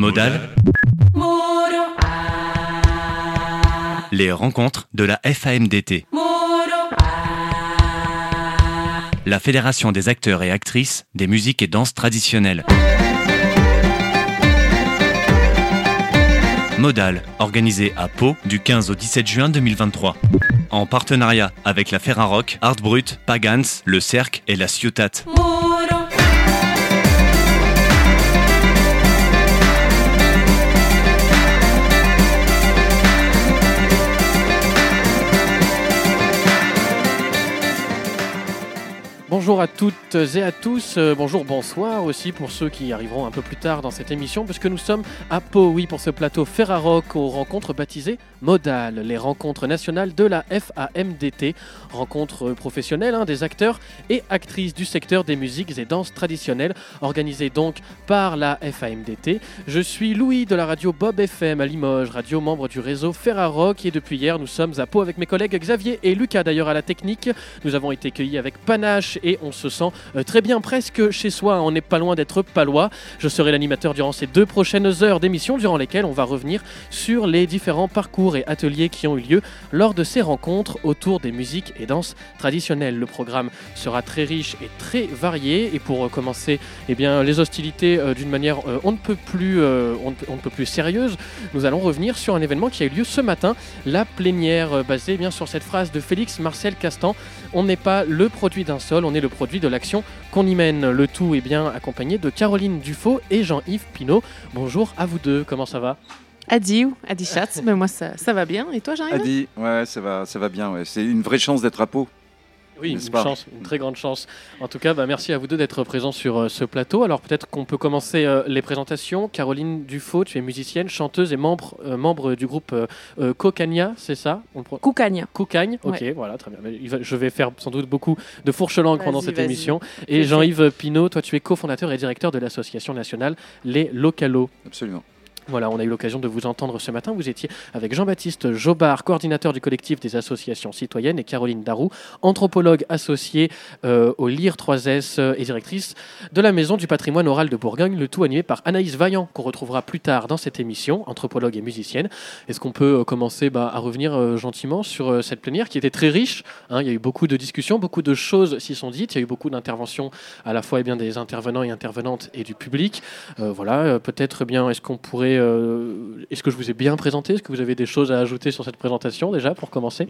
Modal. Les rencontres de la FAMDT. La Fédération des acteurs et actrices des musiques et danses traditionnelles. Modal, organisé à Pau du 15 au 17 juin 2023. En partenariat avec la Ferrarock, Art Brut, Pagans, Le Cercle et la Ciutat. Bonjour à toutes et à tous, euh, bonjour, bonsoir aussi pour ceux qui arriveront un peu plus tard dans cette émission, puisque nous sommes à Pau, oui, pour ce plateau Ferrarock aux rencontres baptisées Modal, les rencontres nationales de la FAMDT, rencontres professionnelles hein, des acteurs et actrices du secteur des musiques et danses traditionnelles, organisées donc par la FAMDT. Je suis Louis de la radio Bob FM à Limoges, radio membre du réseau Ferrarock, et depuis hier nous sommes à Pau avec mes collègues Xavier et Lucas d'ailleurs à la technique. Nous avons été cueillis avec panache et on se sent euh, très bien presque chez soi. On n'est pas loin d'être palois. Je serai l'animateur durant ces deux prochaines heures d'émission durant lesquelles on va revenir sur les différents parcours et ateliers qui ont eu lieu lors de ces rencontres autour des musiques et danses traditionnelles. Le programme sera très riche et très varié et pour commencer eh les hostilités euh, d'une manière euh, on, ne peut plus, on, plus sérieuse, nous allons revenir sur un événement qui a eu lieu ce matin, la plénière basée bien, sur cette phrase de Félix Marcel Castan. On n'est pas le produit d'un sol, on est le produit de l'action qu'on y mène. Le tout est bien accompagné de Caroline Dufaux et Jean-Yves Pinault. Bonjour à vous deux, comment ça va? Adi, Adi Schatz, mais moi ça, ça, va bien. Et toi Jean-Yves? Adi, ouais, ça va, ça va bien. Ouais. C'est une vraie chance d'être à Pau. Oui, une chance, une très grande chance. En tout cas, bah, merci à vous deux d'être présents sur euh, ce plateau. Alors peut-être qu'on peut commencer euh, les présentations. Caroline Dufaux, tu es musicienne, chanteuse et membre, euh, membre du groupe Cocania, c'est ça Coucagne. Coucagne, ok, voilà, très bien. Je vais faire sans doute beaucoup de fourches langues pendant cette émission. Et Jean-Yves Pinault, toi tu es cofondateur et directeur de l'association nationale Les Localos. Absolument. Voilà, on a eu l'occasion de vous entendre ce matin. Vous étiez avec Jean-Baptiste Jobard, coordinateur du collectif des associations citoyennes, et Caroline Darou, anthropologue associée euh, au LIR 3S euh, et directrice de la Maison du patrimoine oral de Bourgogne, le tout animé par Anaïs Vaillant, qu'on retrouvera plus tard dans cette émission, anthropologue et musicienne. Est-ce qu'on peut euh, commencer bah, à revenir gentiment sur cette plénière qui était très riche hein? Il y a eu beaucoup de discussions, beaucoup de choses s'y sont dites, il y a eu beaucoup d'interventions à la fois eh bien, des intervenants et intervenantes et du public. voilà, peut-être bien, est-ce qu'on pourrait euh, est-ce que je vous ai bien présenté? Est-ce que vous avez des choses à ajouter sur cette présentation déjà pour commencer?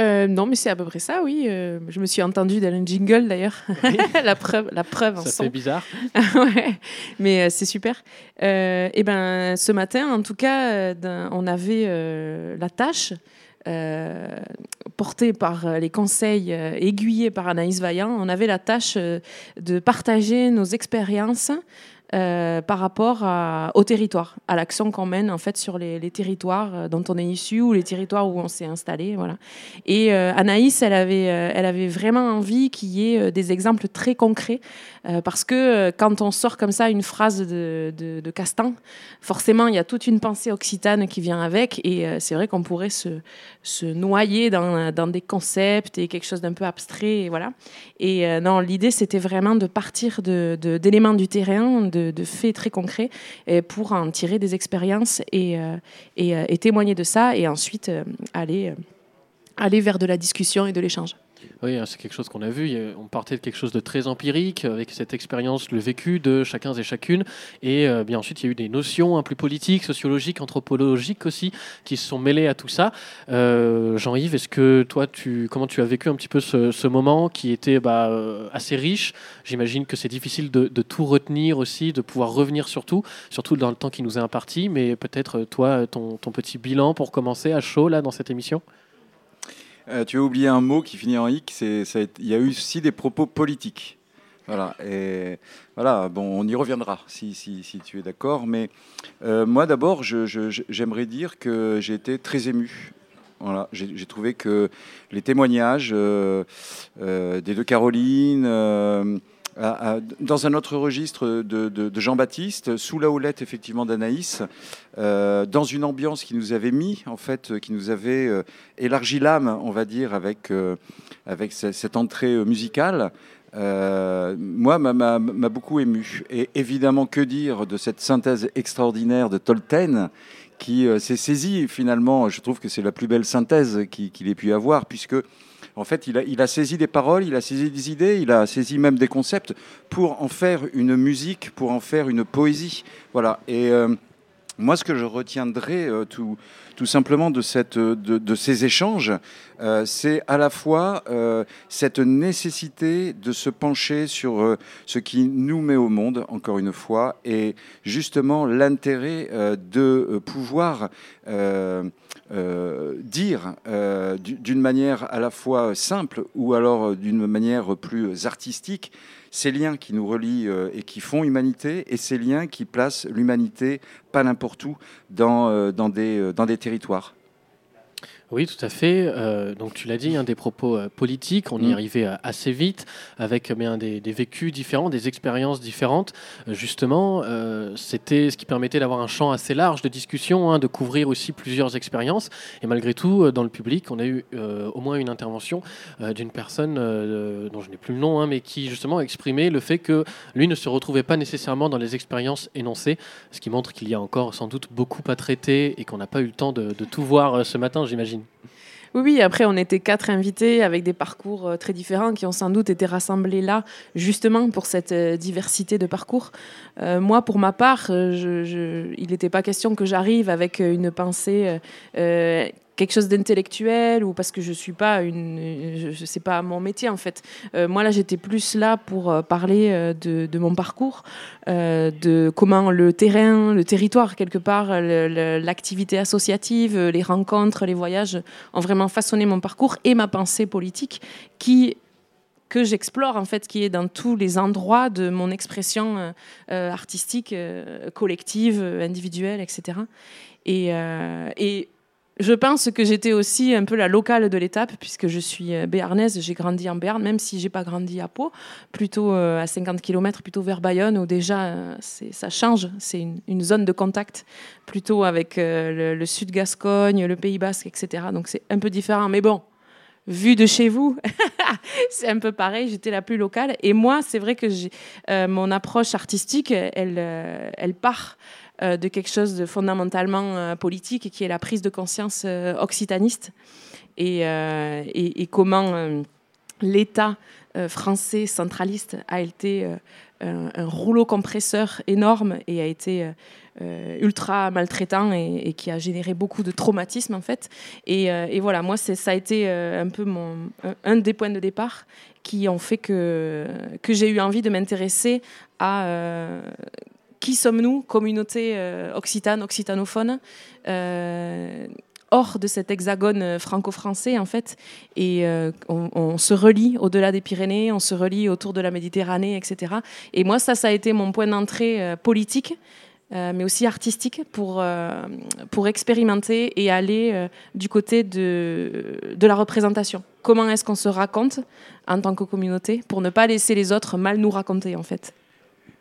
Euh, Non, mais c'est à peu près ça, oui. Euh, je me suis entendue dans un jingle d'ailleurs. la preuve, la preuve en Ça fait bizarre. ouais, mais c'est super. et eh ben, ce matin, en tout cas, on avait la tâche. portée par les conseils aiguillés par Anaïs Vaillant, on avait la tâche de partager nos expériences euh, par rapport au territoire, à l'action qu'on mène en fait sur les, territoires euh, dont on est issu ou les territoires où on s'est installé. Voilà. Et euh, Anaïs, elle avait, elle avait vraiment envie qu'il y ait des exemples très concrets parce que quand on sort comme ça une phrase de, Castan, forcément il y a toute une pensée occitane qui vient avec et c'est vrai qu'on pourrait se, noyer dans, dans, des concepts et quelque chose d'un peu abstrait. Et voilà. Et non, l'idée c'était vraiment de partir d'éléments du terrain, de de, faits très concrets pour en tirer des expériences et, euh, euh, et, témoigner de ça et ensuite euh, aller, aller vers de la discussion et de l'échange. Oui, hein, c'est quelque chose qu'on a vu. On partait de quelque chose de très empirique, avec cette expérience, le vécu de chacun et chacune. Et euh, bien ensuite, il y a eu des notions un plus politiques, sociologiques, anthropologiques aussi, qui se sont mêlées à tout ça. Euh, Jean-Yves, est-ce que toi, tu, comment tu as vécu un petit peu ce, moment qui était bah, euh, assez riche? J'imagine que c'est difficile de, tout retenir aussi, de pouvoir revenir sur tout, surtout dans le temps qui nous est imparti. Mais peut-être toi, ton petit bilan pour commencer à chaud là dans cette émission? Euh, tu as oublié un mot qui finit en hic, il y a eu aussi des propos politiques. Voilà, voilà, bon, on y reviendra si, tu es d'accord. Mais euh, moi, d'abord, j'aimerais dire que j'ai été très ému. J'ai trouvé que les témoignages euh, des deux Dans un autre registre de, Jean-Baptiste, sous la houlette effectivement d'Anaïs, euh, dans une ambiance qui nous avait mis, en fait, qui nous avait euh, élargi l'âme, on va dire, avec, euh, avec cette entrée musicale. moi, m'a beaucoup ému. Et évidemment, que dire de cette synthèse extraordinaire de Tolkien qui s'est saisi finalement, je trouve que c'est la plus belle synthèse qu'il ait pu avoir, puisque en fait, il a, saisi des paroles, il a saisi des idées, il a saisi même des concepts pour en faire une musique, pour en faire une poésie. Voilà. Et moi, ce que je retiendrai tout, tout simplement de, ces échanges, euh, c'est à la fois euh, cette nécessité de se pencher sur euh, ce qui nous met au monde, encore une fois, et justement l'intérêt de pouvoir dire d'une manière à la fois simple ou alors d'une manière plus artistique ces liens qui nous relient euh, et qui font humanité, et ces liens qui placent l'humanité pas n'importe où euh, euh, dans des territoires. Oui, tout à fait. Euh, donc tu l'as dit, hein, des propos euh, politiques, on y est mm. arrivé euh, assez vite, avec bien des, vécus différents, des expériences différentes. justement, c'était ce qui permettait d'avoir un champ assez large de discussion, hein, de couvrir aussi plusieurs expériences. Et malgré tout, dans le public, on a eu au moins une intervention d'une personne dont je n'ai plus le nom, hein, mais qui justement exprimait le fait que lui ne se retrouvait pas nécessairement dans les expériences énoncées, ce qui montre qu'il y a encore sans doute beaucoup à traiter et qu'on n'a pas eu le temps de tout voir ce matin, j'imagine. Oui, après, on était quatre invités avec des parcours euh, très différents qui ont sans doute été rassemblés là, justement pour cette euh, diversité de parcours. Euh, moi, pour ma part, il n'était pas question que j'arrive avec une pensée quelque chose d'intellectuel ou parce que je suis pas une je, sais pas mon métier en fait euh, moi là j'étais plus là pour euh, parler euh, de, mon parcours de comment le terrain le territoire quelque part l'activité associative les rencontres les voyages ont vraiment façonné mon parcours et ma pensée politique qui que j'explore en fait, qui est dans tous les endroits de mon expression artistique, collective, individuelle, etc. Et, et je pense que j'étais aussi un peu la locale de l'étape, puisque je suis euh, béarnaise, j'ai grandi en Béarn, même si j'ai pas grandi à Pau, plutôt euh, à 50 km, plutôt vers Bayonne, où déjà euh, ça change, c'est une, zone de contact, plutôt avec le, sud Gascogne, le Pays Basque, etc. Donc c'est un peu différent, mais bon, vu de chez vous, c'est un peu pareil, j'étais la plus locale. Et moi, c'est vrai que mon approche artistique, elle, part de quelque chose de fondamentalement euh, politique, qui est la prise de conscience euh, occitaniste et, comment l'État français centraliste a été un, rouleau compresseur énorme et a été ultra maltraitant et, qui a généré beaucoup de traumatisme en fait. Et, voilà, moi ça a été un peu un, des points de départ qui ont fait que, que j'ai eu envie de m'intéresser à qui sommes-nous, communauté euh, occitane, occitanophone euh, hors de cet hexagone euh, franco-français en fait et on, se relie au-delà des Pyrénées, on se relie autour de la Méditerranée, etc. Et moi ça, ça a été mon point d'entrée politique, mais aussi artistique pour, pour expérimenter et aller du côté de, de la représentation. Comment est-ce qu'on se raconte en tant que communauté pour ne pas laisser les autres mal nous raconter en fait?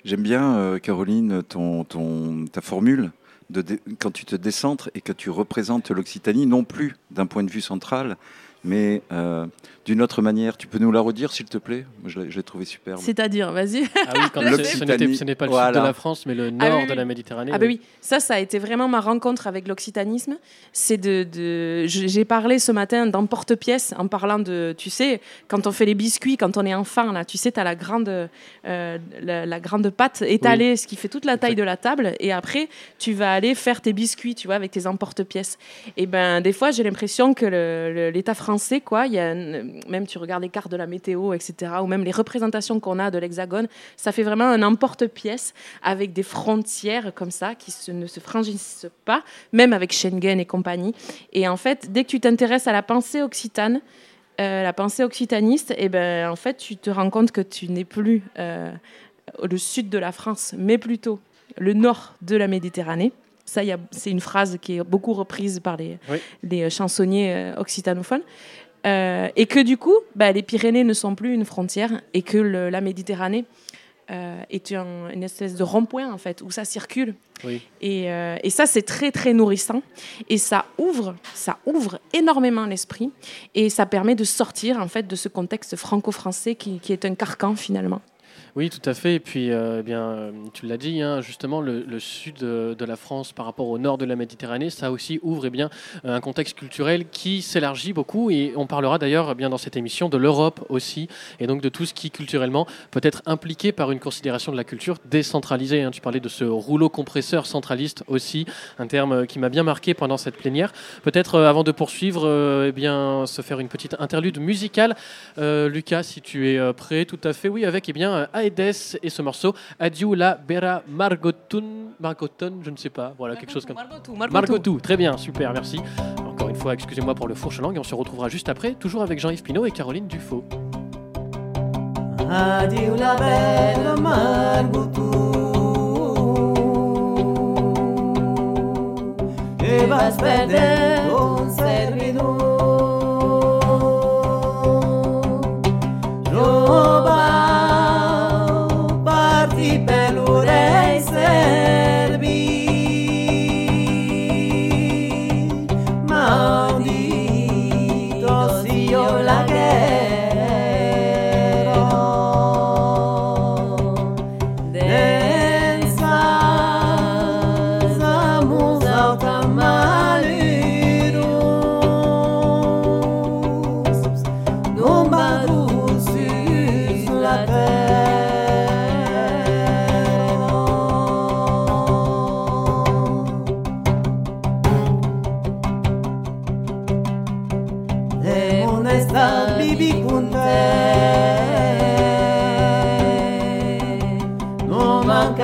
J'aime bien, euh, Caroline, ton, ton, ta formule de quand tu te décentres et que tu représentes l'Occitanie, non plus d'un point de vue central, mais euh, d'une autre manière. Tu peux nous la redire, s'il te plaît? Je l'ai trouvé superbe. C'est-à-dire, vas-y. Ah oui, quand ce n'est pas le sud de la France, mais le ah nord de la Méditerranée. Ah oui. oui, ça, ça a été vraiment ma rencontre avec l'occitanisme. C'est de, de... j'ai parlé ce matin d'emporte-pièce en parlant de, tu sais, quand on fait les biscuits, quand on est enfant, là, tu sais, tu as la grande, euh, la, grande pâte étalée, ce qui fait toute la taille de la table, et après, tu vas aller faire tes biscuits, tu vois, avec tes emporte-pièces. Et ben, des fois, j'ai l'impression que l'État français, quoi, il y a même tu regardes les cartes de la météo, etc., ou même les représentations qu'on a de l'Hexagone, ça fait vraiment un emporte-pièce avec des frontières comme ça qui ne se frangissent pas, même avec Schengen et compagnie. Et en fait, dès que tu t'intéresses à la pensée occitane, euh, la pensée occitaniste, et eh ben, en fait, tu te rends compte que tu n'es plus euh, le sud de la France, mais plutôt le nord de la Méditerranée. Ça, c'est une phrase qui est beaucoup reprise par les, les chansonniers euh, occitanophones. Euh, et que du coup, bah, les Pyrénées ne sont plus une frontière et que la Méditerranée euh, est un- une espèce de rond-point en fait où ça circule. Oui. Et, euh, et ça, c'est très très nourrissant et ça ouvre, ça ouvre énormément l'esprit et ça permet de sortir en fait de ce contexte franco-français qui, qui est un carcan finalement. Oui, tout à fait. Et puis, euh, eh bien, euh, tu l'as dit, hein, justement, le, sud euh, de la France par rapport au nord de la Méditerranée, ça aussi ouvre eh bien, un contexte culturel qui s'élargit beaucoup. Et on parlera d'ailleurs eh dans cette émission de l'Europe aussi, et donc de tout ce qui culturellement peut être impliqué par une considération de la culture décentralisée. hein. Tu parlais de ce rouleau compresseur centraliste aussi, un terme qui m'a bien marqué pendant cette plénière. Peut-être avant de poursuivre, euh, bien, se faire une petite interlude musicale. Lucas, si tu es prêt, tout à fait, oui, avec eh bien, et ce morceau Adieu la Bera Margoton, Margoton, je ne sais pas, voilà, quelque chose comme Margotou, Margotou, très bien, super, merci. Encore une fois, excusez-moi pour le fourche-langue, et on se retrouvera juste après, toujours avec Jean-Yves Pinot et Caroline Dufaux. Adieu la Margotou E vas perder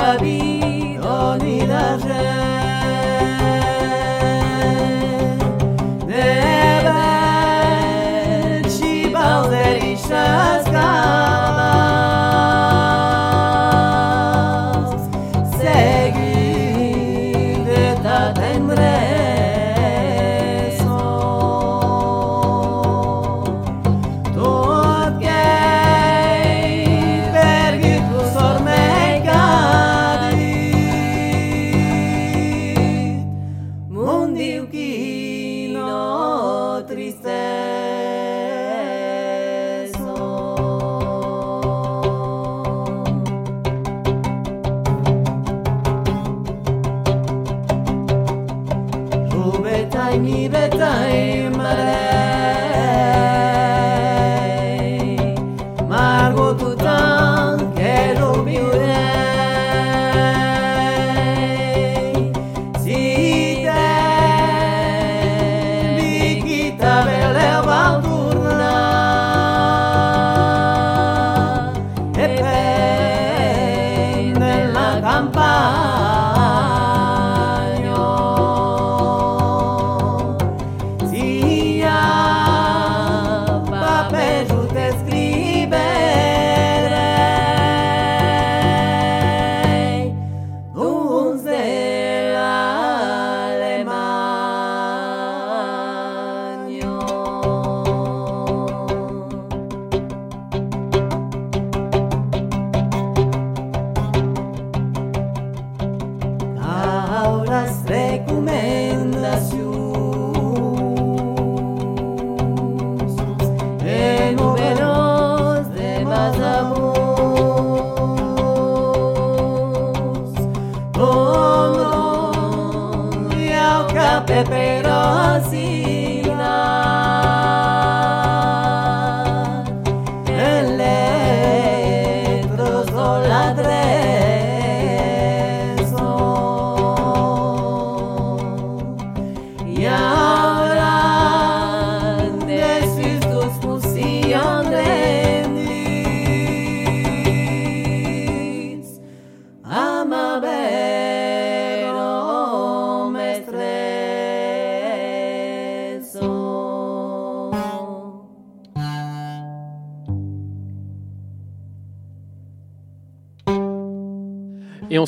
Non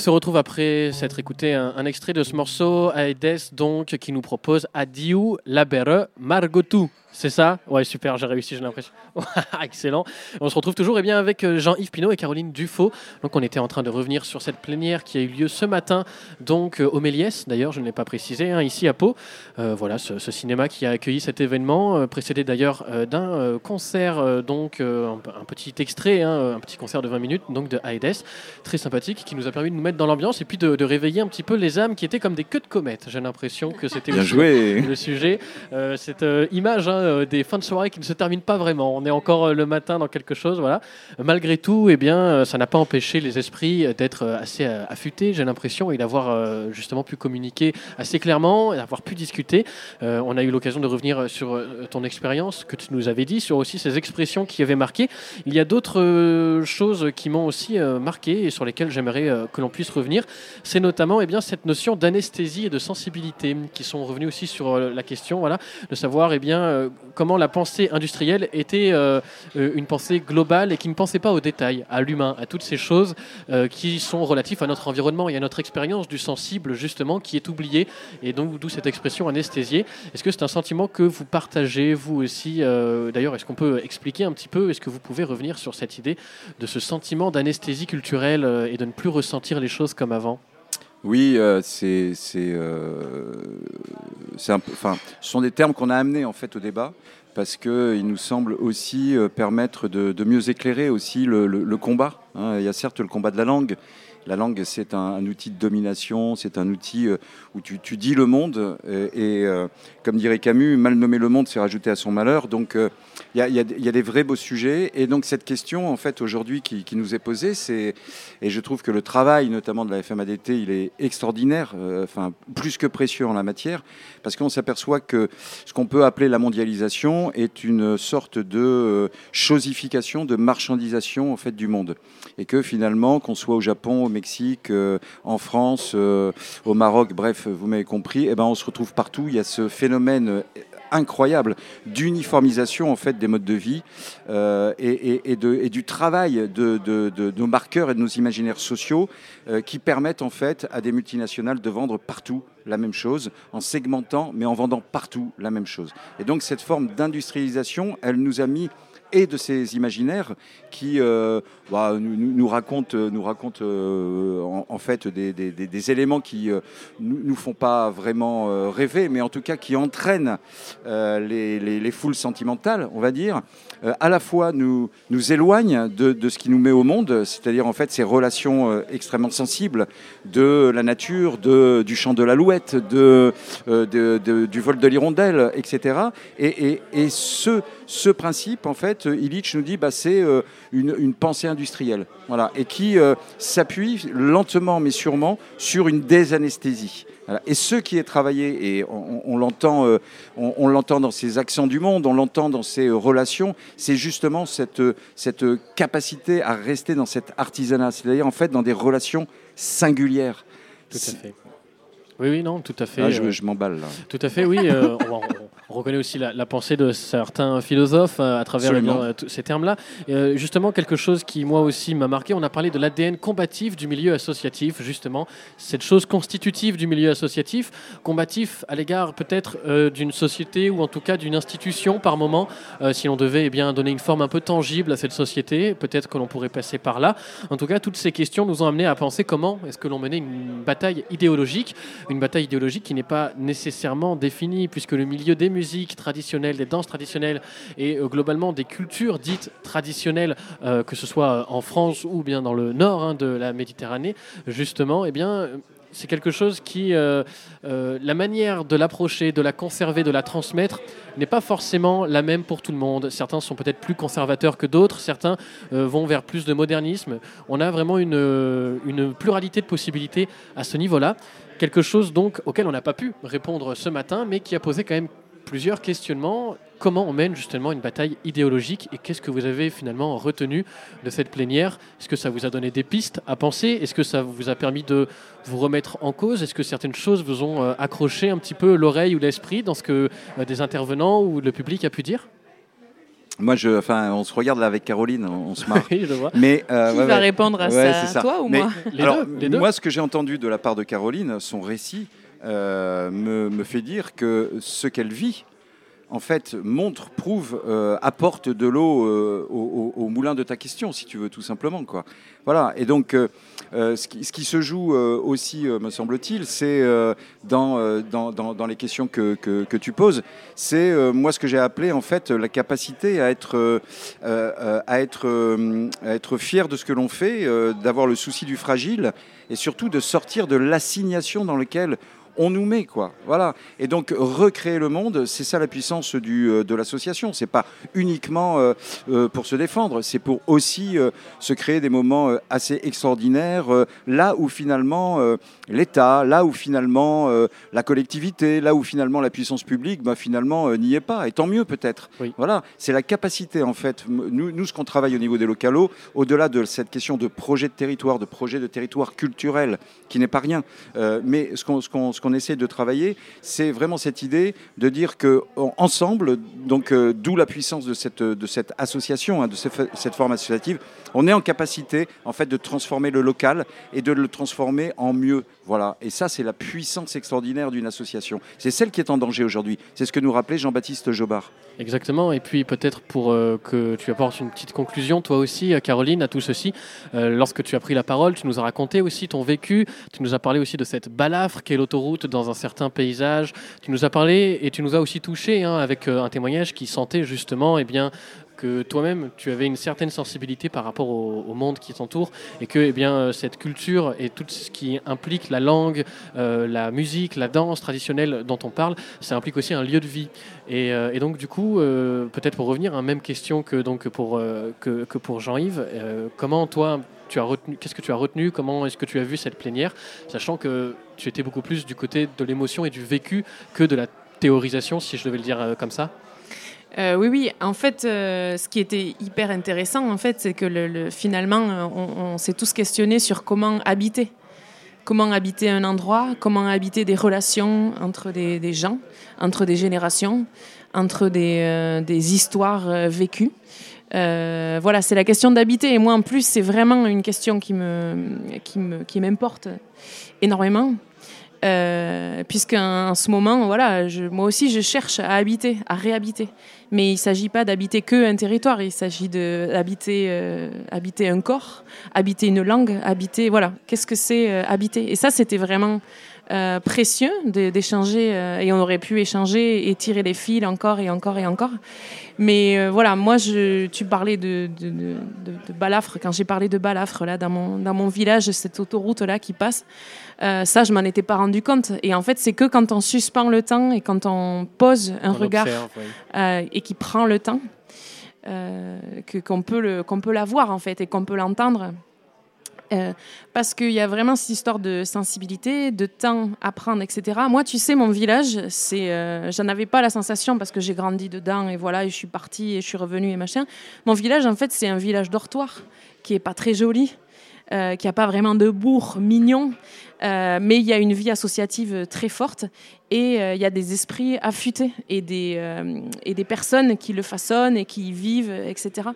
se retrouve après s'être écouté un, extrait de ce morceau, Aedes, donc, qui nous propose Adieu labere margotu. C'est ça? Ouais, super, j'ai réussi, j'ai l'impression. Excellent. On se retrouve toujours eh bien, avec euh, Jean-Yves Pinot et Caroline Dufaux. Donc, on était en train de revenir sur cette plénière qui a eu lieu ce matin, donc euh, au Méliès, d'ailleurs, je ne l'ai pas précisé, hein, ici à Pau. Euh, voilà, ce, ce cinéma qui a accueilli cet événement, euh, précédé d'ailleurs euh, d'un concert, donc un, un petit extrait, hein, un petit concert de 20 minutes, donc de Aedes, très sympathique, qui nous a permis de nous mettre dans l'ambiance et puis de, de réveiller un petit peu les âmes qui étaient comme des queues de comète. J'ai l'impression que c'était le sujet. Cette image hein, euh, des fins de soirée qui ne se terminent pas vraiment. On est encore euh, le matin dans quelque chose, voilà. Euh, Malgré tout, eh bien, ça n'a pas empêché les esprits d'être assez affûtés, j'ai l'impression, et d'avoir justement pu communiquer assez clairement, et d'avoir pu discuter. On a eu l'occasion de revenir sur ton expérience que tu nous avais dit, sur aussi ces expressions qui avaient marqué. Il y a d'autres choses qui m'ont aussi marqué et sur lesquelles j'aimerais que l'on puisse revenir. C'est notamment eh bien, cette notion d'anesthésie et de sensibilité qui sont revenus aussi sur la question voilà, de savoir eh bien, comment la pensée industrielle était euh, une pensée globale et qui ne pensait pas aux détails, à l'humain, à toutes ces choses euh, qui sont relatives à notre environnement et à notre expérience du sensible, justement, qui est oublié, et donc d'où cette expression anesthésiée. Est-ce que c'est un sentiment que vous partagez, vous aussi euh, D'ailleurs, est-ce qu'on peut expliquer un petit peu, est-ce que vous pouvez revenir sur cette idée de ce sentiment d'anesthésie culturelle et de ne plus ressentir les choses comme avant? Oui, euh, c'est, euh, enfin, ce sont des termes qu'on a amenés en fait au débat parce qu'ils nous semblent aussi euh, permettre de, mieux éclairer aussi le combat. hein. Il y a certes le combat de la langue. La langue, c'est un, outil de domination, c'est un outil euh, où tu, dis le monde. euh, Et, euh, comme dirait Camus, mal nommer le monde, c'est rajouter à son malheur. Donc, il y, a, des vrais beaux sujets. Et donc, cette question, en fait, aujourd'hui, qui, nous est posée, c'est et je trouve que le travail, notamment de la FMADT, il est extraordinaire, enfin plus que précieux en la matière, parce qu'on s'aperçoit que ce qu'on peut appeler la mondialisation est une sorte de chosification, de marchandisation en fait du monde, et que finalement, qu'on soit au Japon, Mexique, euh, en France, euh, au Maroc, bref, vous m'avez compris, eh ben on se retrouve partout. Il y a ce phénomène euh, incroyable d'uniformisation en fait des modes de vie et, du travail de, nos marqueurs et de nos imaginaires sociaux qui permettent en fait à des multinationales de vendre partout la même chose en segmentant mais en vendant partout la même chose. Et donc cette forme d'industrialisation, elle nous a mis et de ces imaginaires qui euh, bah, nous, nous- racontent, nous racontent euh, en, fait des, éléments qui euh, nous, font pas vraiment euh, rêver, mais en tout cas qui entraînent euh, les, les- les foules sentimentales, on va dire, euh, à la fois nous, nous éloignent de, ce qui nous met au monde, c'est-à-dire en fait ces relations euh, extrêmement sensibles de la nature, de, du chant de l'alouette, de, euh, de- du vol de l'hirondelle, etc. Et, et- et ce, ce principe, en fait, Illich nous dit, bah, c'est euh, une, une pensée industrielle, voilà, et qui euh, s'appuie lentement mais sûrement sur une désanesthésie. Voilà. Et ce qui est travaillé, et on, l'entend, euh, on, on l'entend dans ces accents du monde, on l'entend dans euh, relations, c'est justement cette, euh, cette euh, capacité à rester dans cet artisanat, c'est-à-dire en fait dans des relations singulières. Tout à fait. Oui, oui, non, tout à fait. Ah, je, euh, je m'emballe là. Tout à fait, oui. euh, on, on- on reconnaît aussi la, la pensée de certains philosophes euh, à travers euh, tous ces termes-là. Euh, justement, quelque chose qui, moi aussi, m'a marqué, on a parlé de l'ADN combatif du milieu associatif, justement, cette chose constitutive du milieu associatif, combatif à l'égard peut-être d'une société ou en tout cas d'une institution par moment, si l'on devait eh bien, donner une forme un peu tangible à cette société, peut-être que l'on pourrait passer par là. En tout cas, toutes ces questions nous ont amené à penser comment est-ce que l'on menait une bataille idéologique, une bataille idéologique qui n'est pas nécessairement définie, puisque le milieu des musiques traditionnelles, des danses traditionnelles et euh, globalement des cultures dites traditionnelles, euh, que ce soit en France ou bien dans le nord hein, de la Méditerranée, justement, eh bien, c'est quelque chose qui, euh, la manière de l'approcher, de la conserver, de la transmettre, n'est pas forcément la même pour tout le monde. Certains sont peut-être plus conservateurs que d'autres, certains vont vers plus de modernisme. On a vraiment une, une pluralité de possibilités à ce niveau-là. Quelque chose donc auquel on n'a pas pu répondre ce matin, mais qui a posé quand même plusieurs questionnements. Comment on mène justement une bataille idéologique et qu'est-ce que vous avez finalement retenu de cette plénière? Est-ce que ça vous a donné des pistes à penser? Est-ce que ça vous a permis de vous remettre en cause? Est-ce que certaines choses vous ont euh, accroché un petit peu l'oreille ou l'esprit dans ce que euh, des intervenants ou le public a pu dire? Moi, je, enfin, on se regarde là avec Caroline, on, on se marre. Oui, je vois. Mais euh, Qui ouais, va ouais. répondre à Ouais, ça, c'est ça. Toi ou Mais- moi? Les Alors, deux, les deux. Moi, ce que j'ai entendu de la part de Caroline, son récit euh, me, me fait dire que ce qu'elle vit, en fait, montre, prouve, euh, apporte de l'eau euh, au, moulin de ta question, si tu veux, tout simplement. Quoi. Voilà. Et donc, euh, euh, ce, qui, se joue euh, aussi, euh, me semble-t-il, c'est euh, dans, euh, dans, dans- les questions que, que- tu poses, c'est euh, moi ce que j'ai appelé en fait la capacité à être, euh, euh, euh, à être, euh, à être fier de ce que l'on fait, euh, d'avoir le souci du fragile et surtout de sortir de l'assignation dans laquelle on nous met quoi. Voilà. Et donc recréer le monde, c'est ça la puissance du, euh, de l'association. C'est pas uniquement euh, euh, pour se défendre, c'est pour aussi se créer des moments assez extraordinaires là où finalement l'État, là où finalement la collectivité, là où finalement la puissance publique, bah, finalement n'y est pas. Et tant mieux peut-être. Oui. Voilà. C'est la capacité en fait. Nous, nous ce qu'on travaille au niveau des localos, au-delà de cette question de projet de territoire, de projet de territoire culturel, qui n'est pas rien, mais ce qu'on ce qu'on- qu'on essaie de travailler, c'est vraiment cette idée de dire que en- ensemble, donc euh, d'où la puissance de cette, de cette association, hein, de cette forme associative, on est en capacité en fait de transformer le local et de le transformer en mieux. Voilà. Et ça, c'est la puissance extraordinaire d'une association. C'est celle qui est en danger aujourd'hui. C'est ce que nous rappelait Jean-Baptiste Jobard. Exactement. Et puis peut-être pour euh, que tu apportes une petite conclusion, toi aussi, euh, Caroline, à tout ceci, euh, lorsque tu as pris la parole, tu nous as raconté aussi ton vécu, tu nous as parlé aussi de cette balafre qu'est l'autoroute dans un certain paysage, tu nous as parlé et tu nous as aussi touché hein, avec un témoignage qui sentait justement eh bien, que toi-même, tu avais une certaine sensibilité par rapport au, monde qui t'entoure et que eh bien, euh, cette culture et tout ce qui implique la langue, euh, la musique, la danse traditionnelle dont on parle, ça implique aussi un lieu de vie. Et, euh, donc, du coup, peut-être pour revenir, hein, même question que, donc, pour, que, pour Jean-Yves, comment toi, tu as retenu, qu'est-ce que tu as retenu Comment est-ce que tu as vu cette plénière Sachant que tu étais beaucoup plus du côté de l'émotion et du vécu que de la théorisation, si je devais le dire comme ça? Euh, oui, oui. En fait, euh, ce qui était hyper intéressant, en fait, c'est que le, le- finalement, euh, on, s'est tous questionnés sur comment habiter. Comment habiter un endroit, comment habiter des relations entre des, gens, entre des générations, entre des, histoires vécues. Voilà, c'est la question d'habiter. Et moi, en plus, c'est vraiment une question qui me, qui me, qui m'importe énormément. Euh, puisqu'en ce moment, voilà, moi aussi, je cherche à habiter, à réhabiter. Mais il ne s'agit pas d'habiter que un territoire, il s'agit d'habiter euh, habiter un corps, habiter une langue, habiter, voilà, qu'est-ce que c'est euh, habiter? Et ça, c'était vraiment précieux d'échanger, et on aurait pu échanger et tirer les fils encore et encore et encore. Mais voilà, moi, tu parlais de, de, balafre, quand j'ai parlé de balafre, là, dans mon village, cette autoroute-là qui passe, euh, ça, je m'en étais pas rendu compte. Et en fait, c'est que quand on suspend le temps et quand on pose un On regard observe, oui. euh, et qui prend le temps, euh, que qu'on peut le qu'on peut la voir en fait et qu'on peut l'entendre. Euh, parce qu'il y a vraiment cette histoire de sensibilité, de temps à prendre, etc. Moi, tu sais, mon village, c'est, euh, j'en avais pas la sensation parce que j'ai grandi dedans et voilà, et je suis partie et je suis revenue et machin. Mon village, en fait, c'est un village dortoir qui est pas très joli, euh, qui a pas vraiment de bourg mignon, euh, mais il y a une vie associative très forte et euh, il y a des esprits affûtés et des, euh, et des personnes qui le façonnent et qui y vivent, etc.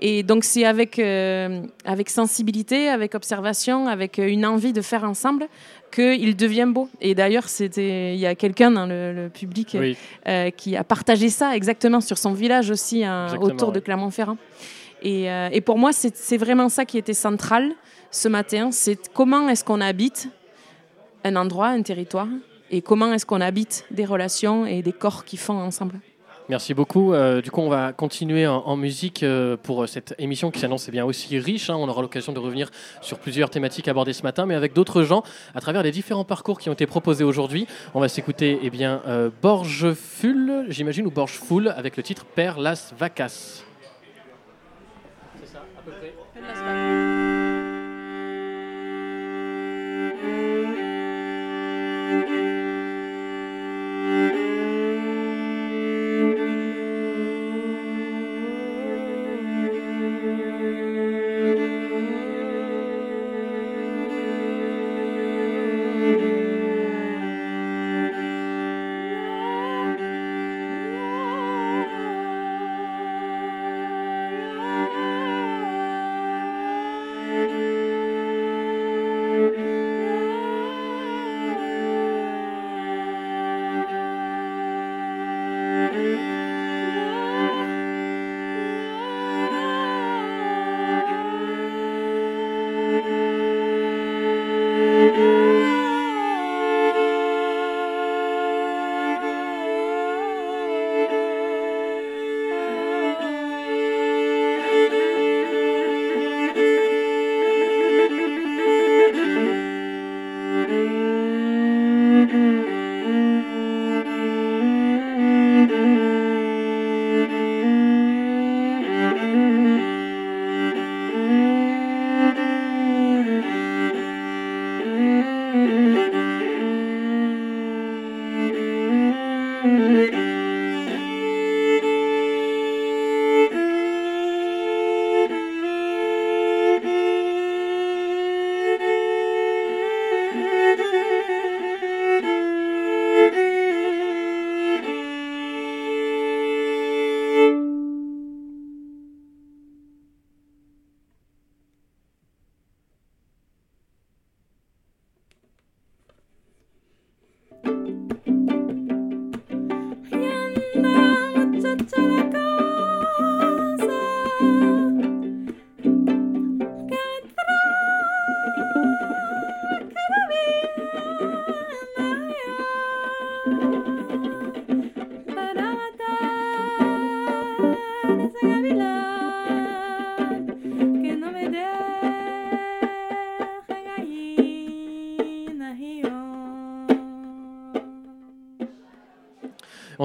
Et donc c'est avec, avec sensibilité, avec observation, avec une envie de faire ensemble qu'il devient beau. Et d'ailleurs, c'était il y a quelqu'un dans le, le public Oui. qui a partagé ça exactement sur son village aussi, hein, autour de. Clermont-Ferrand. Et, et pour moi, c'est c'est vraiment ça qui était central ce matin, c'est comment est-ce qu'on habite un endroit, un territoire, et comment est-ce qu'on habite des relations et des corps qui font ensemble. Merci beaucoup. Euh, du coup, on va continuer en, musique euh, pour euh, cette émission qui s'annonce eh bien aussi riche. hein. On aura l'occasion de revenir sur plusieurs thématiques abordées ce matin, mais avec d'autres gens, à travers les différents parcours qui ont été proposés aujourd'hui. On va s'écouter eh bien euh, Borgeful, j'imagine, ou Borgeful, avec le titre Père Las Vacas.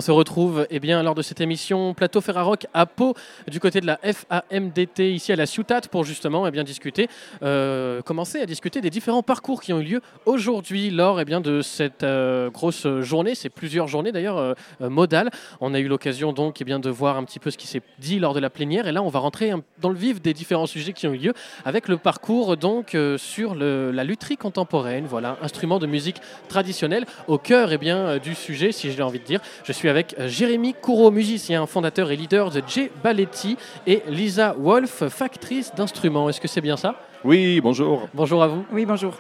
On se retrouve eh bien, lors de cette émission Plateau Ferrarock à Pau, du côté de la FAMDT, ici à la Ciutat, pour justement eh bien, discuter, euh, commencer à discuter des différents parcours qui ont eu lieu aujourd'hui lors eh bien, de cette euh, grosse journée, c'est plusieurs journées d'ailleurs euh, euh, modales. On a eu l'occasion donc eh bien, de voir un petit peu ce qui s'est dit lors de la plénière, et là on va rentrer dans le vif des différents sujets qui ont eu lieu avec le parcours donc sur la lutherie contemporaine, voilà, instrument de musique traditionnel au cœur eh bien, du sujet, si j'ai envie de dire. Je suis avec euh, Jérémy Courreau, musicien, fondateur et leader de J Balletti, et Lisa Wolf, factrice d'instruments. Est-ce que c'est bien ça? Oui, bonjour. Bonjour à vous. Oui, bonjour.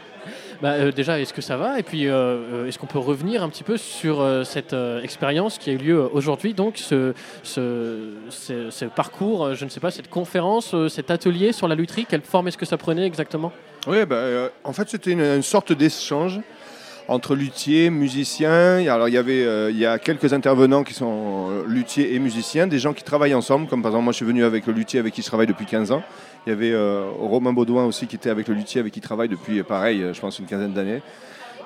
Bah, euh, déjà, est-ce que ça va? Et puis, euh, est-ce qu'on peut revenir un petit peu sur euh, cette euh, expérience qui a eu lieu aujourd'hui? Donc, ce, ce, ce- ce parcours, je ne sais pas, cette conférence, euh, cet atelier sur la lutherie, quelle forme est-ce que ça prenait exactement? Oui, ben, euh, en fait, c'était une, une sorte d'échange entre luthiers, musiciens. Alors, il y avait, euh, il y a quelques intervenants qui sont euh, luthiers et musiciens, des gens qui travaillent ensemble, comme par exemple, moi, je suis venu avec le luthier avec qui je travaille depuis 15 ans. Il y avait euh, Romain Baudouin aussi qui était avec le luthier avec qui il travaille depuis, pareil, je pense, une quinzaine d'années.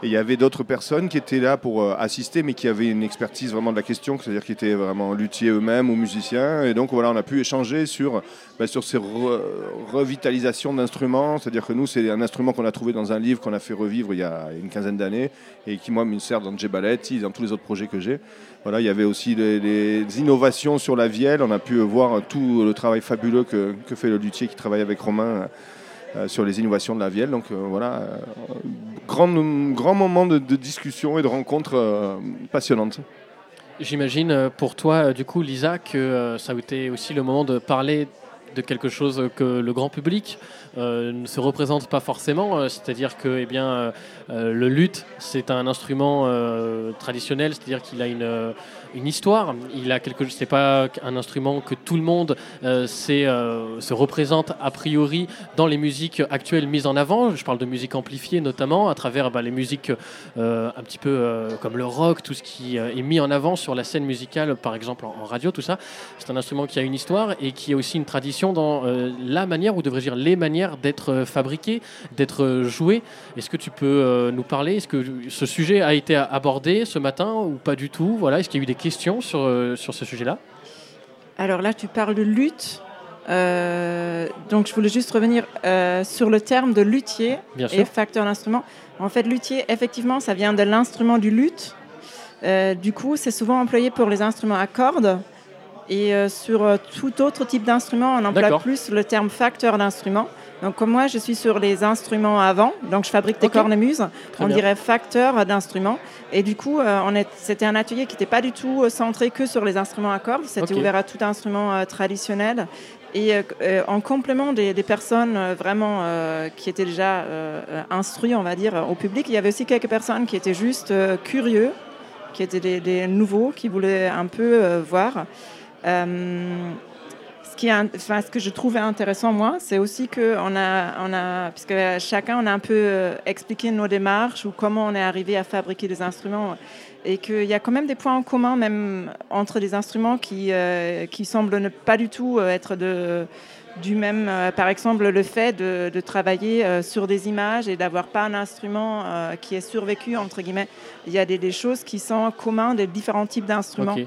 Et il y avait d'autres personnes qui étaient là pour euh, assister, mais qui avaient une expertise vraiment de la question, c'est-à-dire qui étaient vraiment luthiers eux-mêmes ou musiciens. Et donc voilà, on a pu échanger sur, bah, sur ces re- revitalisations d'instruments. C'est-à-dire que nous, c'est un instrument qu'on a trouvé dans un livre qu'on a fait revivre il y a une quinzaine d'années et qui, moi, me sert dans J Balletti, dans tous les autres projets que j'ai. Voilà, il y avait aussi des, innovations sur la vielle. On a pu voir tout le travail fabuleux que, que fait le luthier qui travaille avec Romain sur les innovations de la vielle. Donc euh, voilà, euh, grand, grand moment de, discussion et de rencontres euh, passionnantes. J'imagine euh, pour toi, euh, du coup, Lisa, que euh, ça a été aussi le moment de parler de quelque chose que le grand public euh, ne se représente pas forcément, euh, c'est-à-dire que eh bien, euh, euh, le luth, c'est un instrument euh, traditionnel, c'est-à-dire qu'il a une, euh, une histoire, il a quelque c'est pas un instrument que tout le monde euh, euh, se représente a priori dans les musiques actuelles mises en avant. Je parle de musique amplifiée notamment à travers bah, les musiques euh, un petit peu euh, comme le rock, tout ce qui est mis en avant sur la scène musicale, par exemple en, radio, tout ça. C'est un instrument qui a une histoire et qui a aussi une tradition dans la manière, ou devrais-je dire les manières d'être fabriqué, d'être joué. Est-ce que tu peux nous parler? Est-ce que ce sujet a été abordé ce matin ou pas du tout? Voilà, Est-ce qu'il y a eu des questions sur, euh, sur ce sujet-là Alors là, tu parles de lutte. Euh, donc, je voulais juste revenir euh, sur le terme de luthier Bien et sûr. facteur d'instrument. En fait, luthier, effectivement, ça vient de l'instrument du luth. Euh, du coup, c'est souvent employé pour les instruments à cordes. Et sur tout autre type d'instrument, on emploie plus le terme facteur d'instrument. Donc, comme moi, je suis sur les instruments avant, donc je fabrique des cornemuses, Très on bien. dirait facteur d'instruments. Et du coup, euh, c'était un atelier qui n'était pas du tout euh, centré que sur les instruments à cordes, c'était ouvert à tout instrument euh, traditionnel. Et euh, en complément des, des personnes euh, vraiment euh, qui étaient déjà instruits, on va dire, au public, il y avait aussi quelques personnes qui étaient juste curieux, qui étaient des, des nouveaux, qui voulaient un peu voir. Ce, que je trouvais intéressant, moi, c'est aussi qu'on a, puisque chacun, on a un peu euh, expliqué nos démarches ou comment on est arrivé à fabriquer des instruments et qu'il y a quand même des points en commun, même entre les instruments qui, euh, qui semblent ne pas du tout euh, être de, du même. par exemple, le fait de, travailler sur des images et d'avoir pas un instrument qui est survécu, entre guillemets. Il y a des, des choses qui sont communes des différents types d'instruments.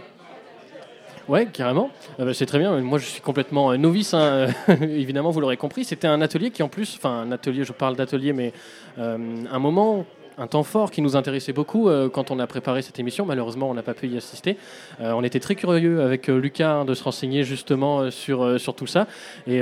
Ouais, carrément. Euh, bah, c'est très bien. Moi, je suis complètement euh, novice. hein. Évidemment, vous l'aurez compris. C'était un atelier qui, en plus, enfin, un atelier. Je parle d'atelier, mais euh, un moment. Un temps fort qui nous intéressait beaucoup euh, quand on a préparé cette émission. Malheureusement, on n'a pas pu y assister. Euh, on était très curieux avec euh, Lucas hein, de se renseigner justement sur, sur tout ça. Et,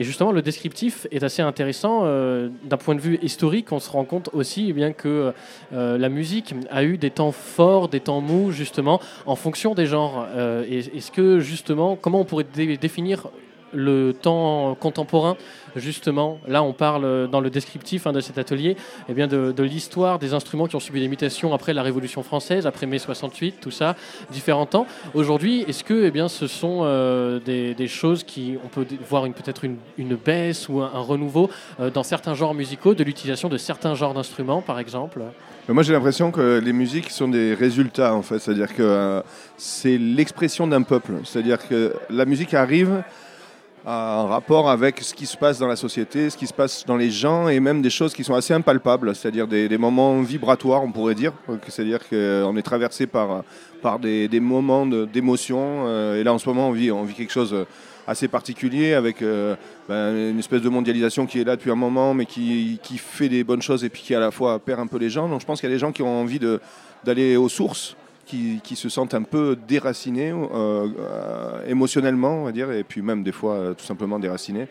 justement, le descriptif est assez intéressant. D'un point de vue historique, on se rend compte aussi eh bien, que la musique a eu des temps forts, des temps mous, justement, en fonction des genres. Est-ce que, justement, comment on pourrait dé- définir le temps contemporain, justement, là on parle dans le descriptif hein, de cet atelier eh bien de, l'histoire des instruments qui ont subi des mutations après la Révolution française, après mai 68, tout ça, différents temps. Aujourd'hui, est-ce que eh bien, ce sont euh, des, choses qui, on peut voir peut-être une, baisse ou un, renouveau euh, dans certains genres musicaux, de l'utilisation de certains genres d'instruments, par exemple? Moi, j'ai l'impression que les musiques sont des résultats, en fait. C'est-à-dire que euh, c'est l'expression d'un peuple. C'est-à-dire que la musique arrive en rapport avec ce qui se passe dans la société, ce qui se passe dans les gens et même des choses qui sont assez impalpables, c'est-à-dire des, moments vibratoires, on pourrait dire. C'est-à-dire qu'on est traversé par, par des, moments d'émotion. euh, et là, en ce moment, on vit, quelque chose assez particulier avec euh, ben, une espèce de mondialisation qui est là depuis un moment, mais qui, qui fait des bonnes choses et puis qui à la fois perd un peu les gens. Donc je pense qu'il y a des gens qui ont envie d'aller aux sources, qui, se sentent un peu déracinés euh, euh, émotionnellement, on va dire, et puis même des fois euh, tout simplement déracinés,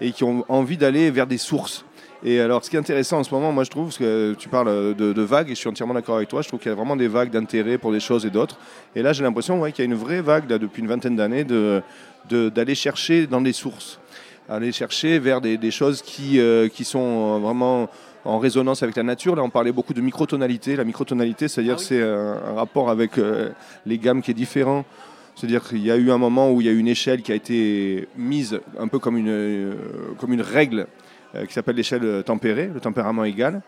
et qui ont envie d'aller vers des sources. Et alors, ce qui est intéressant en ce moment, moi je trouve, parce que tu parles de, de vagues, et je suis entièrement d'accord avec toi, je trouve qu'il y a vraiment des vagues d'intérêt pour des choses et d'autres. Et là, j'ai l'impression ouais, qu'il y a une vraie vague, là, depuis une vingtaine d'années, de- de- d'aller chercher dans des sources, aller chercher vers des, choses qui, qui sont vraiment en résonance avec la nature. Là, on parlait beaucoup de microtonalité. La microtonalité, c'est-à-dire Ah oui. c'est un, un rapport avec euh, les gammes qui est différent. C'est-à-dire qu'il y a eu un moment où il y a eu une échelle qui a été mise un peu comme une, euh, comme une règle euh, qui s'appelle l'échelle tempérée, le tempérament égal,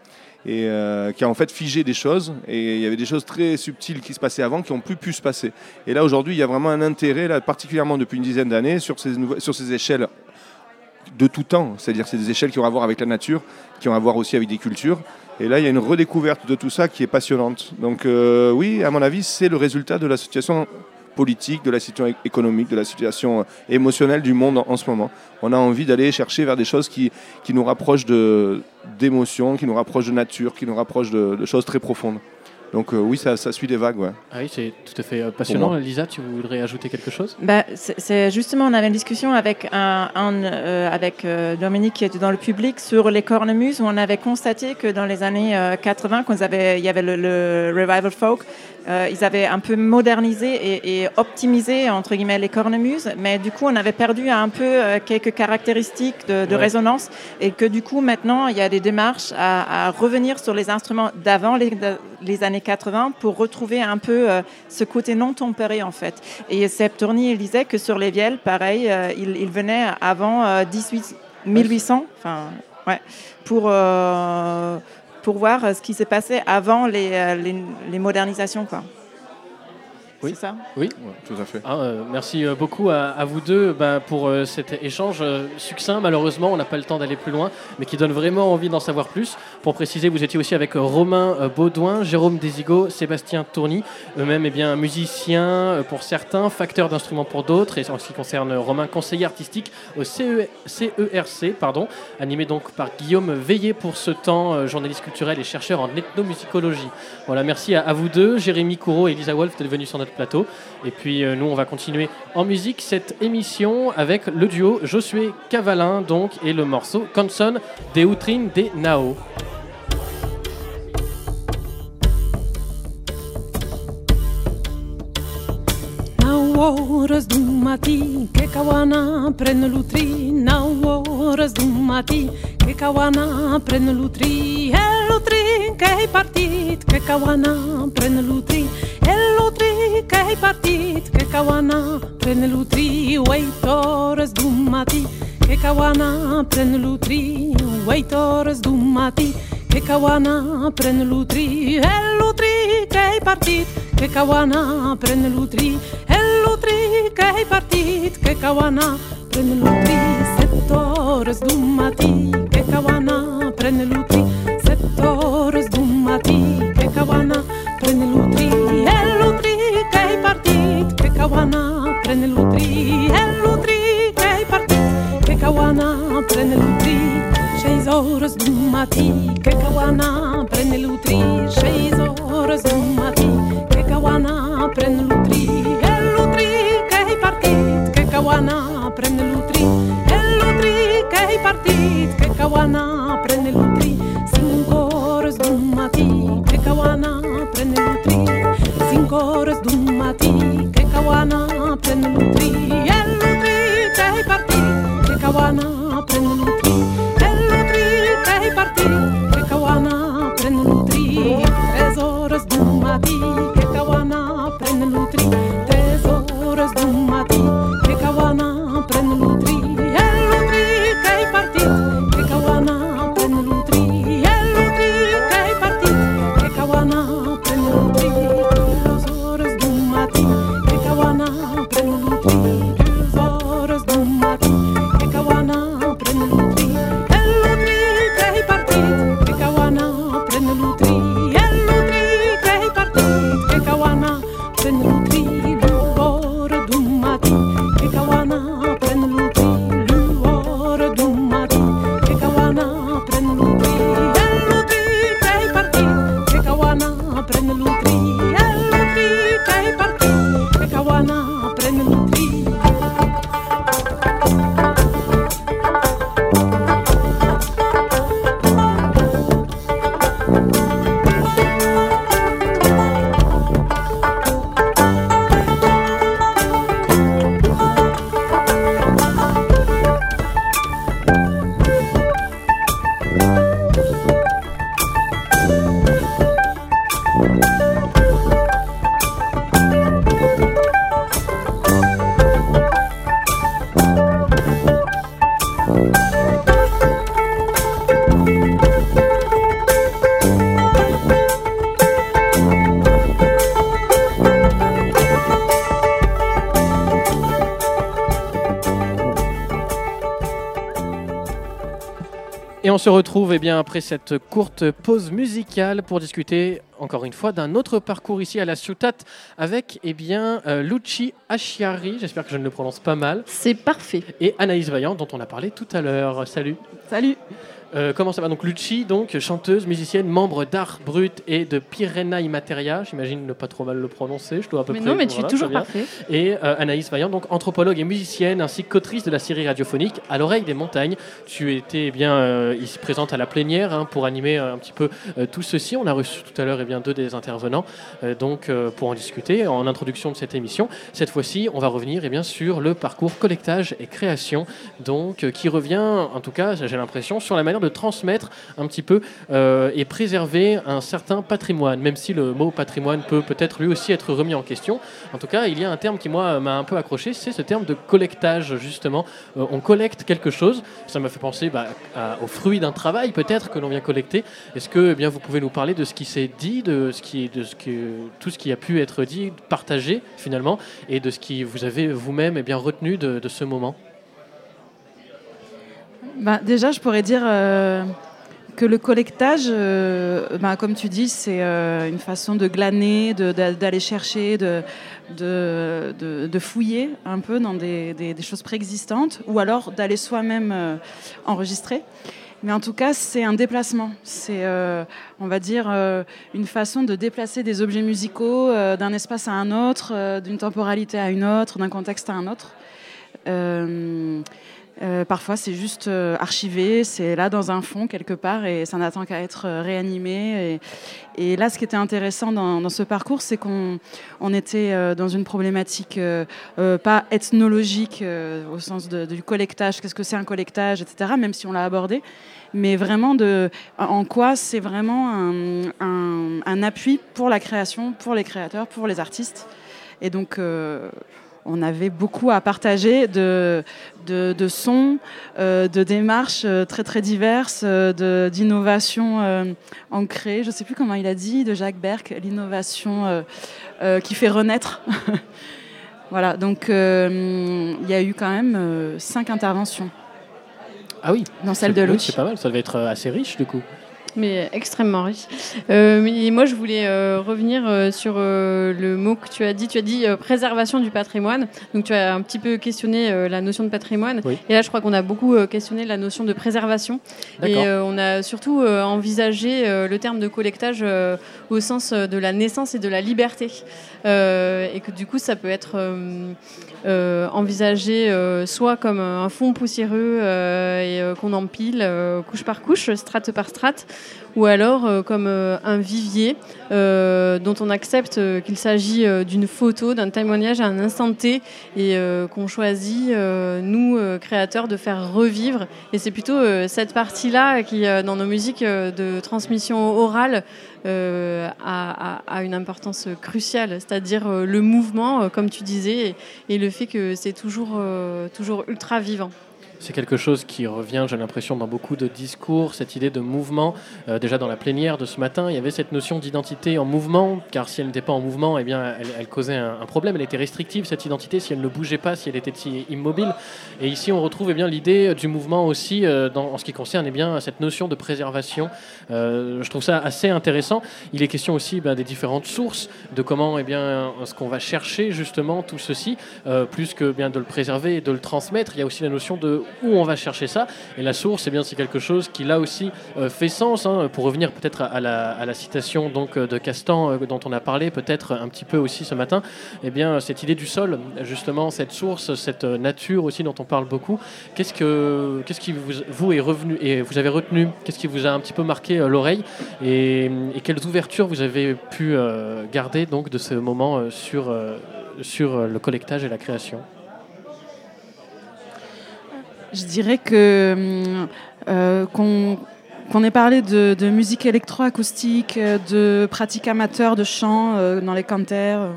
et euh, qui a en fait figé des choses. Et il y avait des choses très subtiles qui se passaient avant qui n'ont plus pu se passer. Et là, aujourd'hui, il y a vraiment un intérêt, là, particulièrement depuis une dizaine d'années, sur ces, sur ces échelles de tout temps. C'est-à-dire c'est des échelles qui ont à voir avec la nature, qui ont à voir aussi avec des cultures. Et là, il y a une redécouverte de tout ça qui est passionnante. Donc euh, oui, à mon avis, c'est le résultat de la situation politique, de la situation économique, de la situation euh, émotionnelle du monde en, ce moment. On a envie d'aller chercher vers des choses qui, qui nous rapprochent d'émotions, qui nous rapprochent de nature, qui nous rapprochent de choses très profondes. Donc euh, oui, ça, ça suit des vagues. Ouais. Ah oui, c'est tout à fait euh, passionnant. Lisa, tu voudrais ajouter quelque chose? Bah, c'est justement, on avait une discussion avec, un, un, euh, avec euh, Dominique qui était dans le public sur les cornemuses où on avait constaté que dans les années euh, 80, quand il y avait le, le revival folk, euh, ils avaient un peu modernisé et, et optimisé entre guillemets les cornemuses, mais du coup on avait perdu un peu euh, quelques caractéristiques de, de Ouais. résonance et que du coup maintenant il y a des démarches à, à revenir sur les instruments d'avant les, années 80 pour retrouver un peu euh, ce côté non tempéré en fait. Et Seb Tourny il disait que sur les vielles, pareil, il, il venait avant euh, 18, 1800, enfin ouais, pour pour voir euh, ce qui s'est passé avant les, euh, modernisations quoi. Oui. Ça. Oui. tout à fait. Ah, euh, merci euh, beaucoup à, à vous deux bah, pour euh, cet échange euh, succinct. Malheureusement, on n'a pas le temps d'aller plus loin, mais qui donne vraiment envie d'en savoir plus. Pour préciser, vous étiez aussi avec Romain euh, Baudouin, Jérôme Desigo, Sébastien Tourny, eux-mêmes eh bien musiciens euh, pour certains, facteurs d'instruments pour d'autres, et en ce qui concerne Romain, conseiller artistique au CE CERC, pardon, animé donc par Guillaume Veillé pour ce temps, euh, journaliste culturel et chercheur en ethnomusicologie. Voilà, merci à, à vous deux, Jérémy Courreau et Elisa Wolf d'être venus sur notre plateau. Et puis euh, nous, on va continuer en musique cette émission avec le duo Josué Cavalin donc et le morceau Canson de Utrin de Nao. Horas do mati, que kawana prende lutri. Nau horas do mati, que kawana prende lutri. É lutri que é partit, que kawana prende lutri. É lutri que é partit, que kawana prende lutri. Oito horas do mati, Que caguana pren l'utri, huit hores d'un matí. Que caguana pren l'utri, el l'utri che è partit. Que caguana pren l'utri, el l'utri che è partit. Que caguana pren l'utri, set hores d'un matí. Que caguana pren l'utri. Prenez l'outil, chez Zoros du Mati, Kekawana, prenez l'outil, chez Zoros du Mati, Kekawana, prenez l'utri. et l'outil qui est parti, Kekawana, prenez l'outil, L'utri l'outil qui est parti, Kekawana. Se retrouve eh bien, après cette courte pause musicale pour discuter encore une fois d'un autre parcours ici à la Ciutat avec eh bien, euh, Luci Ashiari, j'espère que je ne le prononce pas mal, C'est parfait. et Anaïs Vaillant dont on a parlé tout à l'heure. Salut. Salut. Euh, comment ça va Donc Luci, donc chanteuse, musicienne, membre d'Art Brut et de Pirena Immateria. J'imagine ne pas trop mal le prononcer. Je dois à peu Mais près. non, mais tu es toujours parfait. Et euh, Anaïs Vaillant, donc anthropologue et musicienne, ainsi qu'autrice de la série radiophonique À l'oreille des montagnes. Tu étais eh bien euh, ici présente à la plénière hein, pour animer un petit peu tout ceci. On a reçu tout à l'heure eh bien deux des intervenants, donc pour en discuter en introduction de cette émission. Cette fois-ci, on va revenir eh bien sur le parcours collectage et création, donc qui revient, en tout cas, j'ai l'impression, sur la manière de transmettre un petit peu euh, et préserver un certain patrimoine, même si le mot patrimoine peut peut-être lui aussi être remis en question. En tout cas, il y a un terme qui, moi, m'a un peu accroché, c'est ce terme de collectage, justement. Euh, on collecte quelque chose, ça m'a fait penser bah, à- aux fruits d'un travail, peut-être, que l'on vient collecter. Est-ce que eh bien, vous pouvez nous parler de ce qui s'est dit, de, ce qui, de ce que, tout ce qui a pu être dit, partagé, finalement, et de ce qui vous avez vous-même eh bien, retenu de ce moment? Bah, déjà, je pourrais dire euh, que le collectage, euh, bah, comme tu dis, c'est euh, une façon de glaner, d'aller chercher, de, de, de- fouiller un peu dans des, des- choses préexistantes, ou alors d'aller soi-même euh, enregistrer. Mais en tout cas, c'est un déplacement. C'est, on va dire, une façon de déplacer des objets musicaux d'un espace à un autre, d'une temporalité à une autre, d'un contexte à un autre. Euh, parfois, c'est juste euh, archivé, c'est là dans un fond quelque part et ça n'attend qu'à être euh, réanimé. Et, là, ce qui était intéressant dans, ce parcours, c'est qu'on on était dans une problématique pas ethnologique au sens du collectage, qu'est-ce que c'est un collectage, etc., même si on l'a abordé, mais vraiment en quoi c'est vraiment un, un- appui pour la création, pour les créateurs, pour les artistes. Et donc, on avait beaucoup à partager de, de, de sons, euh, de démarches euh, très très diverses, euh, d'innovations euh, ancrées. Je ne sais plus comment il a dit, de Jacques Berck, l'innovation qui fait renaître. voilà, donc il y a eu quand même cinq interventions. Ah oui Dans celle de oui, Lucci. C'est pas mal, ça devait être assez riche, du coup. Mais extrêmement riche. Euh, mais moi, je voulais euh, revenir euh, sur euh, le mot que tu as dit. Tu as dit préservation du patrimoine. Donc, tu as un petit peu questionné la notion de patrimoine. Oui. Et là, je crois qu'on a beaucoup questionné la notion de préservation. Et on a surtout envisagé le terme de collectage au sens de la naissance et de la liberté. Et que du coup, ça peut être envisagé euh, soit comme un fond poussiéreux euh, et euh, qu'on empile euh, couche par couche, strate par strate, ou alors euh, comme euh, un vivier euh, dont on accepte euh, qu'il s'agit euh, d'une photo, d'un témoignage à un instant T et euh, qu'on choisit, euh, nous, euh, créateurs, de faire revivre. Et c'est plutôt euh, cette partie-là qui, euh, dans nos musiques euh, de transmission orale, euh, une importance cruciale, c'est-à-dire euh, le mouvement, euh, comme tu disais, et, et le fait que c'est toujours, euh, toujours ultra vivant. C'est quelque chose qui revient, j'ai l'impression, dans beaucoup de discours, cette idée de mouvement. Euh, déjà dans la plénière de ce matin, il y avait cette notion d'identité en mouvement, car si elle n'était pas en mouvement, eh bien, elle, causait un, problème. Elle était restrictive, cette identité, si elle ne bougeait pas, si elle était immobile. Et ici, on retrouve eh bien, l'idée du mouvement aussi euh, en ce qui concerne eh bien, cette notion de préservation. Euh, je trouve ça assez intéressant. Il est question aussi ben, des différentes sources, de comment eh bien, ce qu'on va chercher justement tout ceci, plus que bien de le préserver et de le transmettre. Il y a aussi la notion de où on va chercher ça. Et la source, eh bien, c'est quelque chose qui là aussi euh, fait sens. hein, pour revenir peut-être à, la, citation donc euh, de Castan euh, dont on a parlé peut-être un petit peu aussi ce matin. Eh bien, cette idée du sol, justement, cette source, cette nature aussi dont on parle beaucoup. Qu'est-ce que, qu'est-ce qui vous, est revenu et vous avez retenu? Qu'est-ce qui vous a un petit peu marqué l'oreille? Et, et quelles ouvertures vous avez pu garder donc de ce moment sur, sur le collectage et la création? Je dirais que euh, qu'on ait parlé de, de musique électroacoustique, euh, de pratiques amateurs de chant euh, dans les canters,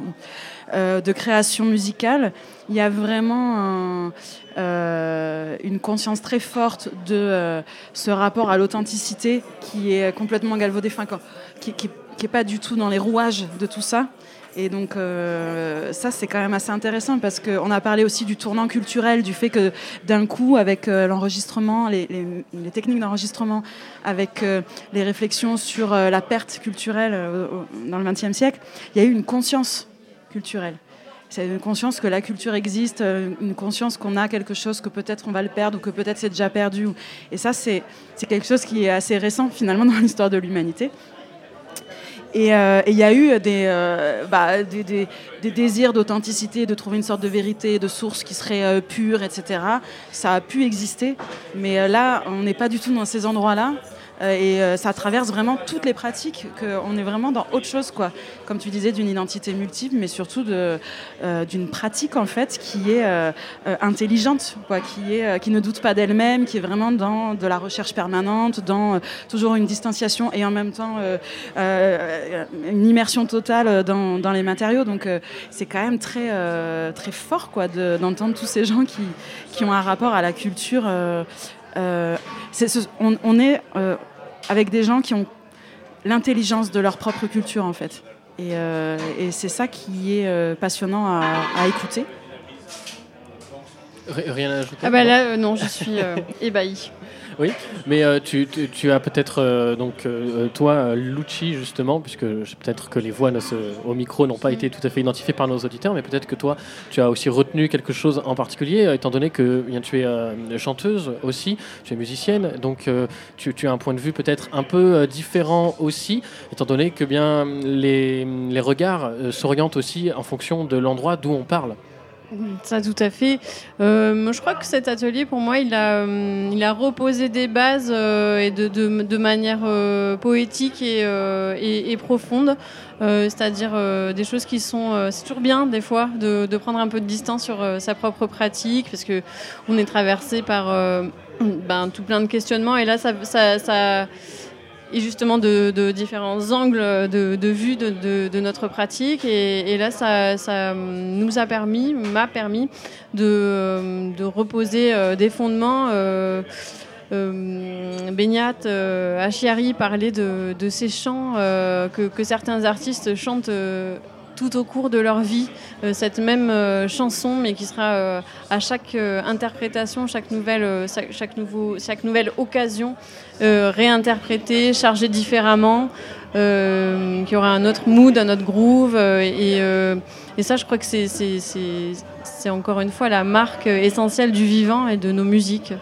de création musicale, il y a vraiment un, une conscience très forte de ce rapport à l'authenticité qui est complètement galvaudé, qui, qui, qui est pas du tout dans les rouages de tout ça. Et donc euh, ça c'est quand même assez intéressant parce qu'on a parlé aussi du tournant culturel, du fait que d'un coup avec euh, l'enregistrement, les, techniques d'enregistrement, avec euh, les réflexions sur la perte culturelle dans le XXe siècle, il y a eu une conscience culturelle. C'est une conscience que la culture existe, une conscience qu'on a quelque chose que peut-être on va le perdre ou que peut-être c'est déjà perdu. Et ça, c'est quelque chose qui est assez récent finalement dans l'histoire de l'humanité. Et euh, et il y a eu des, euh, bah, des, désirs d'authenticité, de trouver une sorte de vérité, de source qui serait euh, pure, etc. Ça a pu exister, mais là, on n'est pas du tout dans ces endroits-là. Euh, et euh, ça traverse vraiment toutes les pratiques, qu'on est vraiment dans autre chose, quoi. Comme tu disais, d'une identité multiple, mais surtout euh, d'une pratique, en fait, qui est intelligente, quoi, qui, ne doute pas d'elle-même, qui est vraiment dans de la recherche permanente, dans toujours une distanciation et en même temps une immersion totale dans, les matériaux. Donc c'est quand même très, très fort quoi, de- d'entendre tous ces gens qui, qui ont un rapport à la culture. on, est avec des gens qui ont l'intelligence de leur propre culture en fait. Et, euh, et c'est ça qui est euh, passionnant à, à écouter. Ri- Rien à ajouter? Ah bah là, euh, non, je suis euh, ébahie. Oui, mais euh, tu, tu- tu as peut-être euh, donc euh, toi Lucci justement, puisque peut-être que les voix ne se- au micro n'ont pas été tout à fait identifiées par nos auditeurs, mais peut-être que toi tu as aussi retenu quelque chose en particulier, étant donné que bien, tu es chanteuse aussi, tu es musicienne, donc tu, tu as un point de vue peut-être un peu différent aussi, étant donné que bien les, les regards s'orientent aussi en fonction de l'endroit d'où on parle. Ça, tout à fait. Euh, moi, je crois que cet atelier, pour moi, il a, hum, il a reposé des bases euh, et de, de, de manière euh, poétique et, euh, et, et profonde. Euh, C'est-à-dire euh, des choses qui sont. euh, c'est toujours bien, des fois, de, de prendre un peu de distance sur euh, sa propre pratique, parce que on est traversé par euh, ben, tout plein de questionnements. Et là, ça. ça, ça et justement de, différents angles de, vue de, notre pratique. Et, là, ça, nous a permis, m'a permis de, reposer euh, des fondements. Euh, euh, euh, parlait de, ces chants euh, que, certains artistes chantent tout au cours de leur vie, euh, cette même euh, chanson, mais qui sera euh, à chaque interprétation, chaque nouvelle, chaque, nouvelle occasion réinterprétée, chargée différemment, qui aura un autre mood, un autre groove. et, et ça, je crois que c'est- encore une fois la marque essentielle du vivant et de nos musiques.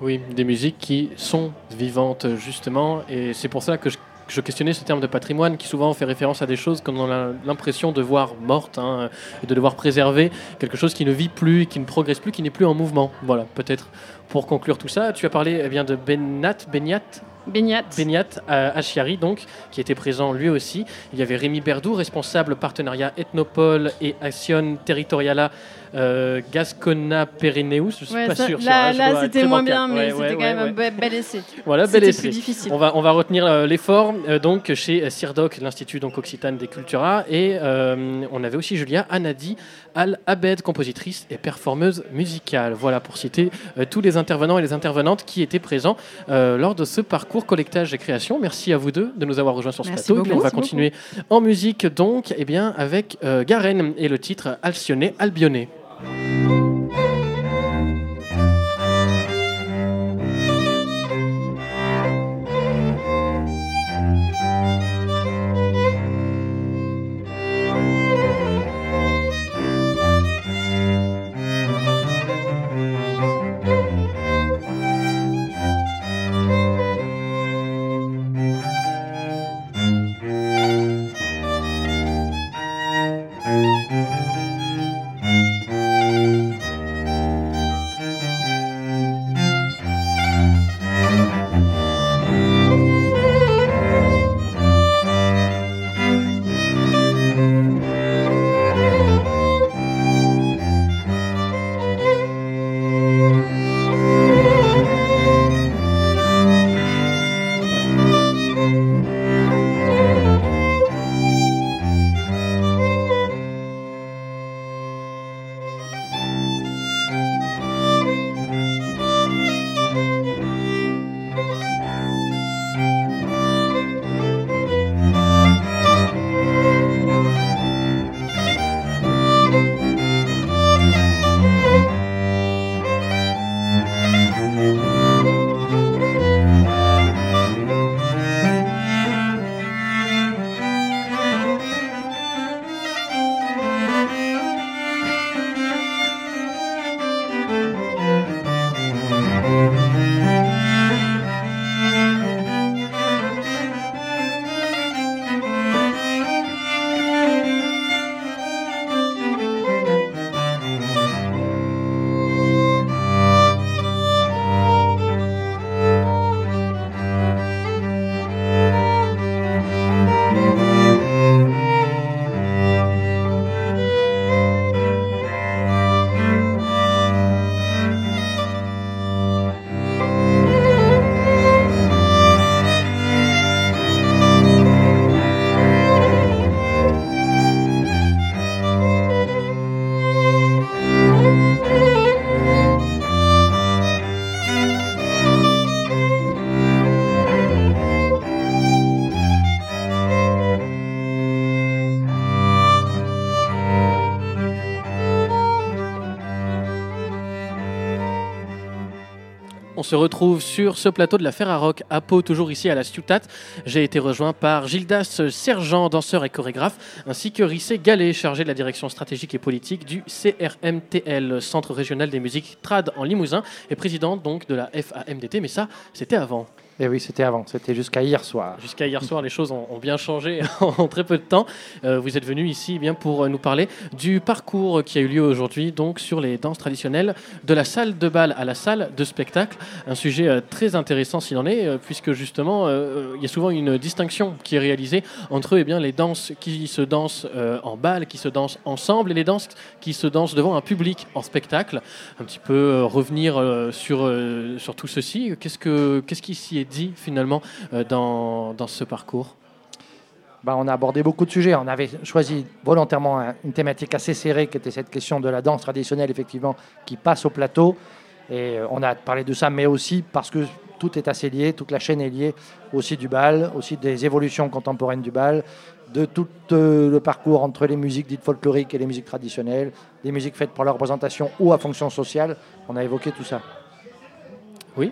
Oui, des musiques qui sont vivantes justement, et c'est pour ça que je, je questionnais ce terme de patrimoine qui souvent fait référence à des choses qu'on a l'impression de voir mortes, hein, et de devoir préserver quelque chose qui ne vit plus, qui ne progresse plus, qui n'est plus en mouvement. Voilà, peut-être pour conclure tout ça, tu as parlé eh bien de Benat, Beniat, Beignat. Beignat euh, Achiari, donc, qui était présent lui aussi. Il y avait Rémi Berdou, responsable partenariat Ethnopole et Action Territoriala euh, Gascona Perineus. Je suis Ouais, pas ça- sûr. là, c'était moins bancal. bien, mais Ouais, c'était ouais, quand même un be- bel essai. Voilà, bel essai. plus difficile. On va, on va retenir euh, l'effort euh, donc chez CIRDOC, l'Institut donc Occitane des Cultura, et on avait aussi Julia Anadi Al Abed, compositrice et performeuse musicale. Voilà pour citer tous les intervenants et les intervenantes qui étaient présents lors de ce parcours collectage et création. Merci à vous deux de nous avoir rejoints sur ce Merci plateau. Et puis on va continuer en musique donc, eh bien avec euh, Garen et le titre Alcioné Albionné. Thank you. Se retrouve sur ce plateau de la Ferrarock à Pau, toujours ici à la Stutat. J'ai été rejoint par Gildas Sergent, danseur et chorégraphe, ainsi que Rissé Gallet, chargé de la direction stratégique et politique du CRMTL, Centre régional des musiques trad en Limousin, et président donc de la FAMDT. Mais ça, c'était avant. Et oui, c'était avant, c'était jusqu'à hier soir. Jusqu'à hier soir, les choses ont, bien changé en très peu de temps. Euh, vous êtes venu ici eh bien pour nous parler du parcours qui a eu lieu aujourd'hui donc sur les danses traditionnelles de la salle de bal à la salle de spectacle. Un sujet euh, très intéressant s'il en est, euh, puisque justement euh, il y a souvent une distinction qui est réalisée entre eh bien les danses qui se dansent euh, en bal, qui se dansent ensemble, et les danses qui se dansent devant un public en spectacle. Un petit peu euh, revenir euh, sur euh, sur tout ceci. Qu'est-ce que qu'est-ce qui s'y est dit finalement euh, dans, dans ce parcours Bah, on a abordé beaucoup de sujets. On avait choisi volontairement un- une thématique assez serrée qui était cette question de la danse traditionnelle, effectivement, qui passe au plateau. Et euh, on a parlé de ça, mais aussi parce que tout est assez lié, toute la chaîne est liée aussi du bal, aussi des évolutions contemporaines du bal, de tout euh, le parcours entre les musiques dites folkloriques et les musiques traditionnelles, des musiques faites pour la représentation ou à fonction sociale. On a évoqué tout ça. Oui.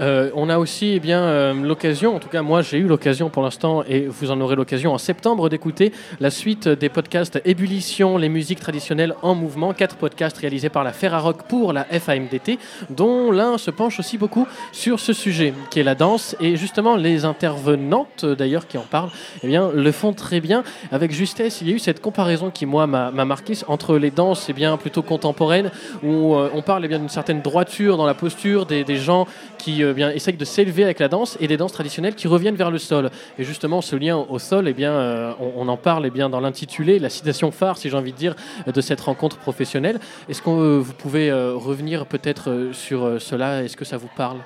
Euh, on a aussi eh bien euh, l'occasion, en tout cas moi j'ai eu l'occasion pour l'instant et vous en aurez l'occasion en septembre d'écouter la suite des podcasts Ébullition, les musiques traditionnelles en mouvement, quatre podcasts réalisés par la Ferrarock pour la FAMDT, dont l'un se penche aussi beaucoup sur ce sujet qui est la danse et justement les intervenantes d'ailleurs qui en parlent, eh bien le font très bien avec justesse. Il y a eu cette comparaison qui moi m'a m'a marqué entre les danses eh bien plutôt contemporaines où euh, on parle eh bien d'une certaine droiture dans la posture des gens qui euh, essayent de s'élever avec la danse et des danses traditionnelles qui reviennent vers le sol. Et justement, ce lien au sol, eh bien, euh, on, en parle eh bien, dans l'intitulé, la citation phare, si j'ai envie de dire, de cette rencontre professionnelle. Est-ce que euh, vous pouvez revenir peut-être sur cela? Est-ce que ça vous parle?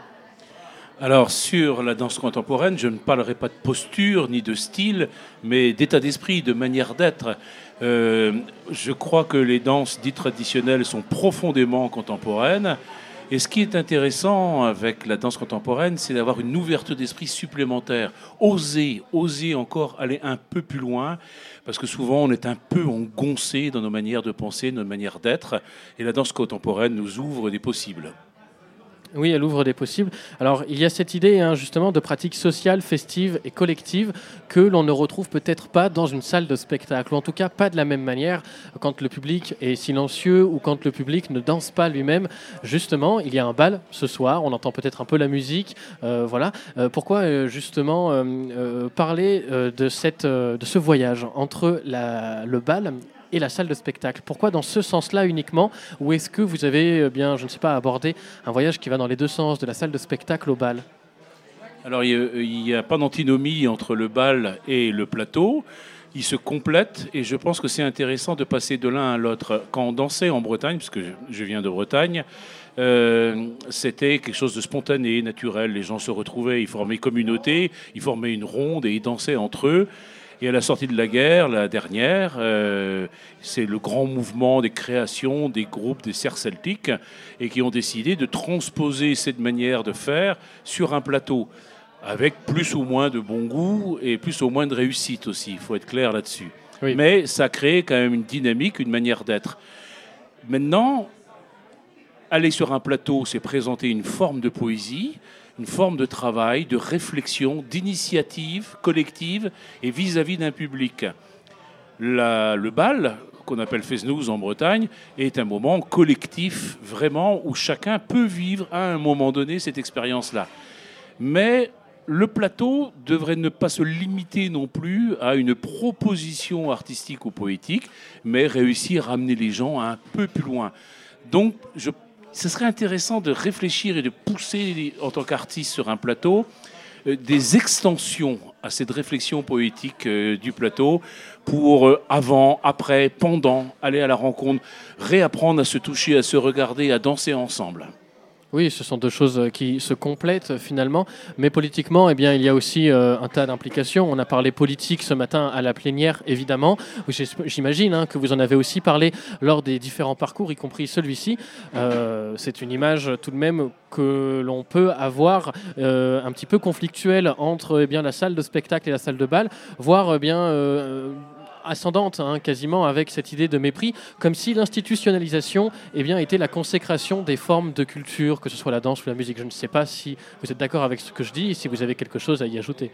Alors, sur la danse contemporaine, je ne parlerai pas de posture ni de style, mais d'état d'esprit, de manière d'être. Je crois que les danses dites traditionnelles sont profondément contemporaines. Et ce qui est intéressant avec la danse contemporaine, c'est d'avoir une ouverture d'esprit supplémentaire. Oser, oser encore aller un peu plus loin, parce que souvent on est un peu engoncé dans nos manières de penser, nos manières d'être. Et la danse contemporaine nous ouvre des possibles. Oui, elle ouvre des possibles. Alors, il y a cette idée hein, justement de pratiques sociales, festives et collectives que l'on ne retrouve peut-être pas dans une salle de spectacle, ou en tout cas pas de la même manière quand le public est silencieux ou quand le public ne danse pas lui-même. Justement, il y a un bal ce soir, on entend peut-être un peu la musique. euh, voilà. Euh, pourquoi euh, justement parler de, cette, de ce voyage entre le bal et la salle de spectacle. Pourquoi dans ce sens-là uniquement Ou est-ce que vous avez, euh, bien, je ne sais pas, abordé un voyage qui va dans les deux sens, de la salle de spectacle au bal? Alors, il n'y a, pas d'antinomie entre le bal et le plateau. Ils se complètent et je pense que c'est intéressant de passer de l'un à l'autre. Quand on dansait en Bretagne, puisque je- viens de Bretagne, euh, c'était quelque chose de spontané, naturel. Les gens se retrouvaient, ils formaient communauté, ils formaient une ronde et ils dansaient entre eux. Et à la sortie de la guerre, la dernière, euh, c'est le grand mouvement des créations des groupes des serres celtiques et qui ont décidé de transposer cette manière de faire sur un plateau avec plus ou moins de bon goût et plus ou moins de réussite aussi. Il faut être clair là-dessus. Mais ça crée quand même une dynamique, une manière d'être. Maintenant, aller sur un plateau, c'est présenter une forme de poésie, une forme de travail, de réflexion, d'initiative collective et vis-à-vis d'un public. Le bal, qu'on appelle Fesnouz en Bretagne, est un moment collectif, vraiment, où chacun peut vivre à un moment donné cette expérience-là. Mais le plateau devrait ne pas se limiter non plus à une proposition artistique ou poétique, mais réussir à amener les gens un peu plus loin. Donc, je, ce serait intéressant de réfléchir et de pousser en tant qu'artiste sur un plateau euh, des extensions à cette réflexion poétique euh, du plateau pour euh, avant, après, pendant, aller à la rencontre, réapprendre à se toucher, à se regarder, à danser ensemble. Oui, ce sont deux choses euh, qui se complètent euh, finalement. Mais politiquement, eh bien, il y a aussi euh, un tas d'implications. On a parlé politique ce matin à la plénière, évidemment. J'imagine hein, que vous en avez aussi parlé lors des différents parcours, y compris celui-ci. C'est une image tout de même que l'on peut avoir un petit peu conflictuelle entre eh bien, la salle de spectacle et la salle de bal, voire bien. Ascendante, hein, quasiment, avec cette idée de mépris, comme si l'institutionnalisation eh bien, était la consécration des formes de culture, que ce soit la danse ou la musique. Je ne sais pas si vous êtes d'accord avec ce que je dis, si vous avez quelque chose à y ajouter.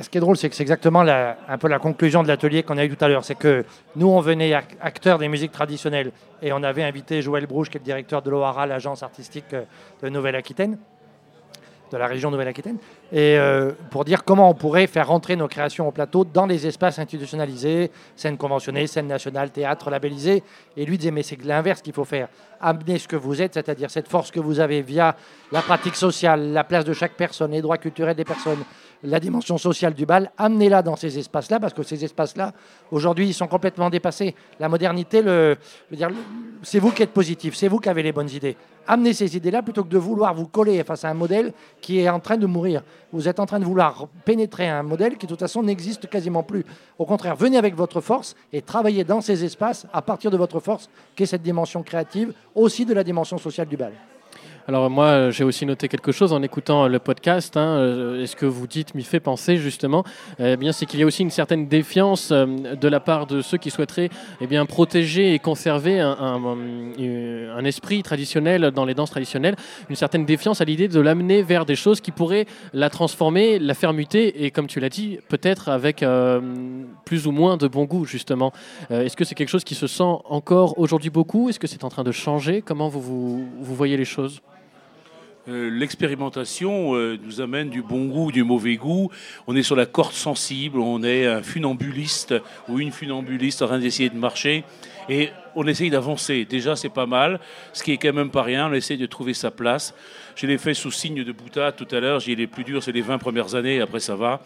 Ce qui est drôle, c'est que c'est exactement un peu la conclusion de l'atelier qu'on a eu tout à l'heure. C'est que nous, on venait ac- acteurs des musiques traditionnelles et on avait invité Joël Brouche, qui est le directeur de l'OARA, l'agence artistique euh, de Nouvelle-Aquitaine, de la région Nouvelle-Aquitaine, et euh, pour dire comment on pourrait faire rentrer nos créations au plateau dans les espaces institutionnalisés, scènes conventionnées, scènes nationales, théâtre labellisé. Et lui disait, mais c'est l'inverse qu'il faut faire. Amener ce que vous êtes, c'est-à-dire cette force que vous avez via la pratique sociale, la place de chaque personne, les droits culturels des personnes, la dimension sociale du bal, amenez-la dans ces espaces-là, parce que ces espaces-là, aujourd'hui, ils sont complètement dépassés. La modernité, c'est vous qui êtes positif, c'est vous qui avez les bonnes idées. Amenez ces idées-là plutôt que de vouloir vous coller face à un modèle qui est en train de mourir. Vous êtes en train de vouloir pénétrer un modèle qui, de toute façon, n'existe quasiment plus. Au contraire, venez avec votre force et travaillez dans ces espaces à partir de votre force, qui est cette dimension créative, aussi de la dimension sociale du bal. Alors moi, j'ai aussi noté quelque chose en écoutant euh, le podcast. hein, euh, et ce que vous dites m'y fait penser justement. Eh bien, c'est qu'il y a aussi une certaine défiance euh, de la part de ceux qui souhaiteraient eh bien protéger et conserver un, un- esprit traditionnel dans les danses traditionnelles. Une certaine défiance à l'idée de l'amener vers des choses qui pourraient la transformer, la faire muter. Et comme tu l'as dit, peut-être avec plus ou moins de bon goût justement. Est-ce que c'est quelque chose qui se sent encore aujourd'hui beaucoup? Est-ce que c'est en train de changer? Comment vous, vous, voyez les choses? L'expérimentation euh, nous amène du bon goût, du mauvais goût. On est sur la corde sensible, on est un funambuliste ou une funambuliste en train d'essayer de marcher. Et on essaye d'avancer. Déjà, c'est pas mal. Ce qui est quand même pas rien. On essaye de trouver sa place. Je l'ai fait sous signe de boutade tout à l'heure. J'ai les plus durs, c'est les 20 premières années. Après, ça va.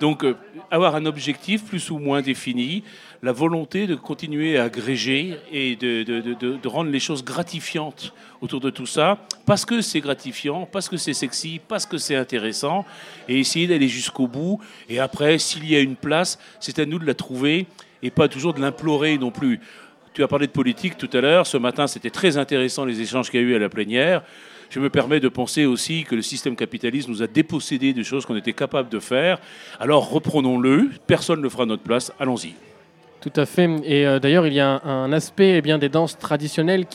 Donc, euh, avoir un objectif plus ou moins défini, la volonté de continuer à agréger et de, de- de- de- de rendre les choses gratifiantes autour de tout ça, parce que c'est gratifiant, parce que c'est sexy, parce que c'est intéressant, et essayer d'aller jusqu'au bout. Et après, s'il y a une place, c'est à nous de la trouver et pas toujours de l'implorer non plus. Tu as parlé de politique tout à l'heure. Ce matin, c'était très intéressant les échanges qu'il y a eu à la plénière. Je me permets de penser aussi que le système capitaliste nous a dépossédé des choses qu'on était capable de faire. Alors reprenons-le. Personne ne le fera à notre place. Allons-y. Tout à fait. Et euh, d'ailleurs, il y a un, aspect eh des danses traditionnelles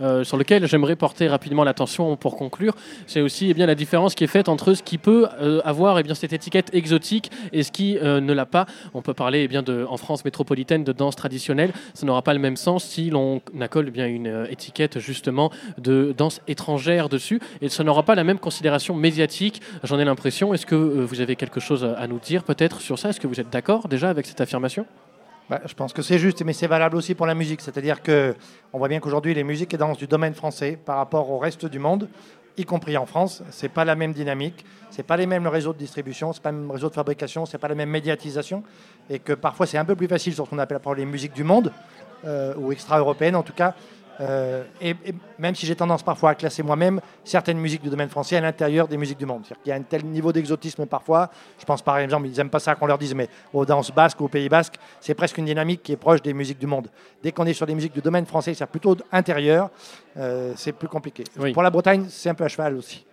euh, sur lequel j'aimerais porter rapidement l'attention pour conclure. C'est aussi eh la différence qui est faite entre ce qui peut euh, avoir eh cette étiquette exotique et ce qui ne l'a pas. On peut parler en France métropolitaine de danse traditionnelle. Ça n'aura pas le même sens si l'on accole une étiquette justement de danse étrangère dessus. Et ça n'aura pas la même considération médiatique, j'en ai l'impression. Est-ce que vous avez quelque chose à nous dire peut-être sur ça? Est-ce que vous êtes d'accord déjà avec cette affirmation? Bah, je pense que c'est juste, mais c'est valable aussi pour la musique. C'est-à-dire que on voit bien qu'aujourd'hui, les musiques et danses du domaine français par rapport au reste du monde, y compris en France, c'est pas la même dynamique, c'est pas les mêmes réseaux de distribution, c'est pas le même réseau de fabrication, c'est pas la même médiatisation, et que parfois c'est un peu plus facile sur ce qu'on appelle les musiques du monde euh, ou extra-européennes en tout cas. Euh, et, et même si j'ai tendance parfois à classer moi-même certaines musiques du domaine français à l'intérieur des musiques du monde. C'est-à-dire qu'il y a un tel niveau d'exotisme parfois. Je pense par exemple, ils n'aiment pas ça qu'on leur dise, mais aux danses basques ou au Pays basque, c'est presque une dynamique qui est proche des musiques du monde. Dès qu'on est sur des musiques du domaine français, c'est plutôt intérieur, euh, c'est plus compliqué. Pour la Bretagne, c'est un peu à cheval aussi.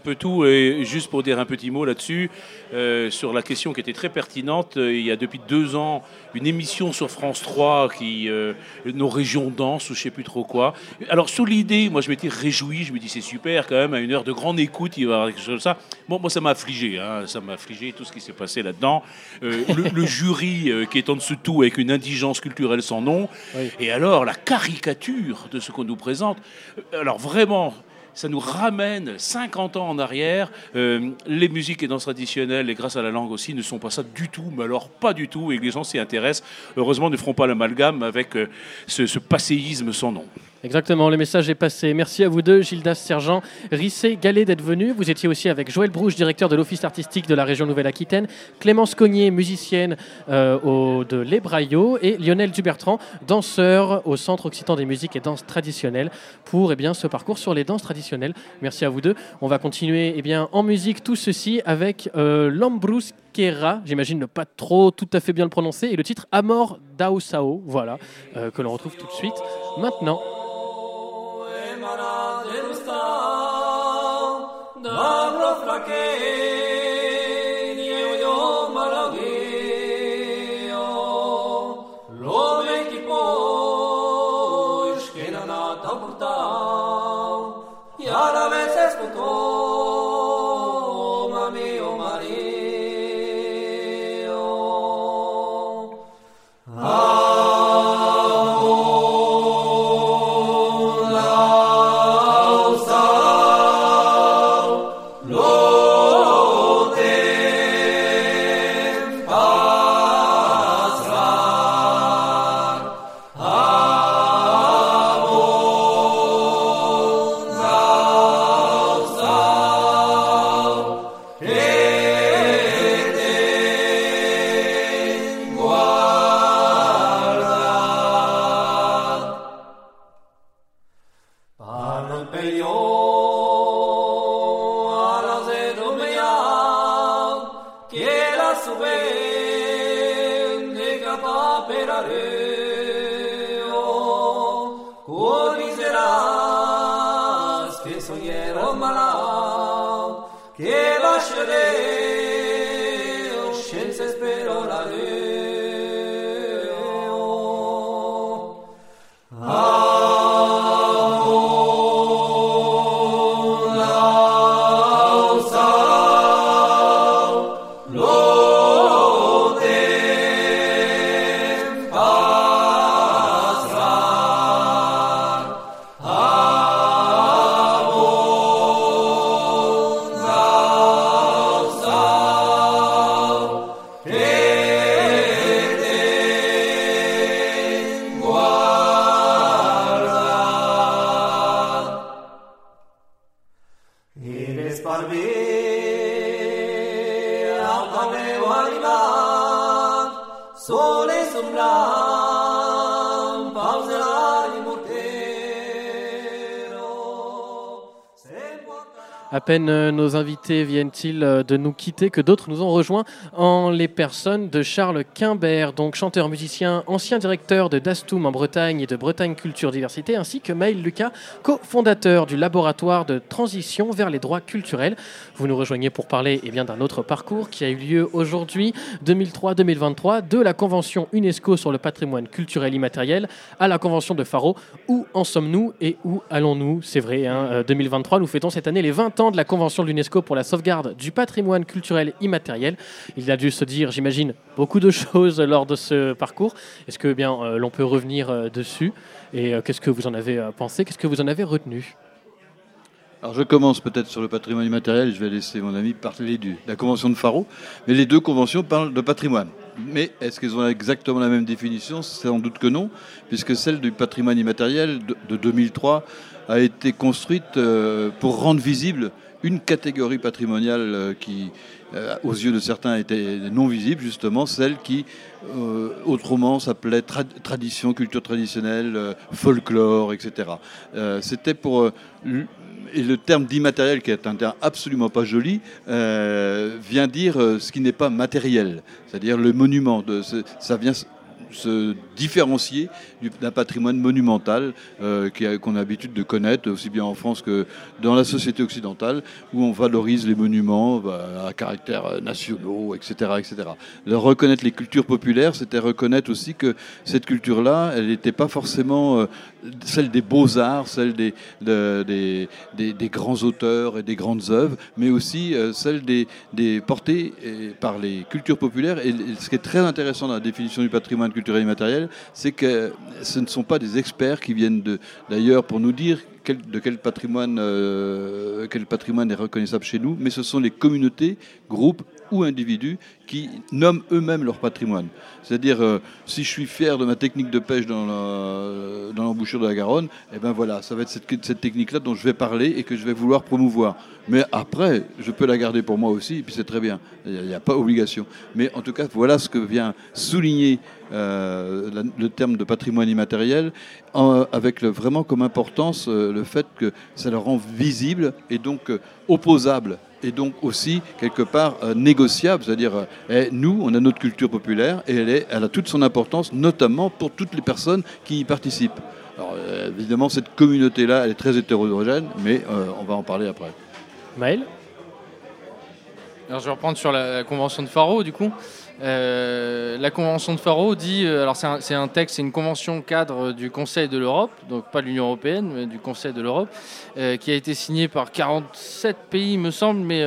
Un peu tout. Et juste pour dire un petit mot là-dessus, euh, sur la question qui était très pertinente, euh, il y a depuis deux ans une émission sur France 3 qui euh, nos régions dansent ou je sais plus trop quoi. Alors sur l'idée, moi je m'étais réjoui, je me dis c'est super quand même à une heure de grande écoute, il va y avoir quelque chose comme ça. Bon, moi ça m'a affligé, hein, ça m'a affligé tout ce qui s'est passé là-dedans. Euh, le, le jury qui est en dessous de tout avec une indigence culturelle sans nom. Et alors la caricature de ce qu'on nous présente. Alors vraiment ça nous ramène 50 ans en arrière. Euh, les musiques et danses traditionnelles, et grâce à la langue aussi, ne sont pas ça du tout, mais alors pas du tout, et les gens s'y intéressent. Heureusement, ne feront pas l'amalgame avec euh, ce passéisme sans nom. Exactement, le message est passé. Merci à vous deux, Gildas Sergent, Rissé Gallet d'être venu. Vous étiez aussi avec Joël Brouche, directeur de l'Office artistique de la région Nouvelle-Aquitaine, Clémence Cognier, musicienne euh, de l'Ebraillot, et Lionel Dubertrand, danseur au Centre Occitan des musiques et danses traditionnelles, pour eh bien, ce parcours sur les danses traditionnelles. Merci à vous deux. On va continuer eh bien, en musique tout ceci avec euh, Kera, j'imagine ne pas trop tout à fait bien le prononcer, et le titre Amor Daosao, voilà, euh, que l'on retrouve tout de suite maintenant. Baba. Viennent-ils euh, de nous quitter que d'autres nous ont rejoints en les personnes de Charles Quimbert, donc chanteur, musicien, ancien directeur de Dastum en Bretagne et de Bretagne Culture Diversité, ainsi que Maël Lucas, cofondateur du laboratoire de transition vers les droits culturels. Vous nous rejoignez pour parler eh d'un autre parcours qui a eu lieu aujourd'hui, 2003-2023, de la Convention UNESCO sur le patrimoine culturel immatériel à la Convention de Faro. Où en sommes-nous et où allons-nous? C'est vrai, hein, euh, 2023, nous fêtons cette année les 20 ans de la Convention de l'UNESCO pour la sauvegarde du patrimoine culturel immatériel. Il a dû se dire, j'imagine, beaucoup de choses lors de ce parcours. Est-ce que eh bien euh, l'on peut revenir euh, dessus Et euh, qu'est-ce que vous en avez pensé? Qu'est-ce que vous en avez retenu? Alors je commence peut-être sur le patrimoine immatériel, je vais laisser mon ami parler de la convention de Faro, mais les deux conventions parlent de patrimoine. Mais est-ce qu'elles ont exactement la même définition? Sans doute que non, puisque celle du patrimoine immatériel de, de 2003 a été construite pour rendre visible une catégorie patrimoniale qui, euh, aux yeux de certains, était non visible, justement, celle qui euh, autrement s'appelait tra- tradition, culture traditionnelle, euh, folklore, etc. C'était pour et le terme d'immatériel, qui est un terme absolument pas joli, vient dire ce qui n'est pas matériel, c'est-à-dire le monument. De, ça vient se différencier du- d'un patrimoine monumental euh, qu'on a l'habitude de connaître, aussi bien en France que dans la société occidentale, où on valorise les monuments bah, à caractère euh, nationaux, etc., etc. Reconnaître les cultures populaires, c'était reconnaître aussi que cette culture-là, elle n'était pas forcément euh, celle des beaux-arts, celle des, de- des, grands auteurs et des grandes œuvres, mais aussi celle des, portées par les cultures populaires. Et ce qui est très intéressant dans la définition du patrimoine culturel immatériel, c'est que ce ne sont pas des experts qui viennent d'ailleurs pour nous dire de euh, quel patrimoine est reconnaissable chez nous, mais ce sont les communautés, groupes ou individus qui nomment eux-mêmes leur patrimoine. C'est-à-dire, euh, si je suis fier de ma technique de pêche dans l'embouchure de la Garonne, eh ben voilà, ça va être cette, technique-là dont je vais parler et que je vais vouloir promouvoir. Mais après, je peux la garder pour moi aussi, et puis c'est très bien. Il n'y a, pas obligation. Mais en tout cas, voilà ce que vient souligner euh, le terme de patrimoine immatériel, avec vraiment comme importance euh, le fait que ça le rend visible et donc opposable et donc aussi quelque part euh, négociable, c'est-à-dire euh, eh, nous, on a notre culture populaire et elle, est, elle a toute son importance, notamment pour toutes les personnes qui y participent. Alors euh, évidemment, cette communauté-là, elle est très hétérogène, mais euh, on va en parler après. Maël? Alors, je vais reprendre sur la, la convention de Faro, du coup. Euh, la convention de Faro dit, euh, alors c'est un, texte, c'est une convention cadre du Conseil de l'Europe, donc pas de l'Union européenne, mais du Conseil de l'Europe, euh, qui a été signée par 47 pays, me semble, mais,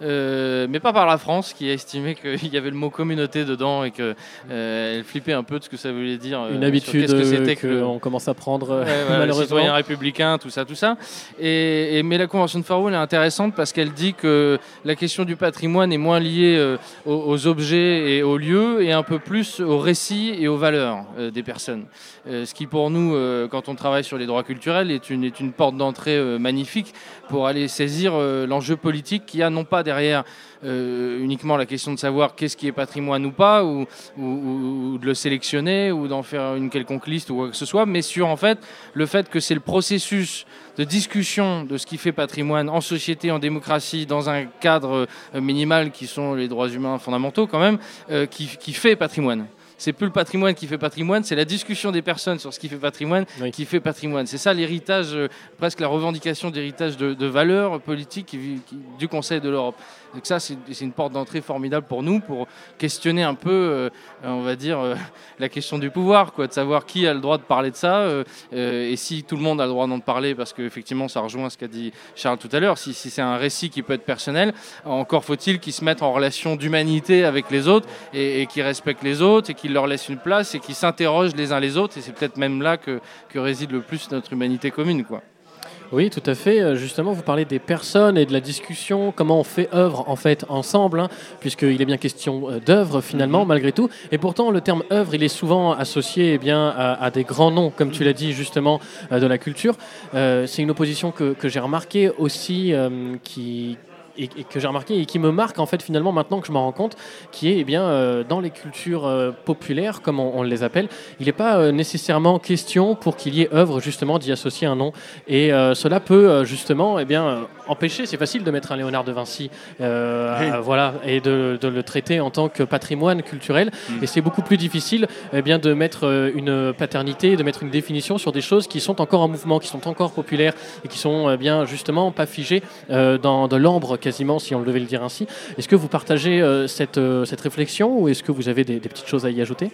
mais pas par la France, qui a estimé qu'il y avait le mot communauté dedans et qu'elle flippait un peu de ce que ça voulait dire. Une habitude qu'est-ce que c'était que le- commence à prendre Ouais, voilà, malheureusement. citoyen républicain, tout ça, tout ça. Et, et- mais la convention de Faro, elle est intéressante parce qu'elle dit que la question du patrimoine est moins liée aux, aux objets et aux lieux et un peu plus aux récits et aux valeurs euh, des personnes. Euh, ce qui pour nous, euh, quand on travaille sur les droits culturels, est une, porte d'entrée magnifique pour aller saisir l'enjeu politique qu'il y a non pas derrière uniquement la question de savoir qu'est-ce qui est patrimoine ou pas, ou- ou de le sélectionner, ou d'en faire une quelconque liste ou quoi que ce soit, mais sur en fait le fait que c'est le processus de discussion de ce qui fait patrimoine en société, en démocratie, dans un cadre euh, minimal qui sont les droits humains fondamentaux quand même, euh, qui, qui fait patrimoine. c'est plus le patrimoine qui fait patrimoine, c'est la discussion des personnes sur ce qui fait patrimoine qui fait patrimoine. C'est ça l'héritage, euh, presque la revendication d'héritage de, de valeurs politiques du Conseil de l'Europe. Donc ça, c'est une porte d'entrée formidable pour nous, pour questionner un peu, euh, on va dire, euh, la question du pouvoir, quoi, de savoir qui a le droit de parler de ça, euh, et si tout le monde a le droit d'en parler, parce qu'effectivement, ça rejoint ce qu'a dit Charles tout à l'heure, si, si c'est un récit qui peut être personnel, encore faut-il qu'ils se mettent en relation d'humanité avec les autres, et, et qu'ils respectent les autres, et qu'ils leur laissent une place, et qu'ils s'interrogent les uns les autres, et c'est peut-être même là que, que réside le plus notre humanité commune. Quoi. Oui, tout à fait. Euh, Justement, vous parlez des personnes et de la discussion, comment on fait œuvre en fait ensemble, hein, puisqu'il est bien question euh, d'œuvre finalement, malgré tout. Et pourtant, le terme œuvre, il est souvent associé eh bien, à, à des grands noms, comme tu l'as dit justement, euh, de la culture. Euh, C'est une opposition que, que j'ai remarquée aussi, euh, qui et, et que j'ai remarqué et qui me marque en fait finalement maintenant que je m'en rends compte, qui est eh bien euh, dans les cultures euh, populaires comme on, on les appelle, il n'est pas euh, nécessairement question pour qu'il y ait œuvre justement d'y associer un nom et cela peut justement eh bien empêcher. C'est facile de mettre un Léonard de Vinci, Oui. voilà, et de, de le traiter en tant que patrimoine culturel Mm. et c'est beaucoup plus difficile eh bien de mettre une paternité, de mettre une définition sur des choses qui sont encore en mouvement, qui sont encore populaires et qui sont eh bien justement pas figées dans de l'ambre quasiment, si on devait le dire ainsi. Est-ce que vous partagez euh, cette, euh, cette réflexion ou est-ce que vous avez des, petites choses à y ajouter?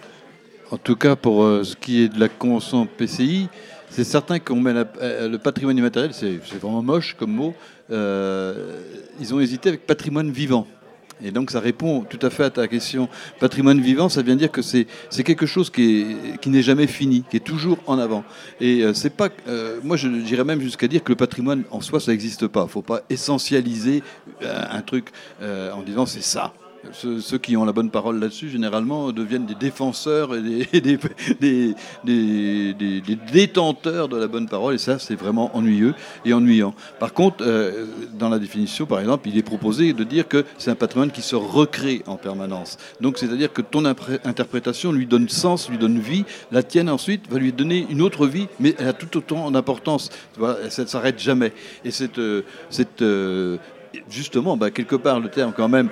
En tout cas, pour euh, ce qui est de la convention PCI, c'est certain qu'on met le patrimoine immatériel, c'est vraiment moche comme mot. ils ont hésité avec patrimoine vivant. Et donc ça répond tout à fait à ta question. Patrimoine vivant, ça vient dire que c'est quelque chose qui est- qui n'est jamais fini, qui est toujours en avant. Et euh, c'est pas, euh, moi je dirais même jusqu'à dire que le patrimoine en soi ça n'existe pas. Il faut pas essentialiser euh, un truc en disant c'est ça. Ceux, qui ont la bonne parole là-dessus, généralement, deviennent des défenseurs et des, détenteurs de la bonne parole, et ça, c'est vraiment ennuyeux et ennuyant. Par contre, euh, dans la définition, par exemple, il est proposé de dire que c'est un patrimoine qui se recrée en permanence. Donc, c'est-à-dire que ton interprétation lui donne sens, lui donne vie, la tienne ensuite va lui donner une autre vie, mais elle a tout autant d'importance. Voilà, ça ne s'arrête jamais. Et cette, euh, cette, euh, justement, bah, quelque part, le terme quand même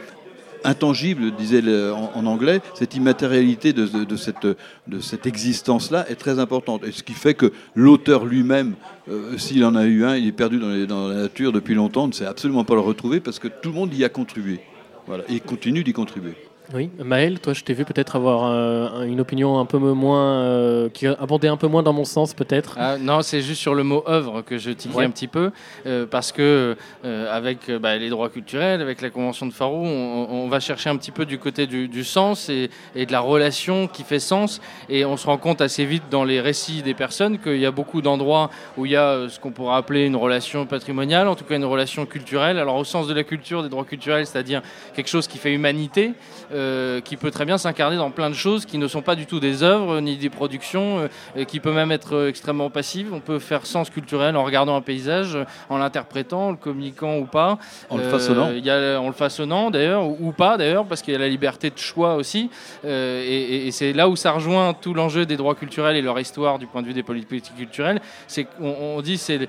intangible, disait en, anglais, cette immatérialité de, cette, de cette existence-là est très importante. Et ce qui fait que l'auteur lui-même, euh, s'il en a eu un, il est perdu dans la nature depuis longtemps, on ne sait absolument pas le retrouver parce que tout le monde y a contribué. Voilà. Et il continue d'y contribuer. Oui, Maël, toi je t'ai vu peut-être avoir euh, une opinion un peu moins, euh, qui abondait un peu moins dans mon sens peut-être. Ah, non, c'est juste sur le mot œuvre que je Ouais. un petit peu, euh, parce que avec bah, les droits culturels, avec la Convention de Faro, on, on va chercher un petit peu du côté du, du sens et, et de la relation qui fait sens, et on se rend compte assez vite dans les récits des personnes qu'il y a beaucoup d'endroits où il y a ce qu'on pourrait appeler une relation patrimoniale, en tout cas une relation culturelle, alors au sens de la culture, des droits culturels, c'est-à-dire quelque chose qui fait humanité, euh, qui peut très bien s'incarner dans plein de choses qui ne sont pas du tout des œuvres ni des productions, euh, qui peut même être euh, extrêmement passive. On peut faire sens culturel en regardant un paysage, euh, en l'interprétant, en le communiquant ou pas. En le Euh, façonnant. y a, en le façonnant d'ailleurs, ou, ou pas d'ailleurs, parce qu'il y a la liberté de choix aussi. Euh, et et- et c'est là où ça rejoint tout l'enjeu des droits culturels et leur histoire du point de vue des politiques culturelles. C'est on dit c'est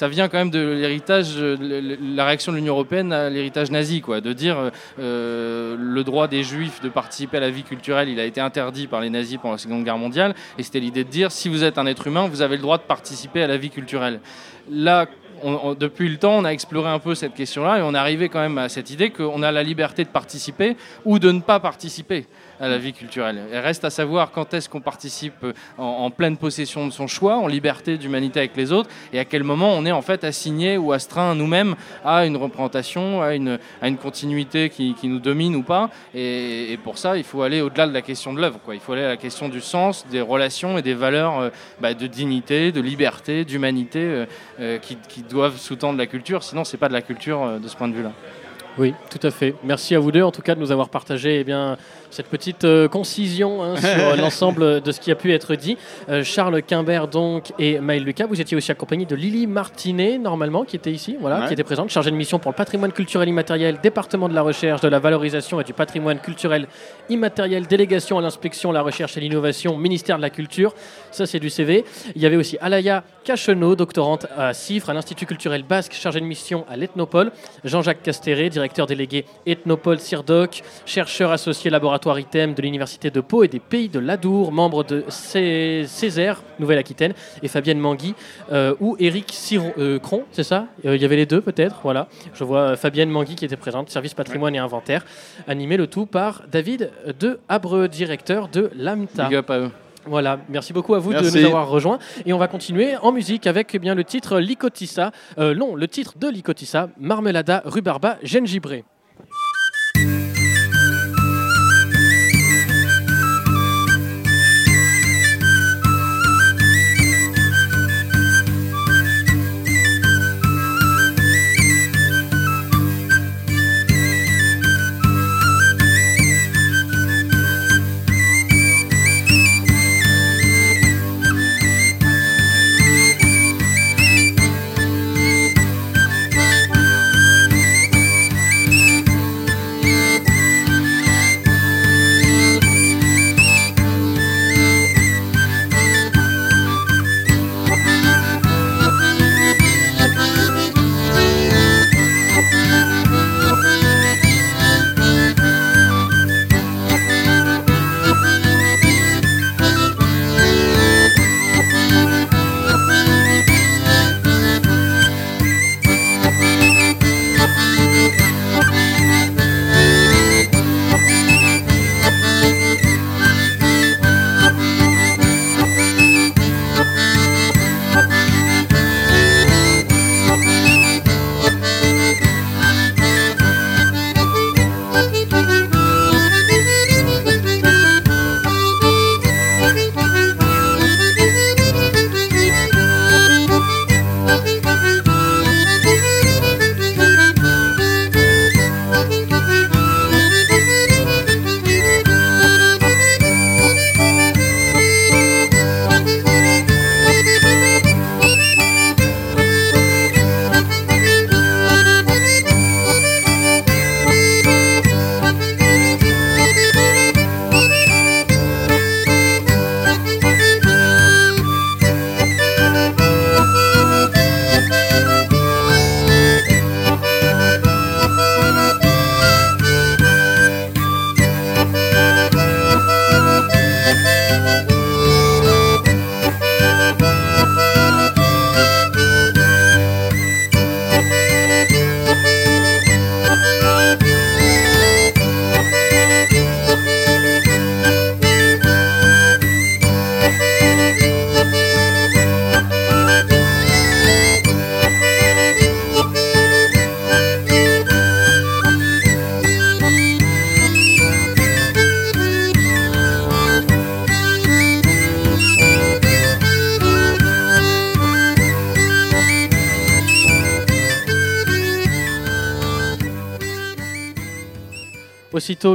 ça vient quand même de l'héritage, la réaction de l'Union européenne à l'héritage nazi, quoi, de dire euh, le droit des juifs de participer à la vie culturelle, il a été interdit par les nazis pendant la Seconde Guerre mondiale, et c'était l'idée de dire si vous êtes un être humain, vous avez le droit de participer à la vie culturelle. Là, depuis le temps, on a exploré un peu cette question-là et on est arrivé quand même à cette idée qu'on a la liberté de participer ou de ne pas participer à la vie culturelle. Il reste à savoir quand est-ce qu'on participe euh, en, pleine possession de son choix, en liberté d'humanité avec les autres, et à quel moment on est en fait assigné ou astreint nous-mêmes à une représentation, à une, à une continuité qui, qui nous domine ou pas. Et, et pour ça, il faut aller au-delà de la question de l'œuvre. Il faut aller à la question du sens, des relations et des valeurs euh, bah, de dignité, de liberté, d'humanité euh, qui, qui doivent sous-tendre la culture. Sinon, c'est pas de la culture de ce point de vue-là. Oui, tout à fait. Merci à vous deux en tout cas de nous avoir partagé eh bien, cette petite euh, concision hein, sur l'ensemble de ce qui a pu être dit. Euh, Charles Quimbert donc et Maël Lucas, vous étiez aussi accompagné de Lily Martinet normalement qui était ici, voilà, Ouais. qui était présente, chargée de mission pour le patrimoine culturel immatériel, département de la recherche, de la valorisation et du patrimoine culturel immatériel, délégation à l'inspection, la recherche et l'innovation, ministère de la Culture. Ça c'est du CV. Il y avait aussi Alaya Cachenot, doctorante à CIFRE, à l'Institut culturel basque, chargée de mission à l'Ethnopole. Jean-Jacques Castéré, directeur délégué Ethnopole CIRDOC, chercheur associé laboratoire laboratoire ITEM de l'Université de Pau et des Pays de l'Adour, membre de Cé- Césaire, Nouvelle-Aquitaine, et Fabienne Mangui, euh, ou Éric Siron, euh, Cron, c'est ça Euh, Il y avait les deux peut-être, voilà. Je vois euh, Fabienne Mangui qui était présente, service patrimoine et inventaire, animé le tout par David de Abreu, directeur de l'AMTA. Big up à eux. Voilà, merci beaucoup à vous de nous avoir rejoints. Et on va continuer en musique avec eh bien, le titre Licotissa, euh, non, le titre de Licotissa, Marmelada, Rhubarba, Gengibre.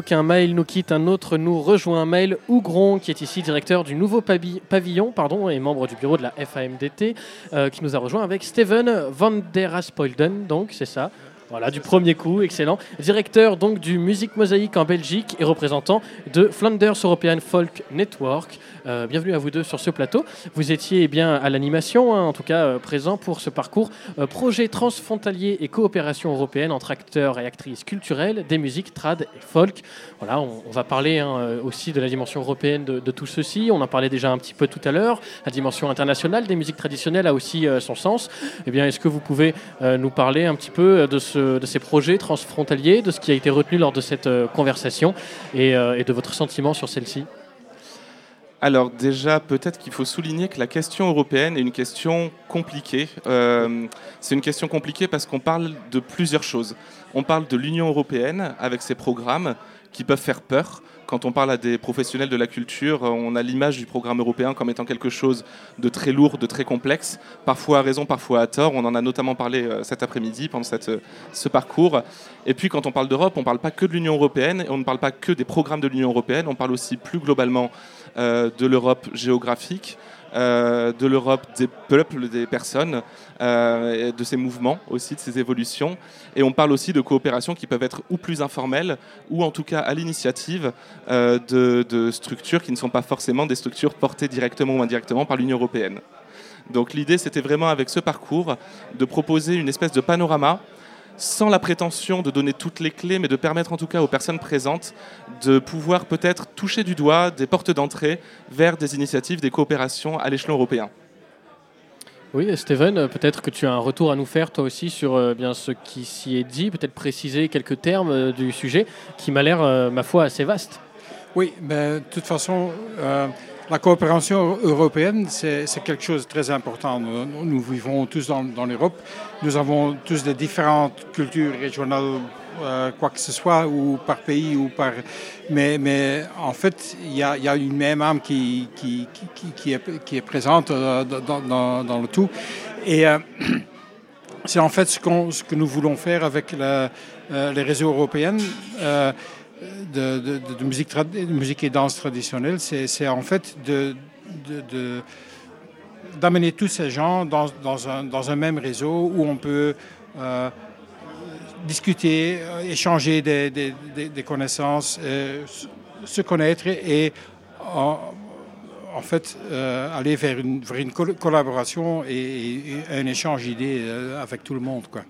Qu'un mail nous quitte, un autre nous rejoint. Mail Ougron, qui est ici directeur du nouveau pavillon pardon, et membre du bureau de la FAMDT, euh, qui nous a rejoint avec Steven van der Aspolden, donc c'est ça. Voilà, du premier coup, excellent. Directeur donc du Musique Mosaïque en Belgique et représentant de Flanders European Folk Network. Euh, bienvenue à vous deux sur ce plateau. Vous étiez eh bien à l'animation, hein, en tout cas euh, présent pour ce parcours euh, projet transfrontalier et coopération européenne entre acteurs et actrices culturelles des musiques trad et folk. Voilà, on, va parler hein, aussi de la dimension européenne de, tout ceci. On en parlait déjà un petit peu tout à l'heure. La dimension internationale des musiques traditionnelles a aussi son sens. Eh bien, est-ce que vous pouvez nous parler un petit peu de, ce, de ces projets transfrontaliers, de ce qui a été retenu lors de cette conversation et de votre sentiment sur celle-ci? Alors déjà, peut-être qu'il faut souligner que la question européenne est une question compliquée. Euh, c'est une question compliquée parce qu'on parle de plusieurs choses. On parle de l'Union européenne avec ses programmes qui peuvent faire peur. Quand on parle à des professionnels de la culture, on a l'image du programme européen comme étant quelque chose de très lourd, de très complexe, parfois à raison, parfois à tort. On en a notamment parlé euh, cet après-midi pendant euh, ce parcours. Et puis quand on parle d'Europe, on ne parle pas que de l'Union européenne, on ne parle pas que des programmes de l'Union européenne, on parle aussi plus globalement euh, de l'Europe géographique, euh, de l'Europe des peuples, des personnes, euh, de ces mouvements aussi, de ces évolutions. Et on parle aussi de coopérations qui peuvent être ou plus informelles, ou en tout cas à l'initiative euh, de structures qui ne sont pas forcément des structures portées directement ou indirectement par l'Union européenne. Donc l'idée, c'était vraiment avec ce parcours de proposer une espèce de panorama sans la prétention de donner toutes les clés, mais de permettre en tout cas aux personnes présentes de pouvoir peut-être toucher du doigt des portes d'entrée vers des initiatives, des coopérations à l'échelon européen. Oui, Steven, peut-être que tu as un retour à nous faire toi aussi sur euh, bien ce qui s'y est dit, peut-être préciser quelques termes euh, du sujet qui m'a l'air, euh, ma foi, assez vaste. Oui, mais de toute façon, euh, la coopération européenne, c'est quelque chose de très important. Nous, vivons tous dans, l'Europe. Nous avons tous des différentes cultures régionales, euh, quoi que ce soit, ou par pays, ou par. Mais, en fait, il y a, une même âme qui, est, présente euh, dans, le tout. Et. euh, c'est en fait ce, ce que nous voulons faire avec les réseaux européens de, musique, et danse traditionnelle. C'est en fait d'amener tous ces gens dans, un, même réseau où on peut euh, discuter, euh, échanger des, connaissances, euh, se connaître et, en, fait aller vers une, collaboration et, et un échange d'idées avec tout le monde. Quoi.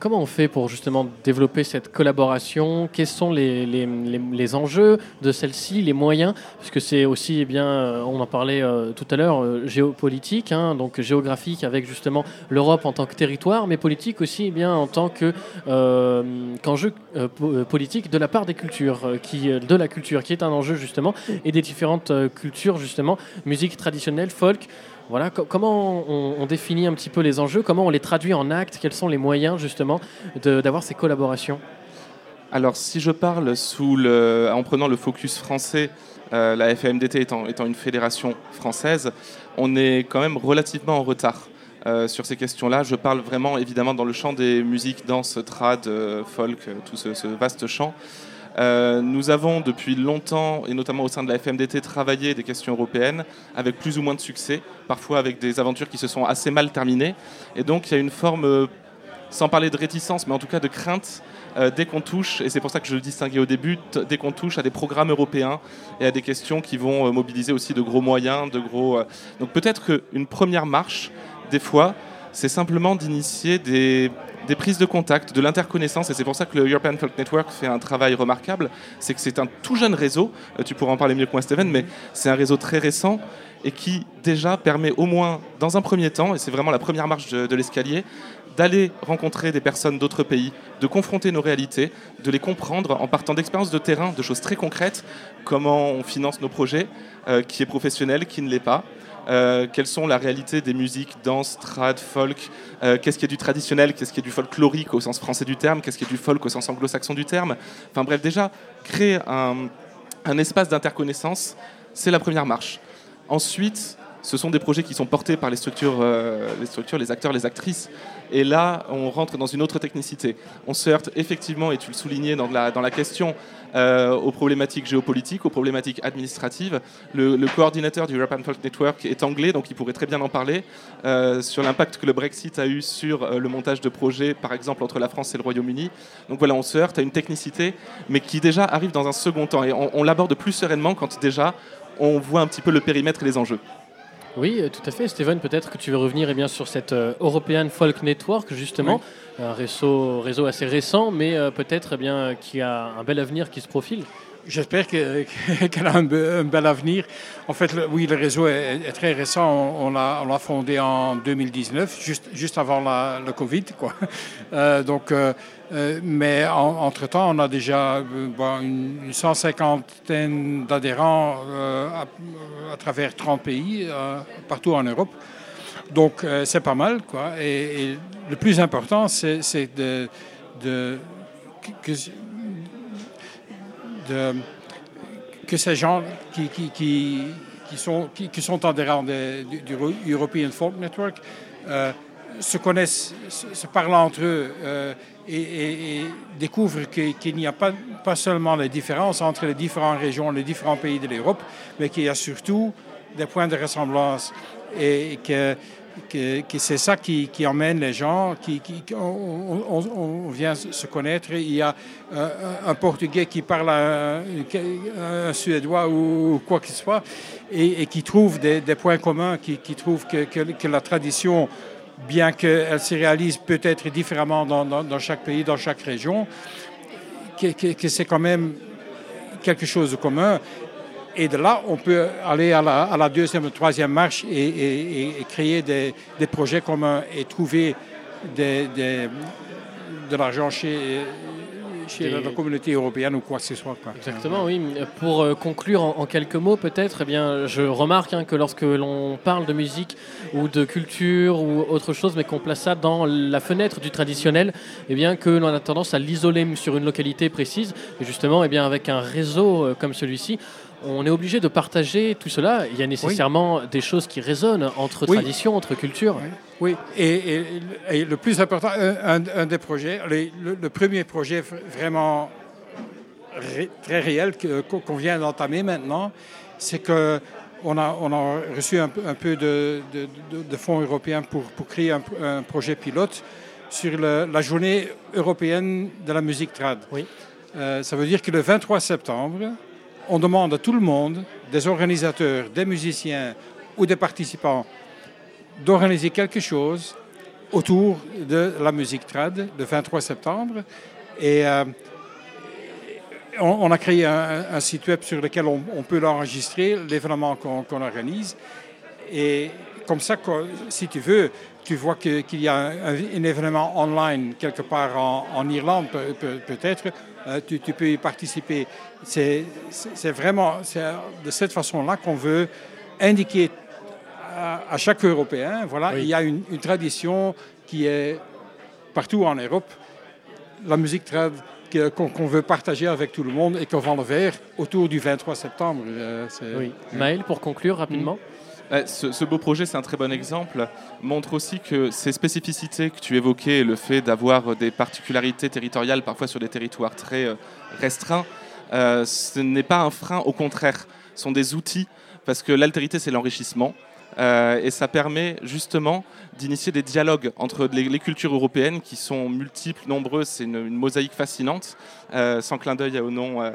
Comment on fait pour justement développer cette collaboration? Quels sont les, enjeux de celle-ci, les moyens? Parce que c'est aussi, eh bien, euh, on en parlait euh, tout à l'heure, euh, géopolitique, hein, donc géographique avec justement l'Europe en tant que territoire, mais politique aussi eh bien, en tant que, qu'enjeu po- politique de la part des cultures, qui, de la culture, qui est un enjeu justement, et des différentes cultures justement, musique traditionnelle, folk. Voilà, co- comment on, définit un petit peu les enjeux, comment on les traduit en actes, quels sont les moyens justement d'avoir ces collaborations? Alors, si je parle en prenant le focus français, euh, la FAMDT étant, une fédération française, on est quand même relativement en retard. euh, sur ces questions-là, je parle vraiment évidemment dans le champ des musiques, danse, trad, euh, folk, tout ce vaste champ. Euh, nous avons depuis longtemps, et notamment au sein de la FMDT, travaillé des questions européennes avec plus ou moins de succès, parfois avec des aventures qui se sont assez mal terminées. Et donc il y a une forme, euh, sans parler de réticence, mais en tout cas de crainte, euh, dès qu'on touche, et c'est pour ça que je le distinguais au début, dès qu'on touche à des programmes européens et à des questions qui vont mobiliser aussi de gros moyens, de gros. Donc peut-être qu'une première marche, des fois, c'est simplement d'initier des, des prises de contact, de l'interconnaissance, et c'est pour ça que le European Folk Network fait un travail remarquable, c'est que c'est un tout jeune réseau, euh, tu pourras en parler mieux que moi Steven, mais c'est un réseau très récent et qui déjà permet au moins, dans un premier temps, et c'est vraiment la première marche de, l'escalier, d'aller rencontrer des personnes d'autres pays, de confronter nos réalités, de les comprendre en partant d'expériences de terrain, de choses très concrètes, comment on finance nos projets, euh, qui est professionnel, qui ne l'est pas, euh, quelles sont la réalité des musiques, danse, trad, folk, euh, qu'est-ce qui est du traditionnel, qu'est-ce qui est du folklorique au sens français du terme, qu'est-ce qui est du folk au sens anglo-saxon du terme. Enfin bref, déjà, créer un, espace d'interconnaissance, c'est la première marche. Ensuite, ce sont des projets qui sont portés par les structures, euh, les structures, les acteurs, les actrices. Et là, on rentre dans une autre technicité. On se heurte effectivement, et tu le soulignais dans la, question, euh, aux problématiques géopolitiques, aux problématiques administratives. Le, coordinateur du European Folk Network est anglais, donc il pourrait très bien en parler, euh, sur l'impact que le Brexit a eu sur euh, le montage de projets, par exemple, entre la France et le Royaume-Uni. Donc voilà, on se heurte à une technicité, mais qui déjà arrive dans un second temps. Et on l'aborde plus sereinement quand déjà on voit un petit peu le périmètre et les enjeux. Oui, euh, tout à fait. Steven, peut-être que tu veux revenir eh bien, sur cette euh, European Folk Network, justement, un réseau, réseau assez récent, mais euh, peut-être eh bien, qui a un bel avenir qui se profile. J'espère que- qu'elle a un, un bel avenir. En fait, oui, le réseau est, très récent. On, l'a on l'a fondé en 2019, juste, juste avant la, le Covid. Quoi. Euh, donc, euh, euh, mais en- entre-temps, on a déjà une, une cent cinquantaine d'adhérents à, travers 30 pays, partout en Europe. Donc, c'est pas mal. Quoi. Et, le plus important, c'est de, de que- que ces gens qui, qui, qui, sont, qui, sont adhérents de- du, European Folk Network euh, se connaissent, se, parlent entre eux euh, et, découvrent qu'il n'y a pas, pas seulement les différences entre les différentes régions, les différents pays de l'Europe, mais qu'il y a surtout des points de ressemblance et que, que, c'est ça qui, emmène les gens, qui, on, vient se connaître. Il y a euh, un Portugais qui parle un, Suédois ou quoi que ce soit et, qui trouve des, points communs, qui, trouve que, la tradition bien qu'elle se réalise peut-être différemment dans, chaque pays, dans chaque région, que c'est quand même quelque chose de commun. Et de là, on peut aller à la, à la deuxième, troisième marche et, et- et- et créer des, des projets communs et trouver des- des- de l'argent chez, la communauté européenne ou quoi que ce soit. quoi. Exactement, oui. Pour euh, conclure en, en quelques mots, peut-être, eh bien, je remarque hein, que lorsque l'on parle de musique ou de culture ou autre chose, mais qu'on place ça dans la fenêtre du traditionnel, eh bien, que l'on a tendance à l'isoler sur une localité précise. Et justement, eh bien, avec un réseau euh, comme celui-ci, on est obligé de partager tout cela. Il y a nécessairement des choses qui résonnent entre Oui. traditions, entre cultures. Oui, et, et- et le plus important, un, des projets, les- le, le premier projet vraiment ré- très réel que- qu'on vient d'entamer maintenant, c'est que on a, on a reçu un, peu- un peu de, de- de- de fonds européens pour, pour créer un, un projet pilote sur le- la journée européenne de la musique trad. Euh, ça veut dire que le 23 septembre, on demande à tout le monde, des organisateurs, des musiciens ou des participants, d'organiser quelque chose autour de la musique trad le 23 septembre. Et euh, on, a créé un, site web sur lequel on, peut l'enregistrer, l'événement qu'on organise. Et comme ça, si tu veux, tu vois qu'il y a un, événement online quelque part en, Irlande, peut- peut- peut-être, euh, tu, tu peux y participer. C'est vraiment de cette façon-là qu'on veut indiquer à, à chaque Européen, voilà, il y a une, une tradition qui est partout en Europe, la musique trad qu'on veut partager avec tout le monde et qu'on vend le verre autour du 23 septembre. Euh, Oui. Maël, pour conclure rapidement. Euh, Ce, ce beau projet, c'est un très bon exemple, montre aussi que ces spécificités que tu évoquais, le fait d'avoir des particularités territoriales parfois sur des territoires très euh, restreints, euh, ce n'est pas un frein, au contraire, ce sont des outils, parce que l'altérité, c'est l'enrichissement. Euh, et ça permet justement d'initier des dialogues entre les, cultures européennes qui sont multiples, nombreuses, c'est une, mosaïque fascinante, euh, sans clin d'œil au nom. euh.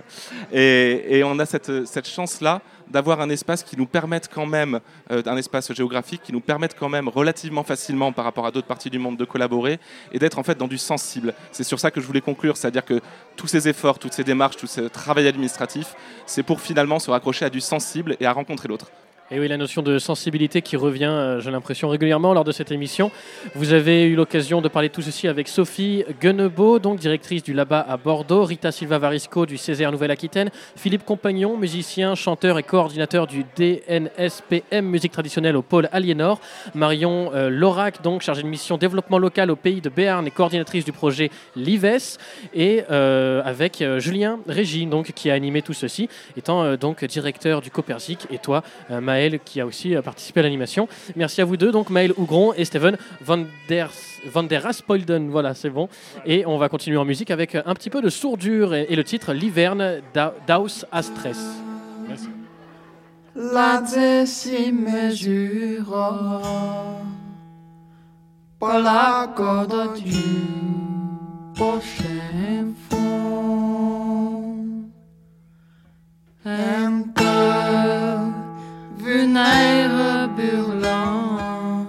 et, on a cette, cette chance-là d'avoir un espace qui nous permette quand même, un espace géographique qui nous permette quand même relativement facilement par rapport à d'autres parties du monde de collaborer et d'être en fait dans du sensible. C'est sur ça que je voulais conclure, c'est-à-dire que tous ces efforts, toutes ces démarches, tout ce travail administratif, c'est pour finalement se raccrocher à du sensible et à rencontrer l'autre. Et oui, la notion de sensibilité qui revient, euh, j'ai l'impression, régulièrement lors de cette émission. Vous avez eu l'occasion de parler de tout ceci avec Sophie Guennebeau, donc directrice du Laba à Bordeaux, Rita Silva Varisco du Césaire Nouvelle-Aquitaine, Philippe Compagnon, musicien, chanteur et coordinateur du DNSPM Musique Traditionnelle au pôle Aliénor, Marion euh, Lorac, donc chargée de mission développement local au pays de Béarn et coordinatrice du projet Lives, et euh, avec Julien Régis, donc, qui a animé tout ceci, étant donc directeur du Copersic, et toi, euh, Qui a aussi euh, participé à l'animation. Merci à vous deux, donc Maël Hougron et Steven van der, van. Voilà, c'est bon. Et on va continuer en musique avec un petit peu de sourdure et, le titre L'hiverne d'A- d'Aus à stress. Merci. La la. Vunaire burlant,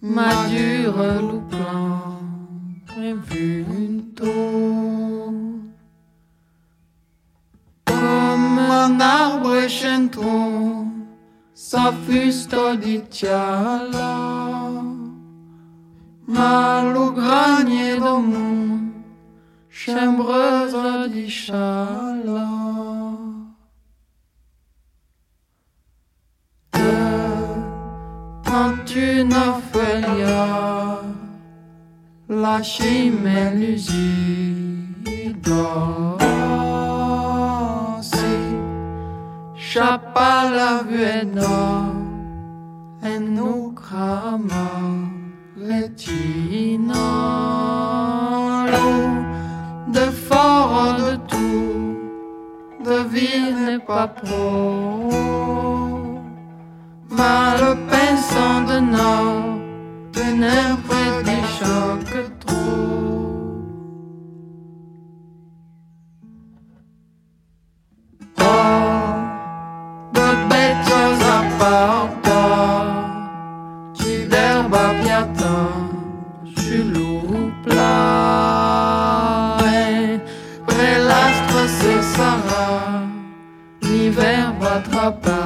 ma dure louplant, tôt. Comme un arbre chantron, sa fuste di tiala, ma lo granier monde, chambreuse di chala. Fait la chimère Chapa la vuena en nu crama retina de fort de tout de ville n'est pas pro Ma pensan de nord venait près du choc trop. Oh, the better apart, tu d'herbe piatin, je lourd l'astre se sarra, l'hiver va attraper.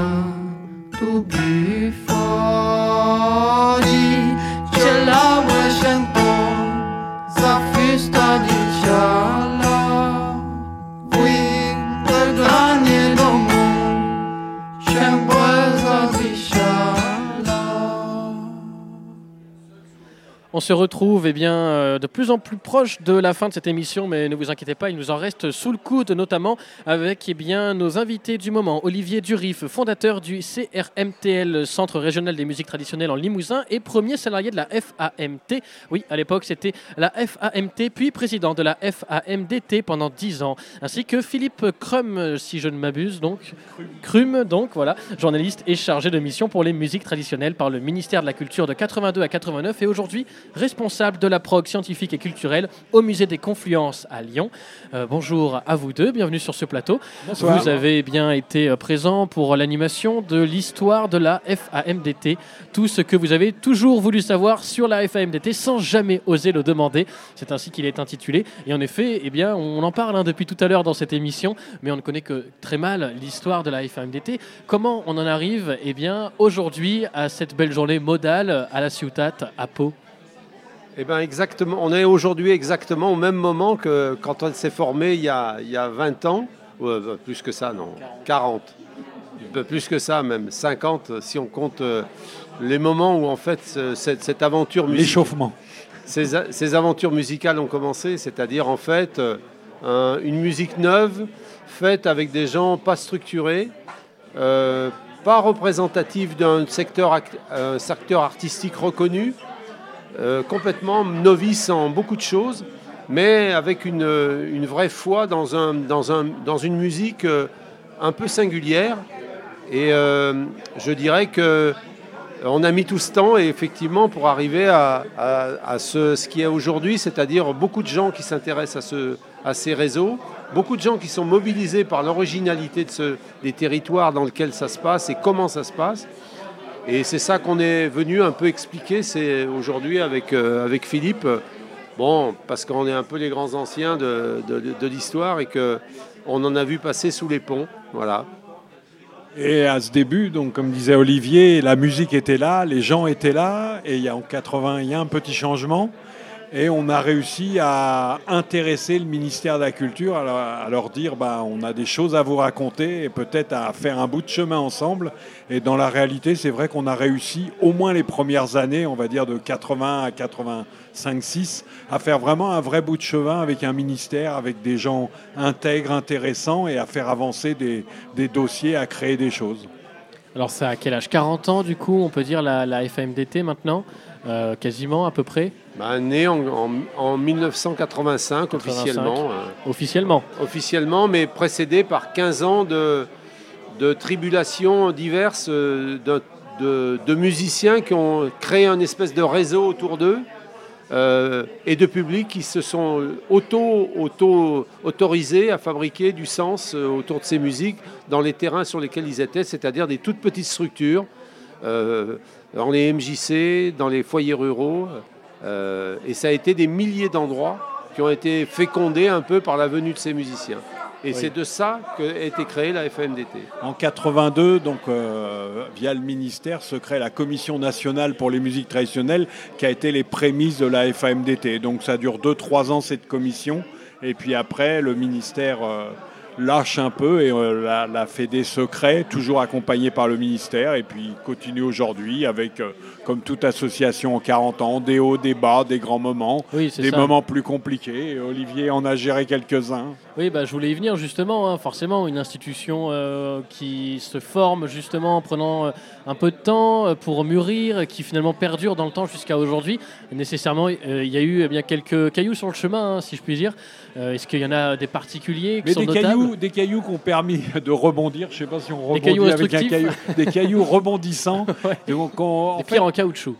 On se retrouve eh bien, euh, de plus en plus proche de la fin de cette émission, mais ne vous inquiétez pas, il nous en reste sous le coude, notamment avec eh bien, nos invités du moment. Olivier Durif, fondateur du CRMTL, Centre régional des musiques traditionnelles en Limousin, et premier salarié de la FAMT. Oui, à l'époque, c'était la FAMT, puis président de la FAMDT pendant 10 ans. Ainsi que Philippe Crum, si je ne m'abuse, donc. Crum, donc, voilà, journaliste et chargé de mission pour les musiques traditionnelles par le ministère de la Culture de 82 à 89 et aujourd'hui responsable de la prog scientifique et culturelle au musée des Confluences à Lyon. Euh, bonjour à vous deux, bienvenue sur ce plateau. Bonsoir. Vous avez bien été euh, présent pour l'animation de l'histoire de la FAMDT, tout ce que vous avez toujours voulu savoir sur la FAMDT sans jamais oser le demander. C'est ainsi qu'il est intitulé. Et en effet, eh bien, on en parle hein, depuis tout à l'heure dans cette émission, mais on ne connaît que très mal l'histoire de la FAMDT. Comment on en arrive eh bien, aujourd'hui à cette belle journée modale à la Ciutat, à Pau? Eh ben exactement. On est aujourd'hui exactement au même moment que quand on s'est formé il y, a, il y a 20 ans. euh, plus que ça, non. 40. Un peu plus que ça, même. 50, si on compte euh, les moments où, en fait, ce- cette, cette aventure musicale. L'échauffement. Ces, aventures musicales ont commencé, c'est-à-dire, en fait, euh, un- une musique neuve, faite avec des gens pas structurés, euh, pas représentatifs d'un secteur artistique reconnu, euh, complètement novice en beaucoup de choses, mais avec une, euh, une vraie foi dans, un, dans, un, dans une musique euh, un peu singulière. Et je dirais que euh, on a mis tout ce temps et effectivement pour arriver à, à- ce, ce qui est aujourd'hui, c'est-à-dire beaucoup de gens qui s'intéressent à, ce, à ces réseaux, beaucoup de gens qui sont mobilisés par l'originalité de ce, des territoires dans lesquels ça se passe et comment ça se passe. Et c'est ça qu'on est venu un peu expliquer aujourd'hui avec, euh, avec Philippe. Bon, parce qu'on est un peu les grands anciens de l'histoire et qu'on en a vu passer sous les ponts. Voilà. Et à ce début, donc comme disait Olivier, la musique était là, les gens étaient là, et il y a en 80, il y a un petit changement, et on a réussi à intéresser le ministère de la Culture, à leur, dire, bah, on a des choses à vous raconter, et peut-être à faire un bout de chemin ensemble. Et dans la réalité, c'est vrai qu'on a réussi, au moins les premières années, on va dire de 80 à 85-6, à faire vraiment un vrai bout de chemin avec un ministère, avec des gens intègres, intéressants, et à faire avancer des, dossiers, à créer des choses. Alors c'est à quel âge? 40 ans du coup, on peut dire la, la maintenant? Euh, Quasiment à peu près Bah, né en, en- en 1985 officiellement. euh, Officiellement Officiellement, mais précédé par 15 ans de, de tribulations diverses euh, de, de- de musiciens qui ont créé un espèce de réseau autour d'eux euh, et de publics qui se sont auto, auto autorisés à fabriquer du sens autour de ces musiques dans les terrains sur lesquels ils étaient, c'est-à-dire des toutes petites structures, dans les MJC, dans les foyers ruraux. euh, et ça a été des milliers d'endroits qui ont été fécondés un peu par la venue de ces musiciens. Et Oui. c'est de ça qu'a été créée la FMDT. En 82, donc euh, via le ministère, se crée la Commission nationale pour les musiques traditionnelles, qui a été les prémices de la FAMDT. Donc ça dure 2-3 ans cette commission, et puis après le ministère euh, lâche un peu et euh, la, la fait des secrets, toujours accompagné par le ministère, et puis continue aujourd'hui avec, euh, comme toute association en 40 ans, des hauts, des bas, des grands moments, Oui, des ça. moments plus compliqués. Et Olivier en a géré quelques-uns. Oui, bah, je voulais y venir justement, hein, forcément, une institution euh, qui se forme justement en prenant un peu de temps euh, pour mûrir, qui finalement perdure dans le temps jusqu'à aujourd'hui. Nécessairement, euh, il y a eu eh bien, quelques cailloux sur le chemin, hein, si je puis dire. Euh, Est-ce qu'il y en a des particuliers qui Mais sont des notables cailloux, des cailloux qui ont permis de rebondir. Je ne sais pas si on rebondit cailloux avec un caillou. Des cailloux rebondissants. Donc on- en Des fait, en caoutchouc.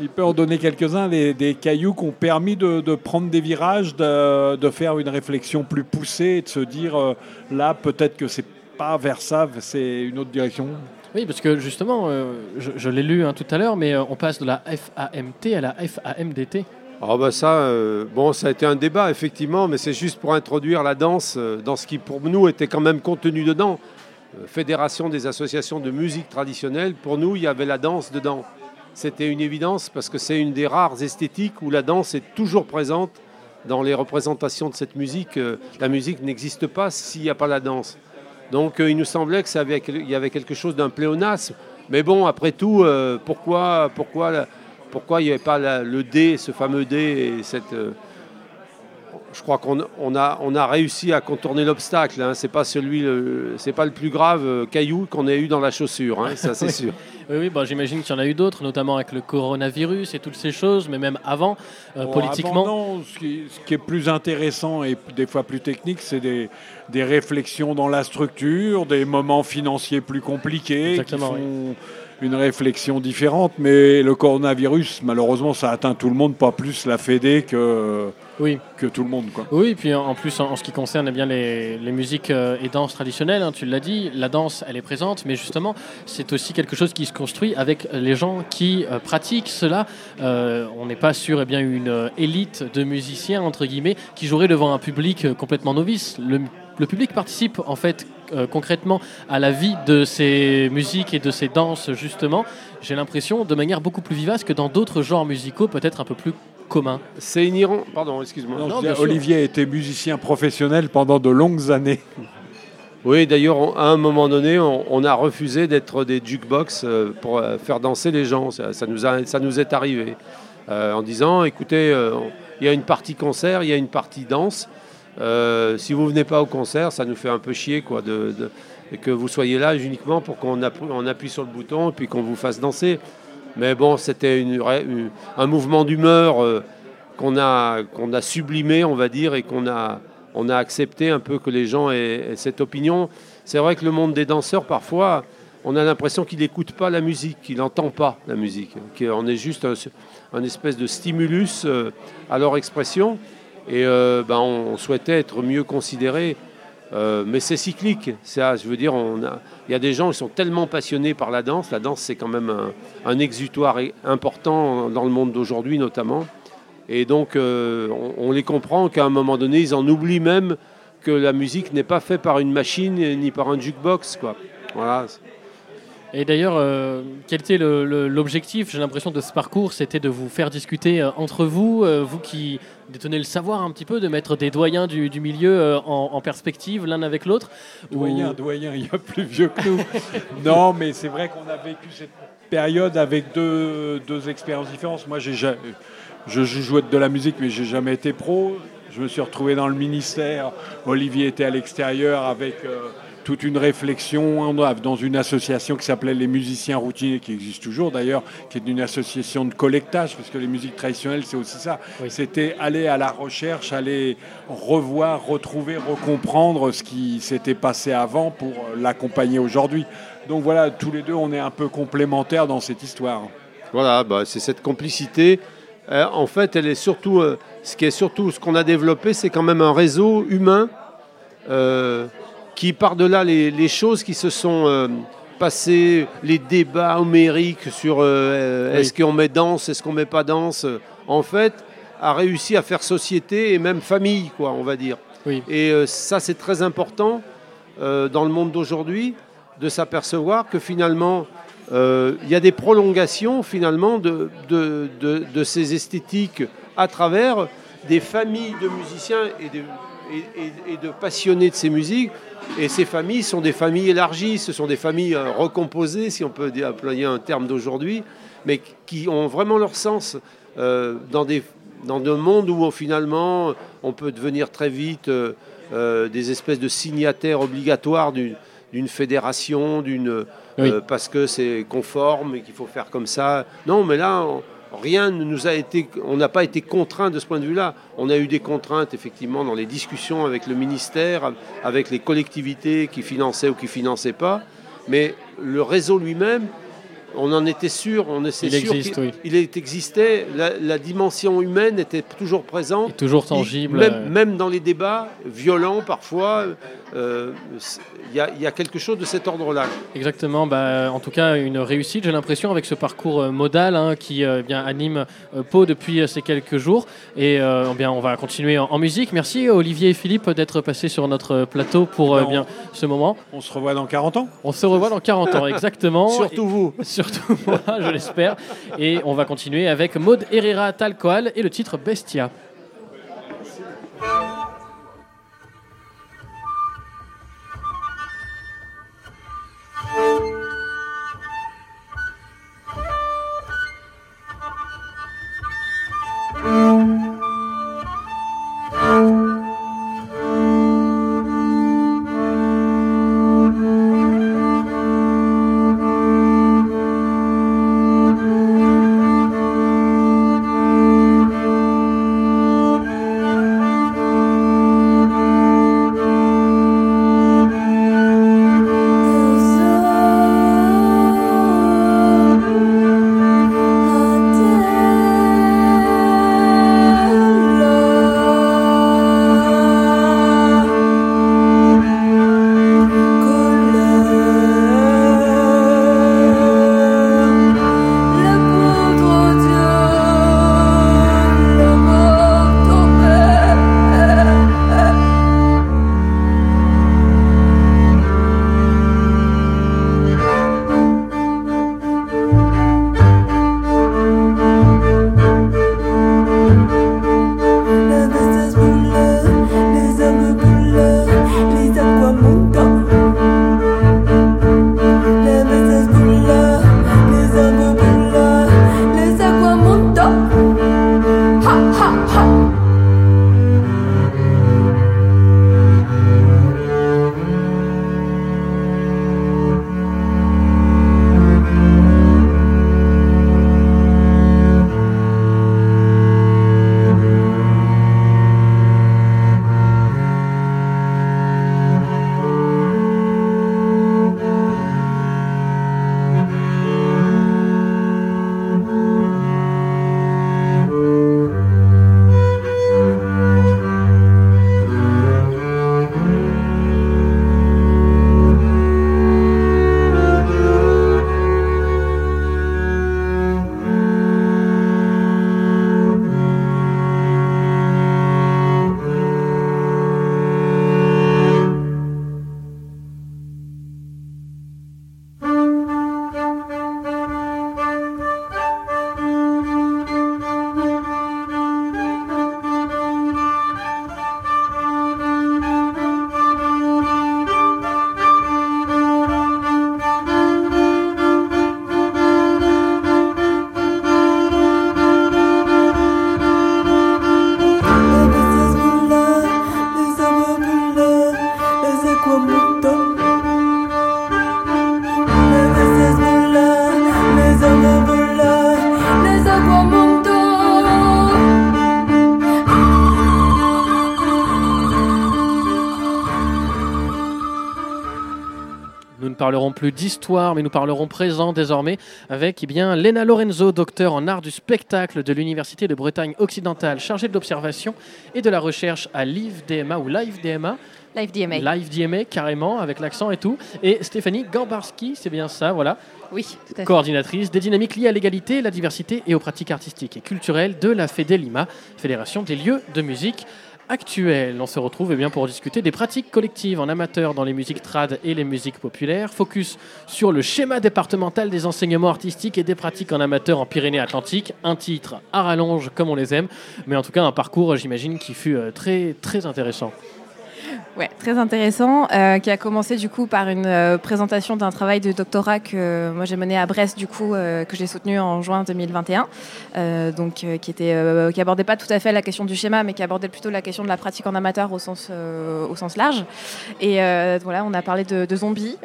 Il peut en donner quelques-uns, des, des cailloux qui ont permis de, de prendre des virages, de, de faire une réflexion plus poussée et de se dire euh, là, peut-être que c'est pas vers ça, c'est une autre direction. Oui, parce que justement, euh, je, l'ai lu hein, tout à l'heure, mais euh, on passe de la FAMT à la FAMDT. Ah bah ça, euh, bon, ça a été un débat effectivement, mais c'est juste pour introduire la danse dans ce qui pour nous était quand même contenu dedans. fédération des associations de musique traditionnelle, pour nous, il y avait la danse dedans. C'était une évidence parce que c'est une des rares esthétiques où la danse est toujours présente dans les représentations de cette musique. La musique n'existe pas s'il n'y a pas la danse. Donc euh, il nous semblait qu'il y avait quelque chose d'un pléonasme. Mais bon, après tout, euh, pourquoi, pourquoi, il n'y avait pas le D, ce fameux D et cette... je crois qu'on on a, on a réussi à contourner l'obstacle. Hein. C'est pas celui, c'est pas le plus grave euh, caillou qu'on ait eu dans la chaussure, hein, ça c'est sûr. Oui, oui, bah, j'imagine qu'il y en a eu d'autres, notamment avec le coronavirus et toutes ces choses, mais même avant, euh, Bon, politiquement. avant, non, ce, qui, ce qui est plus intéressant et des fois plus technique, c'est des, des réflexions dans la structure, des moments financiers plus compliqués Exactement, qui font une réflexion différente. Mais le coronavirus, malheureusement, ça atteint tout le monde, pas plus la Fédé que, oui. que tout le monde. Quoi. Oui, et puis en plus, en, en ce qui concerne eh bien, les, les musiques euh, et danses traditionnelles, hein, tu l'as dit, la danse, elle est présente, mais justement, c'est aussi quelque chose qui se construit avec les gens qui euh, pratiquent cela. Euh, on n'est pas sur eh bien, une élite de musiciens, entre guillemets, qui joueraient devant un public complètement novice. Le, le public participe, en fait, euh, concrètement à la vie de ces musiques et de ces danses, justement, j'ai l'impression, de manière beaucoup plus vivace que dans d'autres genres musicaux, peut-être un peu plus communs. C'est inhérent. Pardon, excuse-moi. Olivier était musicien professionnel pendant de longues années. Oui, d'ailleurs, à un moment donné, on, on a refusé d'être des jukebox euh, pour euh, faire danser les gens. Ça, ça nous, a- ça nous est arrivé. Euh, en disant, écoutez, euh, il y a une partie concert, il y a une partie danse. Euh, si vous venez pas au concert, ça nous fait un peu chier quoi, que vous soyez là uniquement pour qu'on appuie, sur le bouton et puis qu'on vous fasse danser. Mais bon, c'était un mouvement d'humeur euh, qu'on a, sublimé, on va dire, et qu'on a, accepté un peu que les gens aient, cette opinion. C'est vrai que le monde des danseurs, parfois, on a l'impression qu'il n'écoute pas la musique, qu'il n'entend pas la musique, qu'on est juste un, un espèce de stimulus euh, à leur expression. Et euh, ben, on souhaitait être mieux considérés. Euh, mais c'est cyclique. Ça, je veux dire, il y a des gens qui sont tellement passionnés par la danse. La danse, c'est quand même un, exutoire important dans le monde d'aujourd'hui, notamment. Et donc, euh, on, on les comprend qu'à un moment donné, ils en oublient même que la musique n'est pas faite par une machine ni par un jukebox. Quoi. Voilà. Et d'ailleurs, euh, quel était l'objectif, j'ai l'impression, de ce parcours C'était de vous faire discuter euh, entre vous, euh, vous qui détenez le savoir un petit peu, de mettre des doyens du, milieu en, perspective l'un avec l'autre Doyen, doyen, il y a plus vieux que nous. non, mais c'est vrai qu'on a vécu cette période avec deux, expériences différentes. Moi, je jouais de la musique, mais j'ai jamais été pro. Je me suis retrouvé dans le ministère. Olivier était à l'extérieur avec toute une réflexion dans une association qui s'appelait les musiciens routiniers, qui existe toujours d'ailleurs, qui est une association de collectage, parce que les musiques traditionnelles, c'est aussi ça. C'était aller à la recherche, aller revoir, retrouver, recomprendre ce qui s'était passé avant pour l'accompagner aujourd'hui. Donc voilà, tous les deux, on est un peu complémentaires dans cette histoire. Voilà, bah, c'est cette complicité. Euh, en fait, elle est surtout, euh, ce qui est surtout ce qu'on a développé, c'est quand même un réseau humain euh, qui, par-delà les, les choses qui se sont euh, passées, les débats homériques sur euh, euh, Oui. est-ce qu'on met danse, est-ce qu'on met pas danse, en fait, a réussi à faire société et même famille, quoi, on va dire. Et euh, ça, c'est très important dans le monde d'aujourd'hui de s'apercevoir que finalement, il y a des prolongations finalement de, de, de- de ces esthétiques à travers des familles de musiciens et de, et- et- et de passionnés de ces musiques. Et ces familles sont des familles élargies, ce sont des familles euh, recomposées, si on peut employer un terme d'aujourd'hui, mais qui ont vraiment leur sens euh, dans des dans un monde où finalement on peut devenir très vite euh, euh, des espèces de signataires obligatoires d'une fédération, d'une Oui. parce que c'est conforme et qu'il faut faire comme ça. Non, mais là, on- rien ne nous a été, on n'a pas été contraint de ce point de vue-là. On a eu des contraintes effectivement dans les discussions avec le ministère, avec les collectivités qui finançaient ou qui finançaient pas, mais le réseau lui-même. On en était sûr, on était Il sûr existe, oui. il existait, la, la dimension humaine était toujours présente. toujours tangible, Même, même dans les débats, violents parfois, euh, il y, a- il y a quelque chose de cet ordre-là. Exactement, bah, en tout cas une réussite, j'ai l'impression, avec ce parcours euh, modal hein, qui euh, bien, anime euh, Pau depuis euh, ces quelques jours. Et euh, eh bien, on va continuer en, en musique. Merci Olivier et Philippe d'être passés sur notre plateau pour euh, Non. bien, ce moment. On se revoit dans 40 ans On se revoit dans 40 ans, exactement. Surtout vous. Surtout moi, je l'espère. Et on va continuer avec Maud Herrera Talcoal et le titre Bestia. Parlerons plus d'histoire, mais nous parlerons présent désormais avec eh bien, Lena Lorenzo, docteur en art du spectacle de l'Université de Bretagne occidentale, chargée de l'observation et de la recherche à l'IFDMA ou LiveDMA. Live DMA. Live DMA, carrément, avec l'accent et tout. Et Stéphanie Gambarski, c'est bien ça, voilà. Oui, tout à fait. Coordinatrice des dynamiques liées à l'égalité, la diversité et aux pratiques artistiques et culturelles de la FEDE Lima, Fédération des lieux de musique actuels. On se retrouve eh bien, pour discuter des pratiques collectives en amateur dans les musiques trad et les musiques populaires. Focus sur le schéma départemental des enseignements artistiques et des pratiques en amateur en Pyrénées-Atlantiques. Un titre à rallonge comme on les aime, mais en tout cas un parcours, j'imagine, qui fut euh, très, très intéressant. Ouais, très intéressant, euh, qui a commencé du coup par une euh, présentation d'un travail de doctorat que euh, moi j'ai mené à Brest du coup que j'ai soutenu en juin 2021, euh, donc qui était qui abordait pas tout à fait la question du schéma, mais qui abordait plutôt la question de la pratique en amateur au sens au sens large. Et voilà, on a parlé de, zombies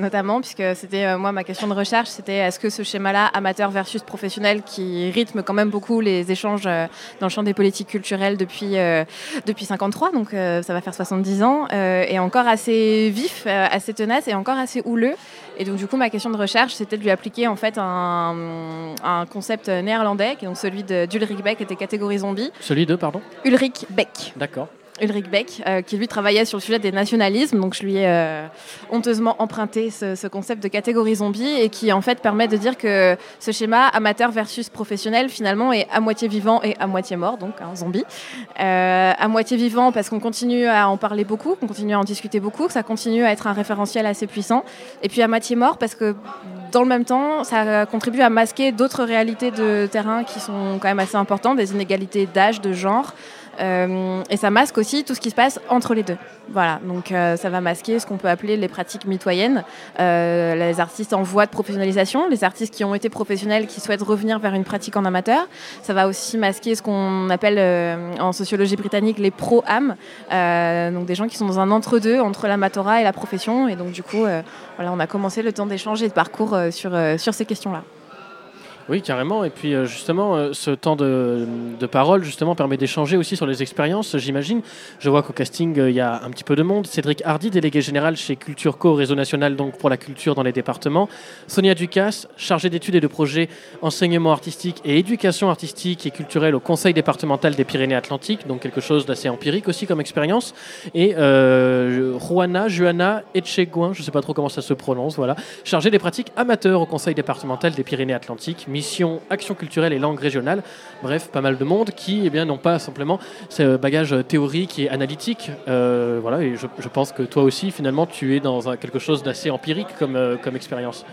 notamment puisque c'était moi ma question de recherche, c'était est-ce que ce schéma-là amateur versus professionnel qui rythme quand même beaucoup les échanges dans le champ des politiques culturelles depuis depuis 53, donc ça va faire 70 ans, euh, est encore assez vif, euh, assez tenace et encore assez houleux. Et donc du coup, ma question de recherche, c'était de lui appliquer en fait un, un concept néerlandais, qui est donc celui d'Ulrich Beck, qui était catégorie zombie. Celui de, pardon? Ulrich Beck. D'accord. Ulrich Beck, euh, qui lui travaillait sur le sujet des nationalismes. Donc je lui ai euh, honteusement emprunté ce, ce concept de catégorie zombie et qui en fait permet de dire que ce schéma amateur versus professionnel finalement est à moitié vivant et à moitié mort, donc un zombie. Euh, à moitié vivant parce qu'on continue à en parler beaucoup, qu'on continue à en discuter beaucoup, que ça continue à être un référentiel assez puissant. Et puis à moitié mort parce que dans le même temps, ça contribue à masquer d'autres réalités de terrain qui sont quand même assez importantes, des inégalités d'âge, de genre. Euh, et ça masque aussi tout ce qui se passe entre les deux. Voilà, donc euh, ça va masquer ce qu'on peut appeler les pratiques mitoyennes, euh, les artistes en voie de professionnalisation, les artistes qui ont été professionnels qui souhaitent revenir vers une pratique en amateur. Ça va aussi masquer ce qu'on appelle en sociologie britannique les pro-am, euh, donc des gens qui sont dans un entre-deux entre l'amatorat et la profession. Et donc du coup, voilà, on a commencé le temps d'échanger de parcours sur, sur ces questions-là. Oui, carrément. Et puis euh, justement, euh, ce temps de, parole justement permet d'échanger aussi sur les expériences, j'imagine. Je vois qu'au casting, euh, il y a un petit peu de monde. Cédric Hardy, délégué général chez Culture Co, réseau national donc pour la culture dans les départements. Sonia Ducasse, chargée d'études et de projets enseignement artistique et éducation artistique et culturelle au Conseil départemental des Pyrénées-Atlantiques, donc quelque chose d'assez empirique aussi comme expérience. Et euh, Juana, Juana Etcheguin, je ne sais pas trop comment ça se prononce, voilà, chargée des pratiques amateurs au Conseil départemental des Pyrénées-Atlantiques mission action culturelle et langue régionale. Bref, pas mal de monde qui eh bien, n'ont pas simplement ce bagage théorique et analytique. Euh, voilà, et je, pense que toi aussi, finalement, tu es dans quelque chose d'assez empirique comme, euh, expérience.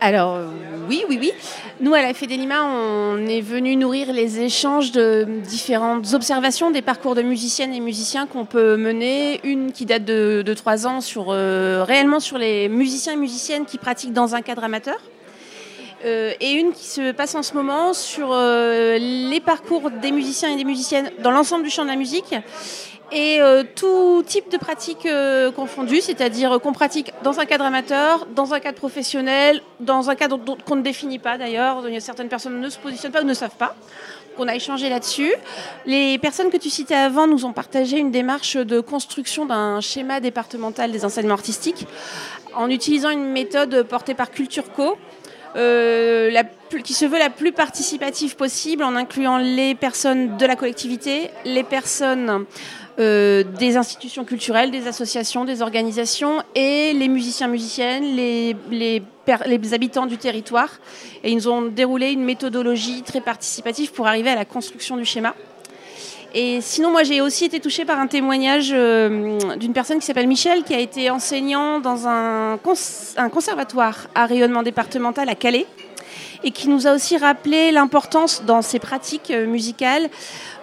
Alors euh, oui, oui, oui. Nous, à la Fédélima, on est venu nourrir les échanges de différentes observations des parcours de musiciennes et musiciens qu'on peut mener. Une qui date de, trois ans sur réellement sur les musiciens et musiciennes qui pratiquent dans un cadre amateur. Euh, et une qui se passe en ce moment sur euh, les parcours des musiciens et des musiciennes dans l'ensemble du champ de la musique et euh, tout type de pratiques confondues, c'est-à-dire qu'on pratique dans un cadre amateur, dans un cadre professionnel, dans un cadre qu'on ne définit pas d'ailleurs. Certaines personnes ne se positionnent pas ou ne savent pas. On a échangé là-dessus. Les personnes que tu citais avant nous ont partagé une démarche de construction d'un schéma départemental des enseignements artistiques en utilisant une méthode portée par Culture Co. euh, qui se veut la plus participative possible en incluant les personnes de la collectivité, les personnes euh, des institutions culturelles, des associations, des organisations et les musiciens, musiciennes, les, les, habitants du territoire. Et ils ont déroulé une méthodologie très participative pour arriver à la construction du schéma. Et sinon, moi, j'ai aussi été touchée par un témoignage euh, d'une personne qui s'appelle Michel, qui a été enseignant dans un, cons- un conservatoire à rayonnement départemental à Calais et qui nous a aussi rappelé l'importance dans ses pratiques euh, musicales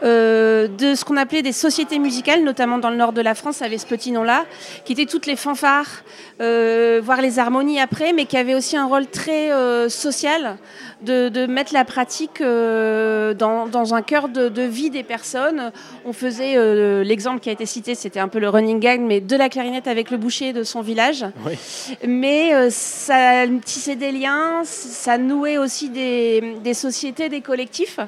euh, de ce qu'on appelait des sociétés musicales, notamment dans le nord de la France, avait ce petit nom-là, qui étaient toutes les fanfares, voire les harmonies après, mais qui avaient aussi un rôle très social de, de mettre la pratique euh, dans, dans un cœur de, de vie des personnes. On faisait, euh, l'exemple qui a été cité, c'était un peu le running gag, mais de la clarinette avec le boucher de son village. Mais euh, ça tissait des liens, ça nouait aussi des, des sociétés, des collectifs.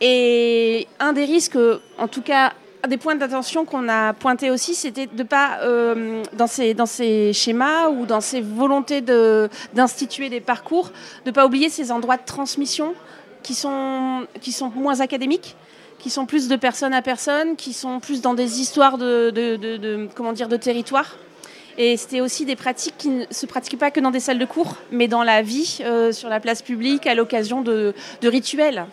Et un des risques, en tout cas, un des points d'attention qu'on a pointé aussi, c'était de pas, euh, dans, ces, schémas ou dans ces volontés d'instituer des parcours, de pas oublier ces endroits de transmission qui sont, qui sont moins académiques qui sont plus de personne à personne, qui sont plus dans des histoires de, de- de- comment dire, de territoire. Et c'était aussi des pratiques qui ne se pratiquaient pas que dans des salles de cours, mais dans la vie, euh, sur la place publique, à l'occasion de rituels.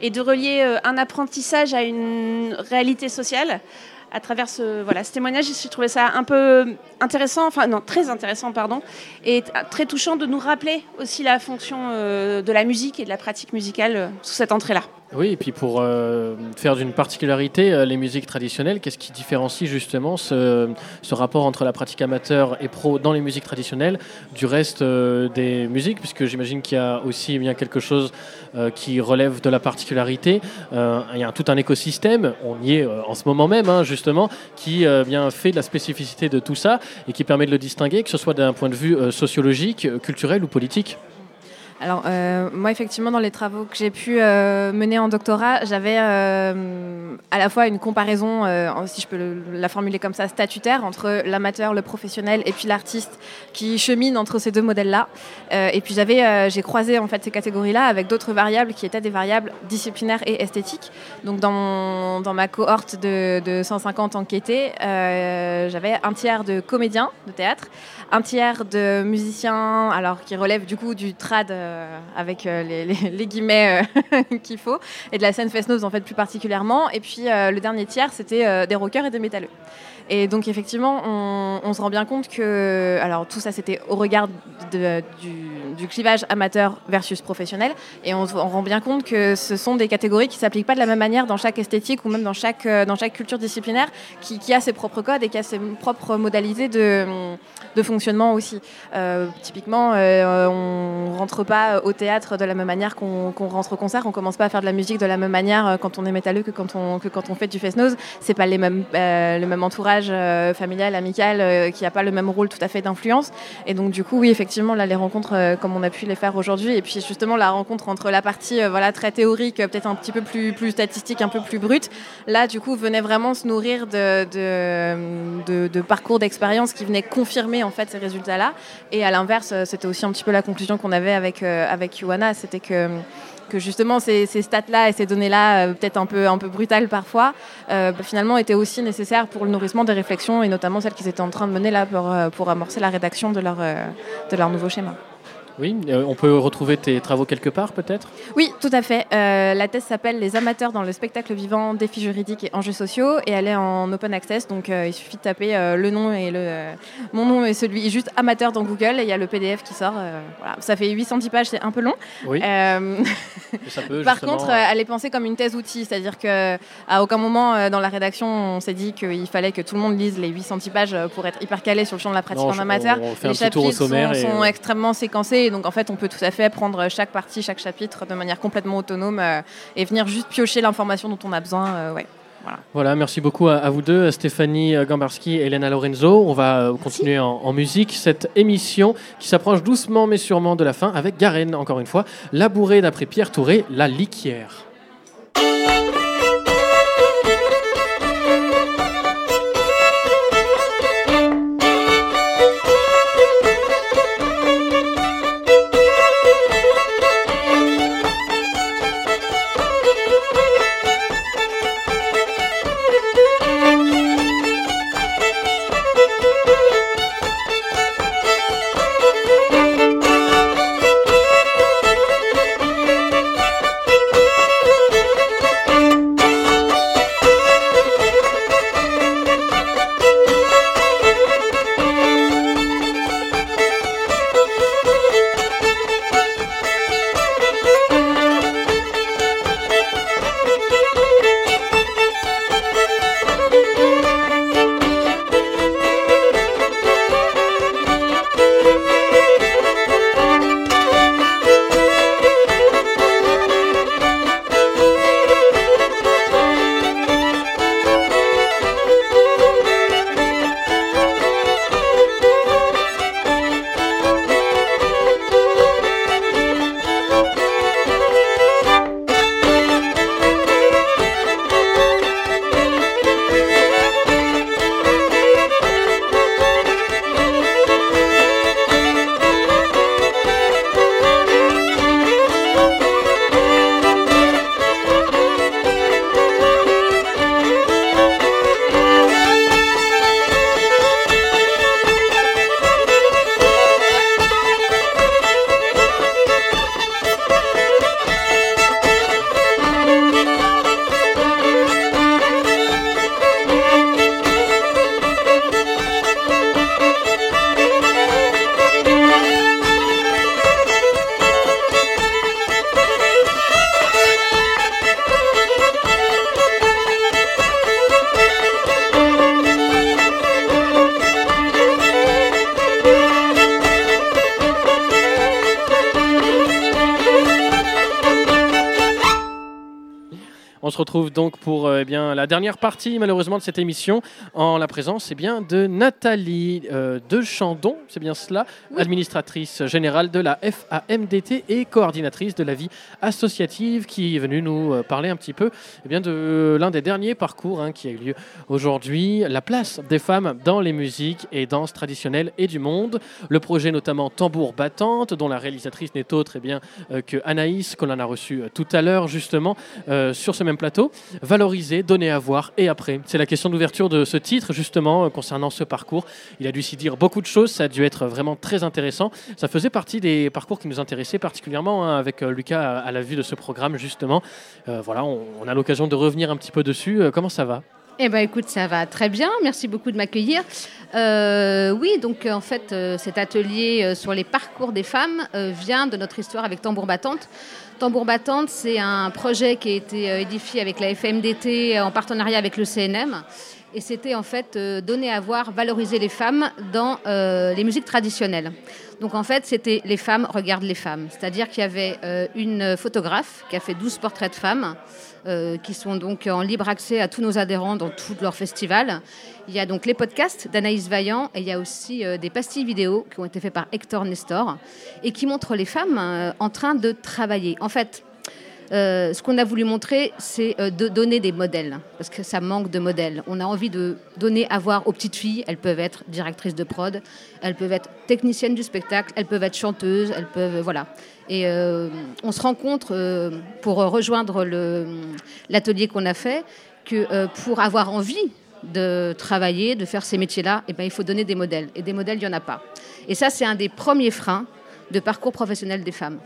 Et de relier euh, un apprentissage à une réalité sociale à travers ce, voilà, ce témoignage. J'ai trouvé ça un peu intéressant, enfin non, très intéressant, pardon, et très touchant de nous rappeler aussi la fonction euh, de la musique et de la pratique musicale euh, sous cette entrée-là. Oui, et puis pour euh, faire d'une particularité euh, les musiques traditionnelles, qu'est-ce qui différencie justement ce, rapport entre la pratique amateur et pro dans les musiques traditionnelles du reste euh, des musiques, puisque j'imagine qu'il y a aussi bien quelque chose qui relève de la particularité. Il y a tout un écosystème, on y est en ce moment même hein, justement, qui bien fait de la spécificité de tout ça et qui permet de le distinguer, que ce soit d'un point de vue sociologique, culturel ou politique. Alors, euh, moi, effectivement, dans les travaux que j'ai pu euh, mener en doctorat, j'avais euh, à la fois une comparaison, euh, si je peux la formuler comme ça, statutaire entre l'amateur, le professionnel et puis l'artiste qui chemine entre ces deux modèles-là. Euh, et puis, j'avais, euh, j'ai croisé en fait ces catégories-là avec d'autres variables qui étaient des variables disciplinaires et esthétiques. Donc, dans, mon- dans ma cohorte de, de 150 enquêtés, j'avais un tiers de comédiens de théâtre, un tiers de musiciens, alors qui relèvent du coup du trad euh, avec euh, les, guillemets euh, qu'il faut, et de la scène fest-noz en fait plus particulièrement. Et puis le dernier tiers, c'était des rockers et des métalleux. Et donc effectivement, on, se rend bien compte que, alors tout ça c'était au regard du, clivage amateur versus professionnel, et on, on rend bien compte que ce sont des catégories qui s'appliquent pas de la même manière dans chaque esthétique ou même dans chaque, euh, dans chaque culture disciplinaire, qui, a ses propres codes et qui a ses propres modalités de, fonctionnement aussi. Euh, typiquement, euh, on rentre pas au théâtre de la même manière qu'on rentre au concert, on commence pas à faire de la musique de la même manière euh, quand on est métalleux que quand on, que quand on fait du fest-noz. C'est pas les mêmes, le même entourage euh, familial, amical, euh, qui a pas le même rôle tout à fait d'influence. Et donc du coup, oui, effectivement, là, les rencontres, euh, comme on a pu les faire aujourd'hui, et puis justement la rencontre entre la partie voilà très théorique, peut-être un petit peu plus plus statistique, un peu plus brute, là, du coup, venait vraiment se nourrir de, de, parcours d'expérience qui venaient confirmer en fait ces résultats-là. Et à l'inverse, c'était aussi un petit peu la conclusion qu'on avait avec avec c'était que que justement ces, stats-là et ces données-là, euh, peut-être un peu, un peu brutales parfois, euh, bah, finalement étaient aussi nécessaires pour le nourrissement des réflexions et notamment celles qu'ils étaient en train de mener là pour, euh, pour amorcer la rédaction de leur, de leur nouveau schéma. Oui, euh, on peut retrouver tes travaux quelque part peut-être? Oui, tout à fait. Euh, la thèse s'appelle Les amateurs dans le spectacle vivant, défis juridiques et enjeux sociaux et elle est en open access. Donc euh, il suffit de taper euh, le nom et le, mon nom et celui juste amateur dans Google et il y a le PDF qui sort. voilà. Ça fait 810 pages, c'est un peu long. Oui. Ça peut Par contre, elle est pensée comme une thèse outil, c'est-à-dire que à aucun moment dans la rédaction on s'est dit qu'il fallait que tout le monde lise les 810 pages pour être hyper calé sur le champ de la pratique Non, en amateur. on fait les un petit tour au chapitres sommaire sont, et, sont extrêmement séquencés, et donc en fait on peut tout à fait prendre chaque partie, chaque chapitre de manière complètement autonome euh, et venir juste piocher l'information dont on a besoin. euh, ouais. Voilà. Voilà, merci beaucoup à, à vous deux, Stéphanie euh, Gambarski et Elena Lorenzo. On va euh, continuer en, en musique cette émission qui s'approche doucement mais sûrement de la fin avec Garen, encore une fois, labourée d'après Pierre Touré, La Liquière. La dernière partie, malheureusement, de cette émission, en la présence eh bien, de Nathalie euh, de Chandon, c'est bien cela, administratrice générale de la FAMDT et coordinatrice de la vie associative, qui est venue nous euh, parler un petit peu eh bien, de l'un des derniers parcours hein, qui a eu lieu aujourd'hui, la place des femmes dans les musiques et danses traditionnelles et du monde. Le projet notamment Tambour Battante, dont la réalisatrice n'est autre eh bien, euh, que Anaïs, qu'on en a reçu euh, tout à l'heure justement sur ce même plateau. Valoriser, donner à voir et après. C'est la question d'ouverture de ce titre justement euh, concernant ce parcours. Il a dû s'y dire beaucoup de choses, ça a dû être vraiment très intéressant. Ça faisait partie des parcours qui nous intéressaient particulièrement hein, avec euh, Lucas à, la vue de ce programme justement. Euh, voilà, on, a l'occasion de revenir un petit peu dessus. Comment ça va? Eh ben, écoute, ça va très bien. Merci beaucoup de m'accueillir. Euh, oui, donc euh, en fait, euh, cet atelier sur les parcours des femmes vient de notre histoire avec Tambour Battante. Tambour Battante, c'est un projet qui a été édifié avec la FMDT en partenariat avec le CNM. Et c'était en fait donner à voir, valoriser les femmes dans les musiques traditionnelles. Donc en fait, c'était les femmes regardent les femmes. C'est-à-dire qu'il y avait euh, une photographe qui a fait 12 portraits de femmes euh, qui sont donc en libre accès à tous nos adhérents dans tous leurs festivals. Il y a donc les podcasts d'Anaïs Vaillant et il y a aussi euh, des pastilles vidéo qui ont été faites par Hector Nestor et qui montrent les femmes en train de travailler. En fait, euh, ce qu'on a voulu montrer, c'est euh, de donner des modèles, parce que ça manque de modèles. On a envie de donner à voir aux petites filles. Elles peuvent être directrices de prod, elles peuvent être techniciennes du spectacle, elles peuvent être chanteuses, elles peuvent voilà. Et euh, on se rencontre euh, pour rejoindre l'atelier qu'on a fait que euh, pour avoir envie de travailler, de faire ces métiers-là, eh ben, il faut donner des modèles. Et des modèles, il n'y en a pas. Et ça, c'est un des premiers freins de parcours professionnel des femmes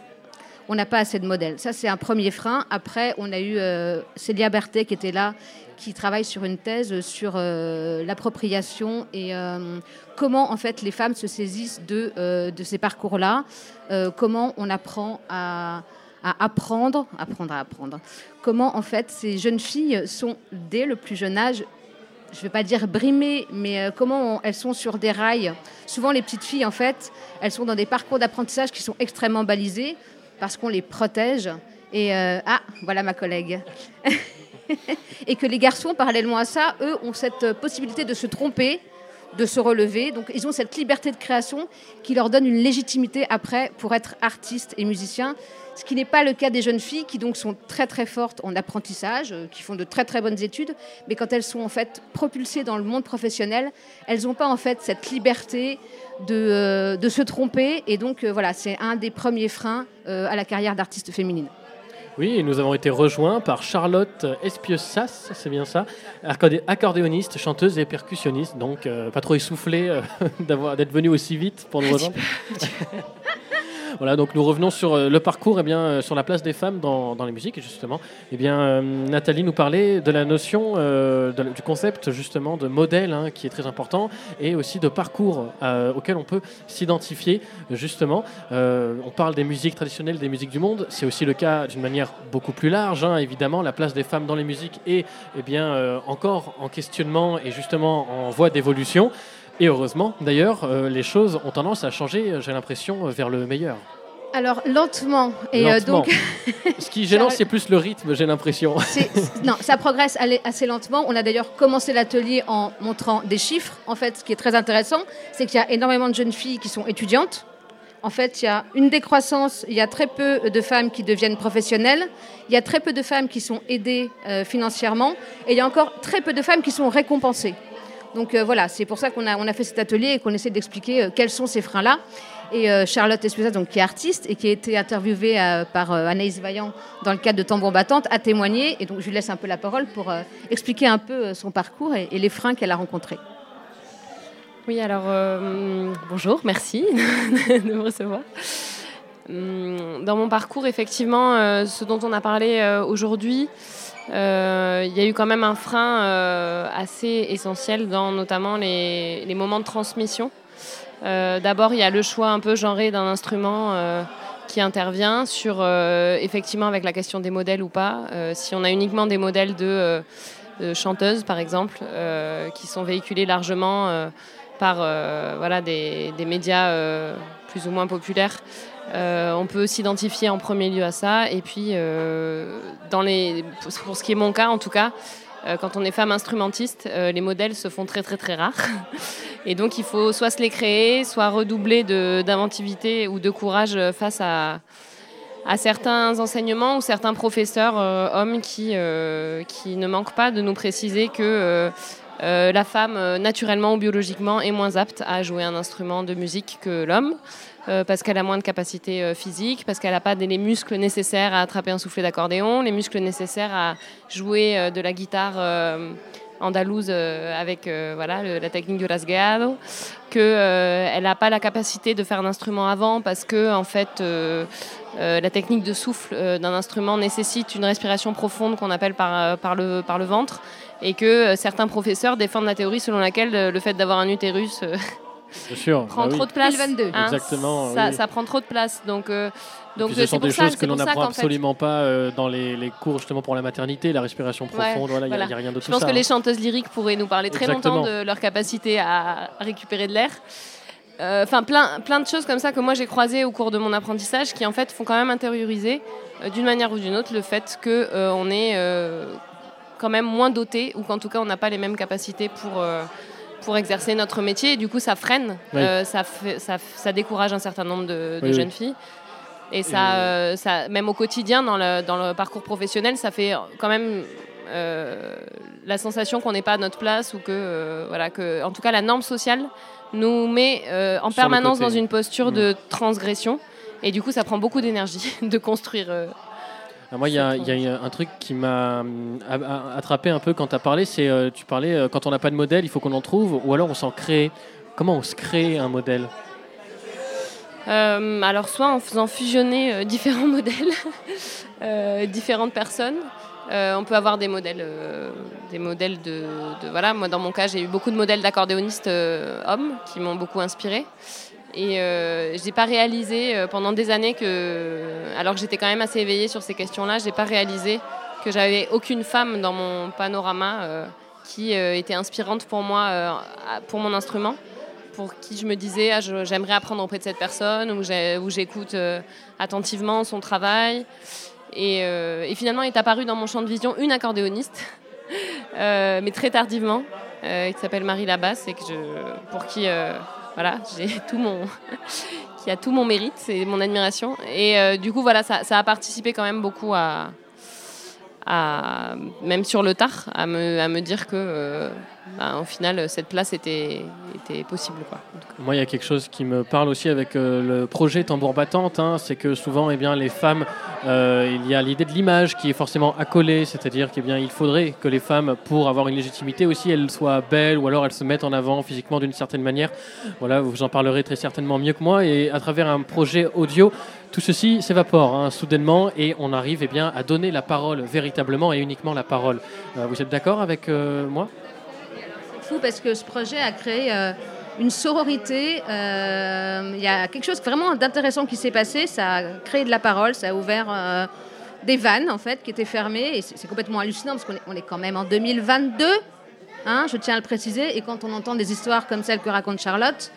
on n'a pas assez de modèles. Ça, c'est un premier frein. Après, on a eu euh, Célia Berthet qui était là, qui travaille sur une thèse sur euh, l'appropriation et euh, comment, en fait, les femmes se saisissent de, euh, de ces parcours-là, comment on apprend à, apprendre, apprendre à apprendre, comment, en fait, ces jeunes filles sont, dès le plus jeune âge, je ne vais pas dire brimées, mais comment on- elles sont sur des rails. Souvent, les petites filles, en fait, elles sont dans des parcours d'apprentissage qui sont extrêmement balisés parce qu'on les protège. Et euh, ah, voilà ma collègue. et que les garçons, parallèlement à ça, eux, ont cette possibilité de se tromper, de se relever. Donc, ils ont cette liberté de création qui leur donne une légitimité après pour être artistes et musiciens. Ce qui n'est pas le cas des jeunes filles qui donc sont très très fortes en apprentissage, euh, qui font de très très bonnes études, mais quand elles sont en fait propulsées dans le monde professionnel, elles n'ont pas en fait cette liberté de, euh, de se tromper. Et donc euh, voilà, c'est un des premiers freins euh, à la carrière d'artiste féminine. Oui, et nous avons été rejoints par Charlotte Espieusas, c'est bien ça, accordé- accordéoniste, chanteuse et percussionniste, donc euh, pas trop essoufflée euh, d'être venue aussi vite pour nous rejoindre. Voilà, donc nous revenons sur euh, le parcours, et bien, euh, sur la place des femmes dans, dans les musiques, justement. Eh bien, euh, Nathalie nous parlait de la notion, du concept justement de modèle, hein, qui est très important, et aussi de parcours auquel on peut s'identifier, justement. On parle des musiques traditionnelles, des musiques du monde, c'est aussi le cas d'une manière beaucoup plus large, hein, évidemment. La place des femmes dans les musiques est eh bien, encore en questionnement et justement en voie d'évolution. Et heureusement, d'ailleurs, euh, les choses ont tendance à changer, j'ai l'impression, vers le meilleur. Alors lentement. Et euh, donc, Ce qui est gênant, c'est plus le rythme, j'ai l'impression. non, ça progresse assez lentement. On a d'ailleurs commencé l'atelier en montrant des chiffres. En fait, ce qui est très intéressant, c'est qu'il y a énormément de jeunes filles qui sont étudiantes. En fait, il y a une décroissance, il y a très peu de femmes qui deviennent professionnelles, il y a très peu de femmes qui sont aidées euh, financièrement, et il y a encore très peu de femmes qui sont récompensées. Donc euh, voilà, c'est pour ça qu'on a, fait cet atelier et qu'on essaie d'expliquer euh, quels sont ces freins-là. Et euh, Charlotte Espesa, donc, qui est artiste et qui a été interviewée par Anaïs Vaillant dans le cadre de Tambour Battante, a témoigné. Et donc je lui laisse un peu la parole pour expliquer un peu son parcours et, les freins qu'elle a rencontrés. Oui, alors bonjour, merci de me recevoir. Hum, Dans mon parcours, effectivement, ce dont on a parlé euh, euh, il y a eu quand même un frein euh, assez essentiel dans notamment les, moments de transmission. Euh, D'abord, il y a le choix un peu genré d'un instrument qui intervient sur, effectivement, avec la question des modèles ou pas. Si on a uniquement des modèles de, chanteuses, par exemple, qui sont véhiculés largement par voilà, des, médias plus ou moins populaires, Euh, on peut s'identifier en premier lieu à ça. Et puis, euh, pour ce qui est mon cas, en tout cas, euh, quand on est femme instrumentiste, les modèles se font très très très rares. Et donc, il faut soit se les créer, soit redoubler d'inventivité ou de courage face à, certains enseignements ou certains professeurs hommes qui, ne manquent pas de nous préciser que la femme, naturellement ou biologiquement, est moins apte à jouer un instrument de musique que l'homme. Euh, parce qu'elle a moins de capacité euh, physique, parce qu'elle n'a pas les muscles nécessaires à attraper un soufflet d'accordéon, les muscles nécessaires à jouer euh, de la guitare andalouse avec voilà, la technique du rasgado, qu'elle n'a pas la capacité de faire un instrument avant parce que en fait, la technique de souffle d'un instrument nécessite une respiration profonde qu'on appelle par, par, le, par le ventre et que certains professeurs défendent la théorie selon laquelle le fait d'avoir un utérus Bien sûr. prend bah oui. trop de place. 2022. hein. Exactement, Ça, oui. ça prend trop de place. Donc, euh, donc euh, ce sont pour des ça- choses que l'on n'apprend fait- absolument pas euh, dans les, les cours justement pour la maternité, la respiration Ouais, profonde, voilà, il n'y a, rien de Je pense que hein. les chanteuses lyriques pourraient nous parler très Exactement. longtemps de leur capacité à récupérer de l'air. Euh, Enfin, plein, plein de choses comme ça que moi j'ai croisées au cours de mon apprentissage qui en fait font quand même intérioriser euh, d'une manière ou d'une autre le fait qu'on est euh, quand même moins doté ou qu'en tout cas on n'a pas les mêmes capacités pour, euh, pour exercer notre métier. Et du coup, ça freine, Oui. euh, ça, ça, ça décourage un certain nombre de, de Oui, oui. jeunes filles. Et ça, euh, ça, même au quotidien, dans le, dans le parcours professionnel, ça fait quand même euh, la sensation qu'on n'est pas à notre place ou que, euh, voilà, que, en tout cas, la norme sociale nous met euh, en Sur permanence dans une posture Mm. de transgression. Et du coup, ça prend beaucoup d'énergie de construire. Ah, Moi, il y, a un truc qui m'a hum, attrapé un peu quand tu as parlé, c'est euh, tu parlais euh, quand on n'a pas de modèle, il faut qu'on en trouve, ou alors on s'en crée. Comment on se crée un modèle? Euh, alors soit en faisant fusionner différents modèles, différentes personnes. On peut avoir des modèles, des modèles de, de- voilà. Moi, dans mon cas, j'ai eu beaucoup de modèles d'accordéonistes hommes qui m'ont beaucoup inspiré. Et euh, j'ai pas réalisé euh, pendant des années que, alors que j'étais quand même assez éveillée sur ces questions-là, j'ai pas réalisé que j'avais aucune femme dans mon panorama euh, qui était inspirante pour moi, pour mon instrument pour qui je me disais ah, je- j'aimerais apprendre auprès de cette personne ou j'écoute attentivement son travail. Et, finalement est apparue dans mon champ de vision une accordéoniste, mais très tardivement, qui s'appelle Marie Labasse et que je, pour qui voilà, j'ai tout mon, qui a tout mon mérite et mon admiration. Et euh, du coup voilà, ça, a participé quand même beaucoup à, même sur le tard, à me, à me dire que euh, bah, au final cette place était, était possible quoi. Moi, il y a quelque chose qui me parle aussi avec euh, le projet Tambour Battante, hein, c'est que souvent, eh bien, les femmes, euh, il y a l'idée de l'image qui est forcément accolée, c'est-à-dire qu'il il faudrait que les femmes, pour avoir une légitimité aussi, elles soient belles ou alors elles se mettent en avant physiquement d'une certaine manière. Voilà, vous en parlerez très certainement mieux que moi. Et à travers un projet audio, tout ceci s'évapore hein, soudainement et on arrive eh bien, à donner la parole véritablement et uniquement la parole. Euh, vous êtes d'accord avec euh, moi? Fou parce que ce projet a créé euh, une sororité. euh, Il y a quelque chose vraiment d'intéressant qui s'est passé. Ça a créé de la parole, ça a ouvert euh, des vannes en fait qui étaient fermées. C'est complètement hallucinant parce qu'on est, quand même en 2022. hein, je tiens à le préciser. Et quand on entend des histoires comme celle que raconte Charlotte,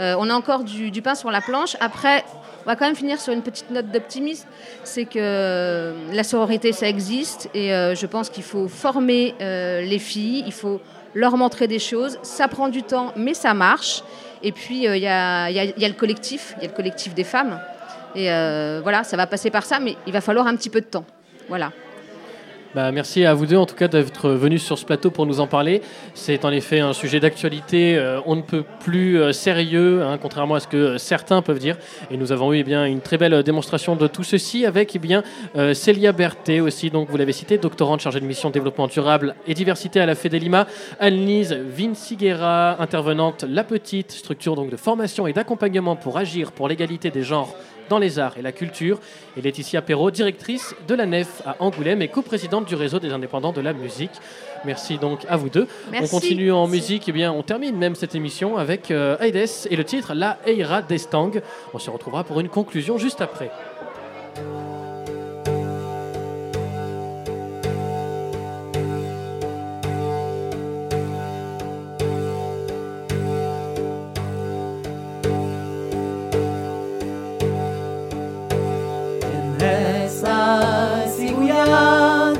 on a encore du, pain sur la planche. Après, on va quand même finir sur une petite note d'optimisme. C'est que la sororité, ça existe. Et je pense qu'il faut former les filles. Il faut leur montrer des choses. Ça prend du temps, mais ça marche. Et puis, euh, il y, a, y a le collectif. Il y a le collectif des femmes. Et euh, voilà, ça va passer par ça, mais il va falloir un petit peu de temps. Voilà. Bah, merci à vous deux en tout cas d'être venus sur ce plateau pour nous en parler. C'est en effet un sujet d'actualité, euh, on ne peut plus euh, sérieux, hein, contrairement à ce que euh, certains peuvent dire. Et nous avons eu eh bien, une très belle démonstration de tout ceci avec eh bien, Célia Berthet aussi, donc vous l'avez cité, doctorante chargée de mission développement durable et diversité à la Fédélima, Annelise Vinciguera, intervenante La Petite, structure donc de formation et d'accompagnement pour agir pour l'égalité des genres dans les arts et la culture, et Laetitia Perrault, directrice de la Nef à Angoulême et coprésidente du réseau des indépendants de la musique. Merci donc à vous deux. Merci. On continue en musique, et bien on termine même cette émission avec euh, Aides et le titre La Eira d'Estang. On se retrouvera pour une conclusion juste après.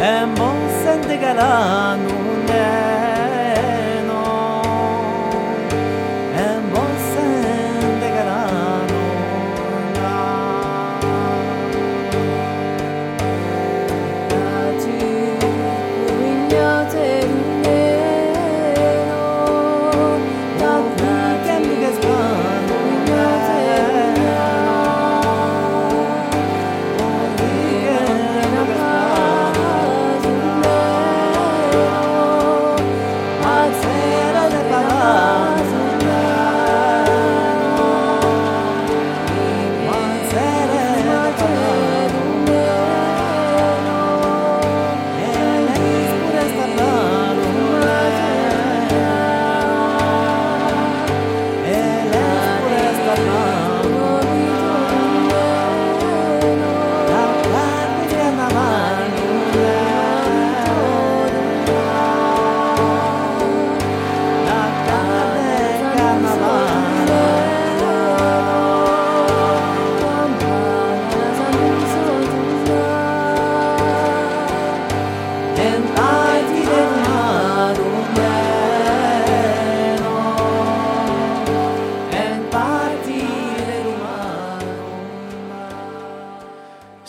Eman sende gelen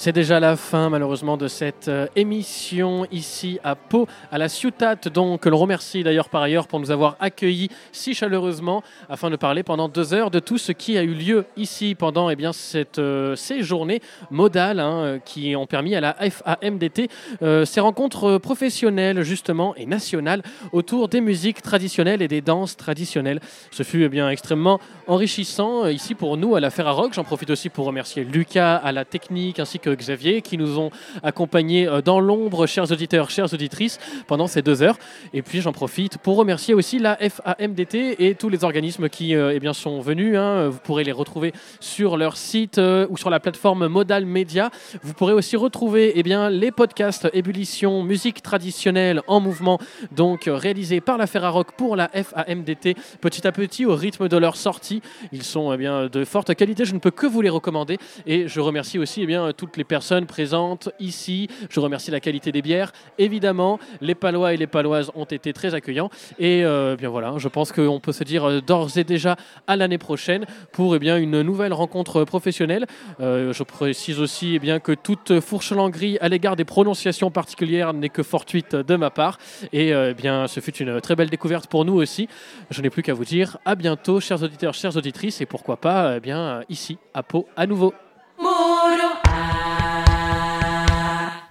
C'est déjà la fin, malheureusement, de cette euh, émission ici à Pau, à la Ciutat, que l'on remercie d'ailleurs par ailleurs pour nous avoir accueillis si chaleureusement afin de parler pendant deux heures de tout ce qui a eu lieu ici pendant eh bien, cette, euh, ces journées modales hein, euh, qui ont permis à la FAMDT euh, ces rencontres euh, professionnelles justement et nationales autour des musiques traditionnelles et des danses traditionnelles. Ce fut eh bien extrêmement enrichissant ici pour nous à la Ferrarock. J'en profite aussi pour remercier Lucas à la technique ainsi que Xavier qui nous ont accompagnés euh, dans l'ombre, chers auditeurs, chères auditrices, pendant ces deux heures. Et puis j'en profite pour remercier aussi la FAMDT et tous les organismes qui euh, eh bien, sont venus. hein. Vous pourrez les retrouver sur leur site euh, ou sur la plateforme Modal Media. Vous pourrez aussi retrouver eh bien, les podcasts Ébullition, musique traditionnelle en mouvement, donc euh, réalisés par la Ferrarock pour la FAMDT, petit à petit au rythme de leur sortie. Ils sont eh bien, de forte qualité, je ne peux que vous les recommander. Et je remercie aussi eh bien, toutes les personnes présentes ici. Je remercie la qualité des bières. Évidemment, les Palois et les Paloises ont été très accueillants. Et euh, bien voilà, je pense qu'on peut se dire euh, d'ores et déjà à l'année prochaine pour eh bien, une nouvelle rencontre professionnelle. Euh, je précise aussi eh bien, que toute fourche-languerie à l'égard des prononciations particulières n'est que fortuite de ma part. Et eh bien, ce fut une très belle découverte pour nous aussi. Je n'ai plus qu'à vous dire à bientôt, chers auditeurs, chères auditrices, et pourquoi pas eh bien, ici, à Pau, à nouveau.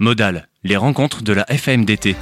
Modal, les rencontres de la FAMDT.